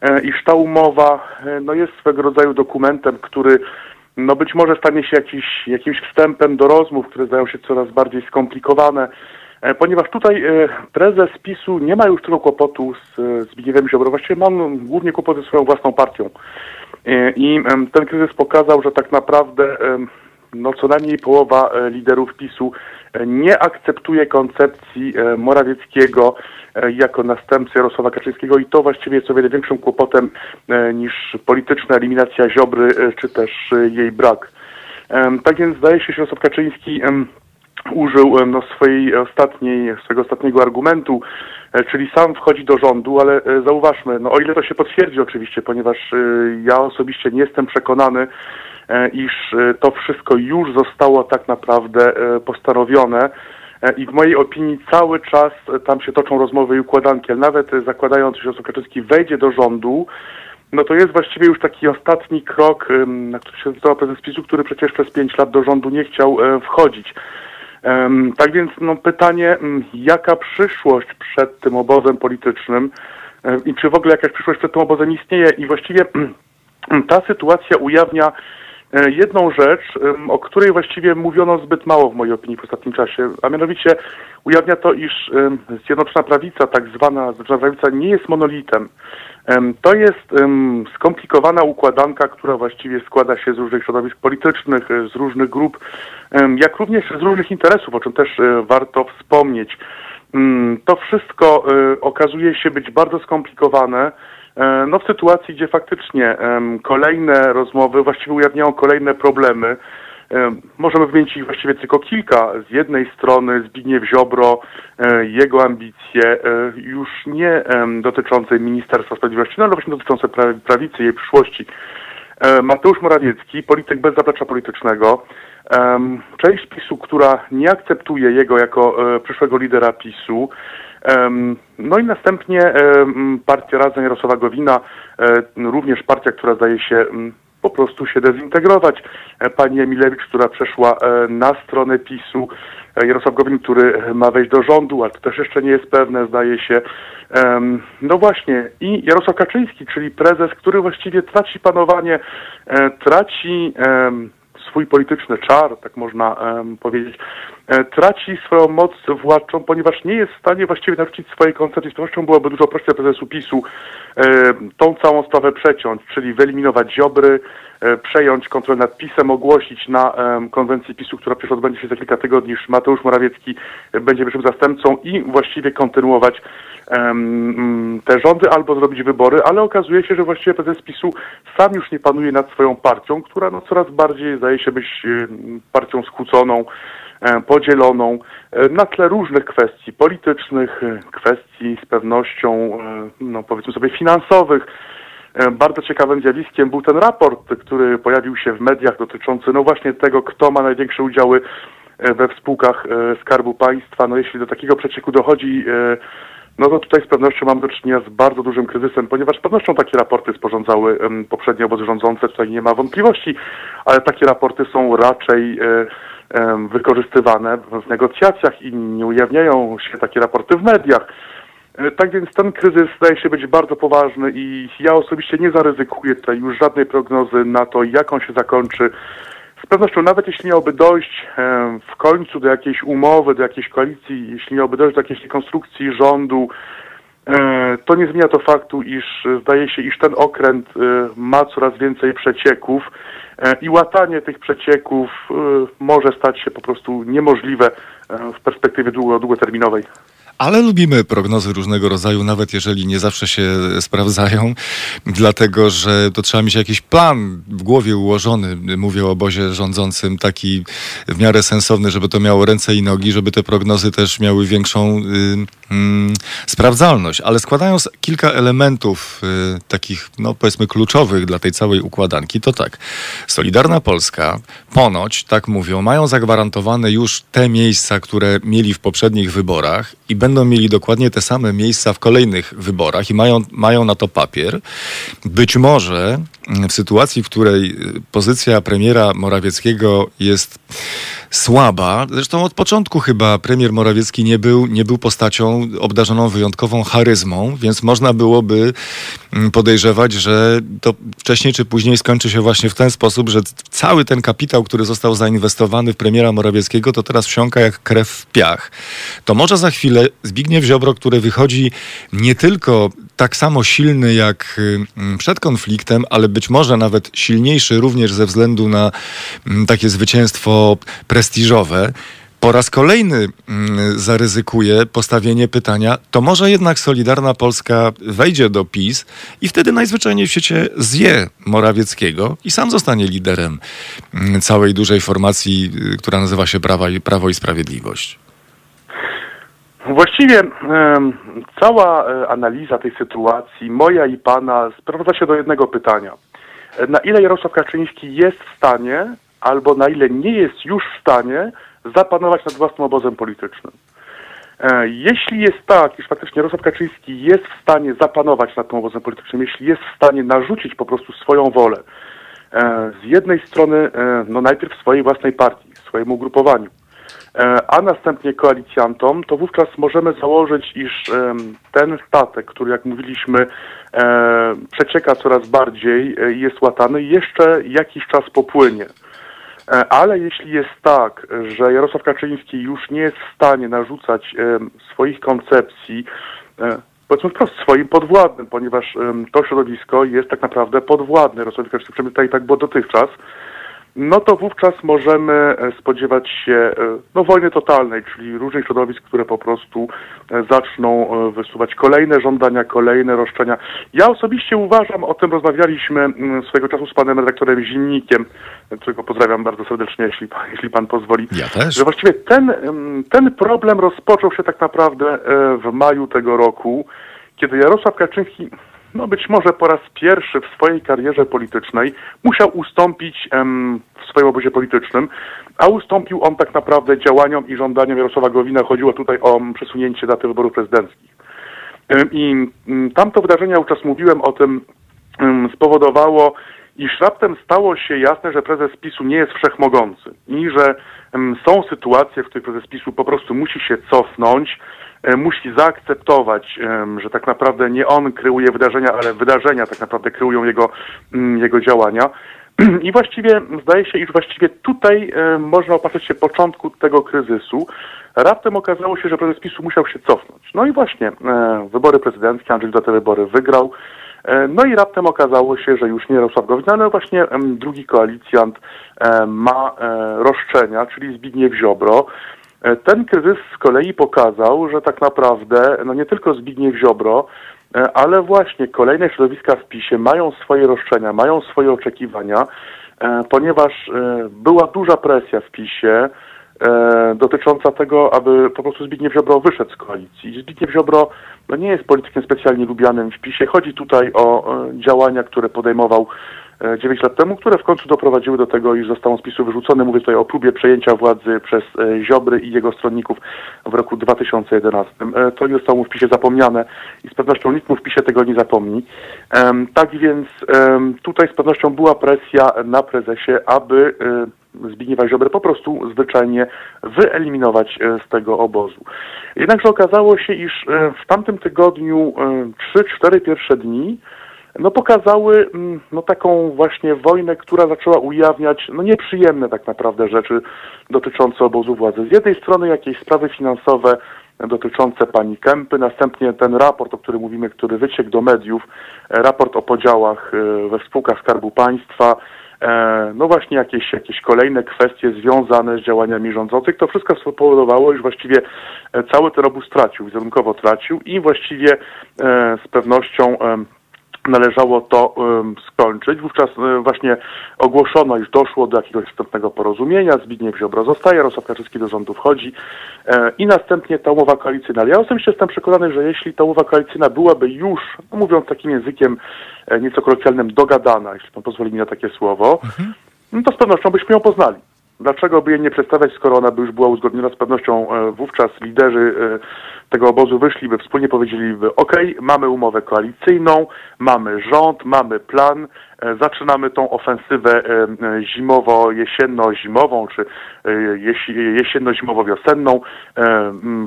e, iż ta umowa e, no jest swego rodzaju dokumentem, który no być może stanie się jakiś, jakimś wstępem do rozmów, które zdają się coraz bardziej skomplikowane. E, ponieważ tutaj e, prezes PiSu nie ma już tego kłopotu z Zbigniewem Ziobro. Właściwie mam głównie kłopot ze swoją własną partią. E, I ten kryzys pokazał, że tak naprawdę no, co najmniej połowa liderów PiSu nie akceptuje koncepcji Morawieckiego jako następcy Jarosława Kaczyńskiego i to właściwie jest o wiele większym kłopotem niż polityczna eliminacja Ziobry czy też jej brak. Tak więc zdaje się, że Jarosław Kaczyński użył no, swojej ostatniej, swojego ostatniego argumentu, e, czyli sam wchodzi do rządu, ale e, zauważmy, no, o ile to się potwierdzi oczywiście, ponieważ e, ja osobiście nie jestem przekonany, iż to wszystko już zostało tak naprawdę postanowione. I w mojej opinii cały czas tam się toczą rozmowy i układanki, ale nawet zakładając, że Kaczyński wejdzie do rządu, no to jest właściwie już taki ostatni krok, na który się zdecydował prezes PiSu, który przecież przez pięć lat do rządu nie chciał wchodzić. Tak więc no, pytanie, mm, jaka przyszłość przed tym obozem politycznym i czy w ogóle jakaś przyszłość przed tym obozem istnieje i właściwie ta sytuacja ujawnia e, jedną rzecz, o której właściwie mówiono zbyt mało w mojej opinii w ostatnim czasie, a mianowicie ujawnia to, iż Zjednoczona Prawica, tak zwana Zjednoczona Prawica nie jest monolitem. To jest skomplikowana układanka, która właściwie składa się z różnych środowisk politycznych, e, z różnych grup, jak również z różnych interesów, o czym też e, warto wspomnieć. Mm, to wszystko e, okazuje się być bardzo skomplikowane. No w sytuacji, gdzie faktycznie kolejne rozmowy właściwie ujawniają kolejne problemy, Możemy wymienić właściwie tylko kilka. Z jednej strony Zbigniew Ziobro, e, jego ambicje e, już nie dotyczące Ministerstwa Sprawiedliwości, no ale właśnie dotyczące prawicy, jej przyszłości. E, Mateusz Morawiecki, polityk bez zaplecza politycznego, część PiSu, która nie akceptuje jego jako przyszłego lidera PiSu, no i następnie partia Razem Jarosława Gowina, również partia, która zdaje się po prostu się dezintegrować. E, Pani Emilewicz, która przeszła e, na stronę PiSu, e, Jarosław Gowin, który ma wejść do rządu, ale to też jeszcze nie jest pewne, zdaje się. No właśnie, i Jarosław Kaczyński, czyli prezes, który właściwie traci panowanie, traci swój polityczny czar, tak można powiedzieć, e, traci swoją moc władczą, ponieważ nie jest w stanie właściwie narzucić swojej koncepcji. Z pewnością byłoby dużo prościej prezesu PiSu e, tą całą sprawę przeciąć, czyli wyeliminować Ziobry, przejąć kontrolę nad PiSem, ogłosić na konwencji PiSu, która przecież odbędzie się za kilka tygodni, iż Mateusz Morawiecki e, będzie wyższym zastępcą i właściwie kontynuować mm, te rządy albo zrobić wybory, ale okazuje się, że właściwie prezes PiSu sam już nie panuje nad swoją partią, która no coraz bardziej zdaje się być e, partią skłóconą, e, podzieloną e, na tle różnych kwestii politycznych, e, kwestii z pewnością, e, no powiedzmy sobie finansowych. E, Bardzo ciekawym zjawiskiem był ten raport, który pojawił się w mediach dotyczący no właśnie tego, kto ma największe udziały e, we spółkach e, Skarbu Państwa. No jeśli do takiego przecieku dochodzi, no to tutaj z pewnością mam do czynienia z bardzo dużym kryzysem, ponieważ z pewnością takie raporty sporządzały poprzednie obozy rządzące, tutaj nie ma wątpliwości, ale takie raporty są raczej wykorzystywane w negocjacjach i nie ujawniają się takie raporty w mediach. E, Tak więc ten kryzys zdaje się być bardzo poważny i ja osobiście nie zaryzykuję tutaj już żadnej prognozy na to, jak on się zakończy. Z pewnością nawet jeśli miałoby dojść e, w końcu do jakiejś umowy, do jakiejś koalicji, jeśli miałoby dojść do jakiejś konstrukcji rządu, e, to nie zmienia to faktu, iż zdaje się, iż ten okręt ma coraz więcej przecieków i łatanie tych przecieków może stać się po prostu niemożliwe w perspektywie długo, długoterminowej. Ale lubimy prognozy różnego rodzaju, nawet jeżeli nie zawsze się sprawdzają, dlatego że to trzeba mieć jakiś plan w głowie ułożony. Mówię o obozie rządzącym, taki w miarę sensowny, żeby to miało ręce i nogi, żeby te prognozy też miały większą y, mm, sprawdzalność. Ale składając kilka elementów y, takich, no powiedzmy, kluczowych dla tej całej układanki, to tak. Solidarna Polska, ponoć, tak mówią, mają zagwarantowane już te miejsca, które mieli w poprzednich wyborach i będą mieli dokładnie te same miejsca w kolejnych wyborach i mają, mają na to papier. Być może mm, w sytuacji, w której y, pozycja premiera Morawieckiego jest słaba, zresztą od początku chyba premier Morawiecki nie był, nie był postacią obdarzoną wyjątkową charyzmą, więc można byłoby mm, podejrzewać, że to wcześniej czy później skończy się właśnie w ten sposób, że cały ten kapitał, który został zainwestowany w premiera Morawieckiego, to teraz wsiąka jak krew w piach. To może za chwilę Zbigniew Ziobro, który wychodzi nie tylko tak samo silny jak mm, przed konfliktem, ale być może nawet silniejszy również ze względu na mm, takie zwycięstwo prestiżowe, po raz kolejny mm, zaryzykuje postawienie pytania, to może jednak Solidarna Polska wejdzie do PiS i wtedy najzwyczajniej w świecie zje Morawieckiego i sam zostanie liderem mm, całej dużej formacji, y, która nazywa się Prawo i Sprawiedliwość. Właściwie cała e, analiza tej sytuacji, moja i pana, sprowadza się do jednego pytania. E, Na ile Jarosław Kaczyński jest w stanie, albo na ile nie jest już w stanie zapanować nad własnym obozem politycznym? E, Jeśli jest tak, iż faktycznie Jarosław Kaczyński jest w stanie zapanować nad tym obozem politycznym, jeśli jest w stanie narzucić po prostu swoją wolę, e, z jednej strony, e, no najpierw swojej własnej partii, swojemu ugrupowaniu, a następnie koalicjantom, to wówczas możemy założyć, iż ten statek, który jak mówiliśmy przecieka coraz bardziej i jest łatany, jeszcze jakiś czas popłynie. E, Ale jeśli jest tak, że Jarosław Kaczyński już nie jest w stanie narzucać swoich koncepcji, e, powiedzmy wprost swoim podwładnym, ponieważ to środowisko jest tak naprawdę podwładne. Jarosławowi Kaczyńskiemu, przynajmniej tak, tak było dotychczas, no to wówczas możemy e, spodziewać się e, no, wojny totalnej, czyli różnych środowisk, które po prostu e, zaczną wysuwać kolejne żądania, kolejne roszczenia. Ja osobiście uważam, o tym rozmawialiśmy mm, swego czasu z panem redaktorem Zimnikiem, którego pozdrawiam bardzo serdecznie, jeśli, pan- jeśli pan pozwoli, Ja też. że właściwie ten, em, ten problem rozpoczął się tak naprawdę w maju tego roku, kiedy Jarosław Kaczyński, no być może po raz pierwszy w swojej karierze politycznej, musiał ustąpić em, w swoim obozie politycznym, a ustąpił on tak naprawdę działaniom i żądaniom Jarosława Gowina. Chodziło tutaj o mm, przesunięcie daty wyborów prezydenckich. I mm, tamto wydarzenie, już czas mówiłem o tym, spowodowało, iż raptem stało się jasne, że prezes PiSu nie jest wszechmogący i że są sytuacje, w których prezes PiSu po prostu musi się cofnąć, musi zaakceptować, że tak naprawdę nie on kreuje wydarzenia, ale wydarzenia tak naprawdę kreują jego, mm, jego działania. I właściwie zdaje się, iż właściwie tutaj e, można opatrzyć się początku tego kryzysu. Raptem okazało się, że prezes PiSu musiał się cofnąć. No i właśnie e, wybory prezydenckie, Andrzej za te wybory wygrał. E, no i raptem okazało się, że już nie Jarosław Gowin, ale właśnie drugi koalicjant e, ma e, roszczenia, czyli Zbigniew Ziobro. E, Ten kryzys z kolei pokazał, że tak naprawdę no nie tylko Zbigniew Ziobro, e, ale właśnie kolejne środowiska w PiSie mają swoje roszczenia, mają swoje oczekiwania, e, ponieważ była duża presja w PiSie dotycząca tego, aby po prostu Zbigniew Ziobro wyszedł z koalicji. Zbigniew Ziobro no nie jest politykiem specjalnie lubianym w PiSie. Chodzi tutaj o działania, które podejmował 9 lat temu, które w końcu doprowadziły do tego, iż został on z PiSu wyrzucony. Mówię tutaj o próbie przejęcia władzy przez e, Ziobry i jego stronników w roku 2011. E, To nie zostało mu w PiSie zapomniane i z pewnością nikt mu w PiSie tego nie zapomni. Tak więc tutaj z pewnością była presja na prezesie, aby e, Zbigniewa Ziobry po prostu zwyczajnie wyeliminować e, z tego obozu. Jednakże okazało się, iż e, w tamtym tygodniu e, 3-4 pierwsze dni no pokazały mm, no taką właśnie wojnę, która zaczęła ujawniać no nieprzyjemne tak naprawdę rzeczy dotyczące obozu władzy. Z jednej strony jakieś sprawy finansowe dotyczące pani Kępy, następnie ten raport, o którym mówimy, który wyciekł do mediów, e, raport o podziałach e, we spółkach Skarbu Państwa, e, no właśnie jakieś, jakieś kolejne kwestie związane z działaniami rządzących. To wszystko spowodowało, iż właściwie cały ten obóz tracił, wizerunkowo tracił i właściwie z pewnością należało to em, skończyć. Wówczas e, właśnie ogłoszono, iż doszło do jakiegoś wstępnego porozumienia, Zbigniew Ziobro zostaje, Jarosław Kaczyński do rządu wchodzi e, i następnie ta umowa koalicyjna. Ale ja osobiście jestem przekonany, że jeśli ta umowa koalicyjna byłaby już, no mówiąc takim językiem e, nieco kolokwialnym, dogadana, jeśli pan pozwoli mi na takie słowo, no to z pewnością byśmy ją poznali. Dlaczego by jej nie przedstawiać, skoro ona by już była uzgodniona z pewnością e, wówczas liderzy e, tego obozu wyszliby, wspólnie powiedzieliby, ok, mamy umowę koalicyjną, mamy rząd, mamy plan, e, zaczynamy tą ofensywę zimowo-jesienno-zimową, czy jesi- jesienno-zimowo-wiosenną,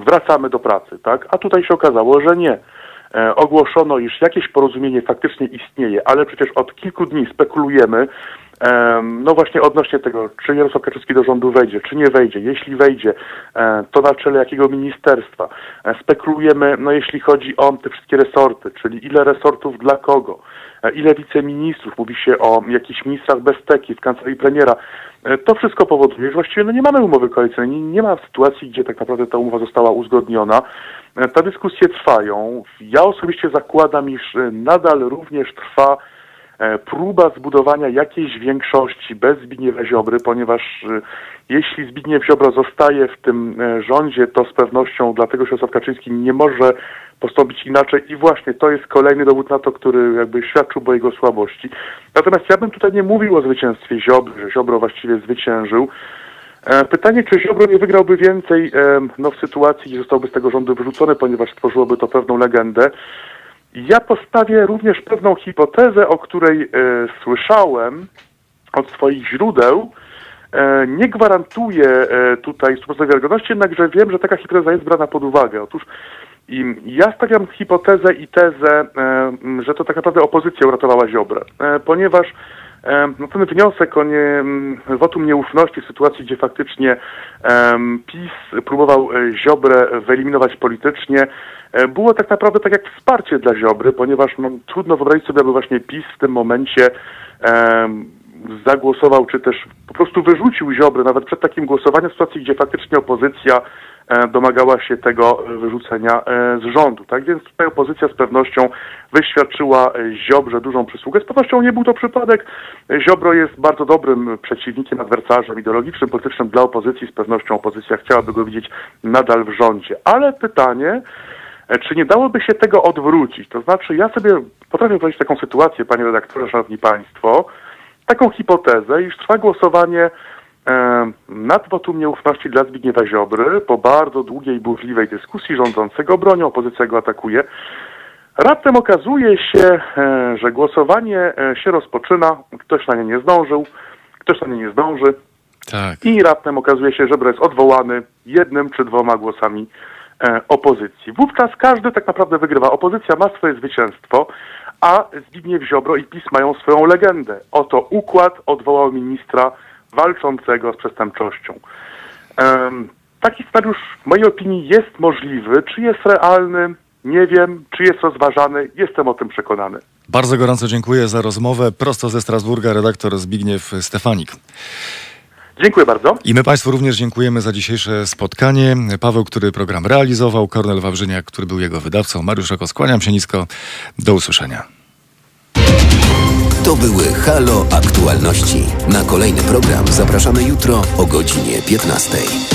wracamy do pracy, tak? A tutaj się okazało, że nie. Ogłoszono, iż jakieś porozumienie faktycznie istnieje, ale przecież od kilku dni spekulujemy, em, no właśnie odnośnie tego, czy Jarosław Kaczyński do rządu wejdzie, czy nie wejdzie. Jeśli wejdzie, e, to na czele jakiego ministerstwa. E, Spekulujemy, no jeśli chodzi o te wszystkie resorty, czyli ile resortów dla kogo, e, ile wiceministrów, mówi się o jakichś ministrach bez teki w kancelarii premiera. To wszystko powoduje, że właściwie no nie mamy umowy koalicyjnej, nie, ma sytuacji, gdzie tak naprawdę ta umowa została uzgodniona. Te dyskusje trwają. Ja osobiście zakładam, iż nadal również trwa próba zbudowania jakiejś większości bez Zbigniewa Ziobry, ponieważ e, jeśli Zbigniew Ziobro zostaje w tym e, rządzie, to z pewnością dlatego Jarosław Kaczyński nie może postąpić inaczej i właśnie to jest kolejny dowód na to, który jakby świadczył o jego słabości. Natomiast ja bym tutaj nie mówił o zwycięstwie Ziobry, że Ziobro właściwie zwyciężył. E, Pytanie, czy Ziobro nie wygrałby więcej no, w sytuacji, gdzie zostałby z tego rządu wyrzucony, ponieważ stworzyłoby to pewną legendę. Ja postawię również pewną hipotezę, o której e, słyszałem od swoich źródeł. E, nie gwarantuję e, tutaj stuprocentowej wiarygodności, jednakże wiem, że taka hipoteza jest brana pod uwagę. Otóż i ja stawiam hipotezę i tezę, że to tak naprawdę opozycja uratowała Ziobrę, ponieważ no, ten wniosek o nie, m, wotum nieufności w sytuacji, gdzie faktycznie PiS próbował e, Ziobrę wyeliminować politycznie, e, było tak naprawdę tak jak wsparcie dla Ziobry, ponieważ no, trudno wyobrazić sobie, aby właśnie PiS w tym momencie zagłosował, czy też po prostu wyrzucił Ziobrę, nawet przed takim głosowaniem w sytuacji, gdzie faktycznie opozycja domagała się tego e, wyrzucenia e, z rządu. Tak więc tutaj opozycja z pewnością wyświadczyła e, Ziobrze dużą przysługę. Z pewnością nie był to przypadek. E, Ziobro jest bardzo dobrym przeciwnikiem, adwersarzem ideologicznym, politycznym dla opozycji. Z pewnością opozycja chciałaby go widzieć nadal w rządzie. Ale pytanie, e, czy nie dałoby się tego odwrócić? To znaczy, ja sobie potrafię wyobrazić taką sytuację, panie redaktorze, szanowni państwo, taką hipotezę, iż trwa głosowanie e, nad wotum nieufności dla Zbigniewa Ziobry po bardzo długiej, burzliwej dyskusji rządzącego bronią, opozycja go atakuje. Raptem okazuje się, e, że głosowanie e, się rozpoczyna, ktoś na nie nie zdążył, ktoś na nie nie zdąży Tak. i raptem okazuje się, że jest odwołany jednym czy dwoma głosami e, opozycji. Wówczas każdy tak naprawdę wygrywa. Opozycja ma swoje zwycięstwo, a Zbigniew Ziobro i PiS mają swoją legendę. Oto układ odwołał ministra walczącego z przestępczością. Taki scenariusz w mojej opinii jest możliwy. Czy jest realny? Nie wiem. Czy jest rozważany? Jestem o tym przekonany. Bardzo gorąco dziękuję za rozmowę. Prosto ze Strasburga redaktor Zbigniew Stefanik. Dziękuję bardzo. I my Państwu również dziękujemy za dzisiejsze spotkanie. Paweł, który program realizował, Kornel Wawrzyniak, który był jego wydawcą, Mariusz Roko, skłaniam się nisko. Do usłyszenia. To były Halo Aktualności. Na kolejny program zapraszamy jutro o godzinie 15.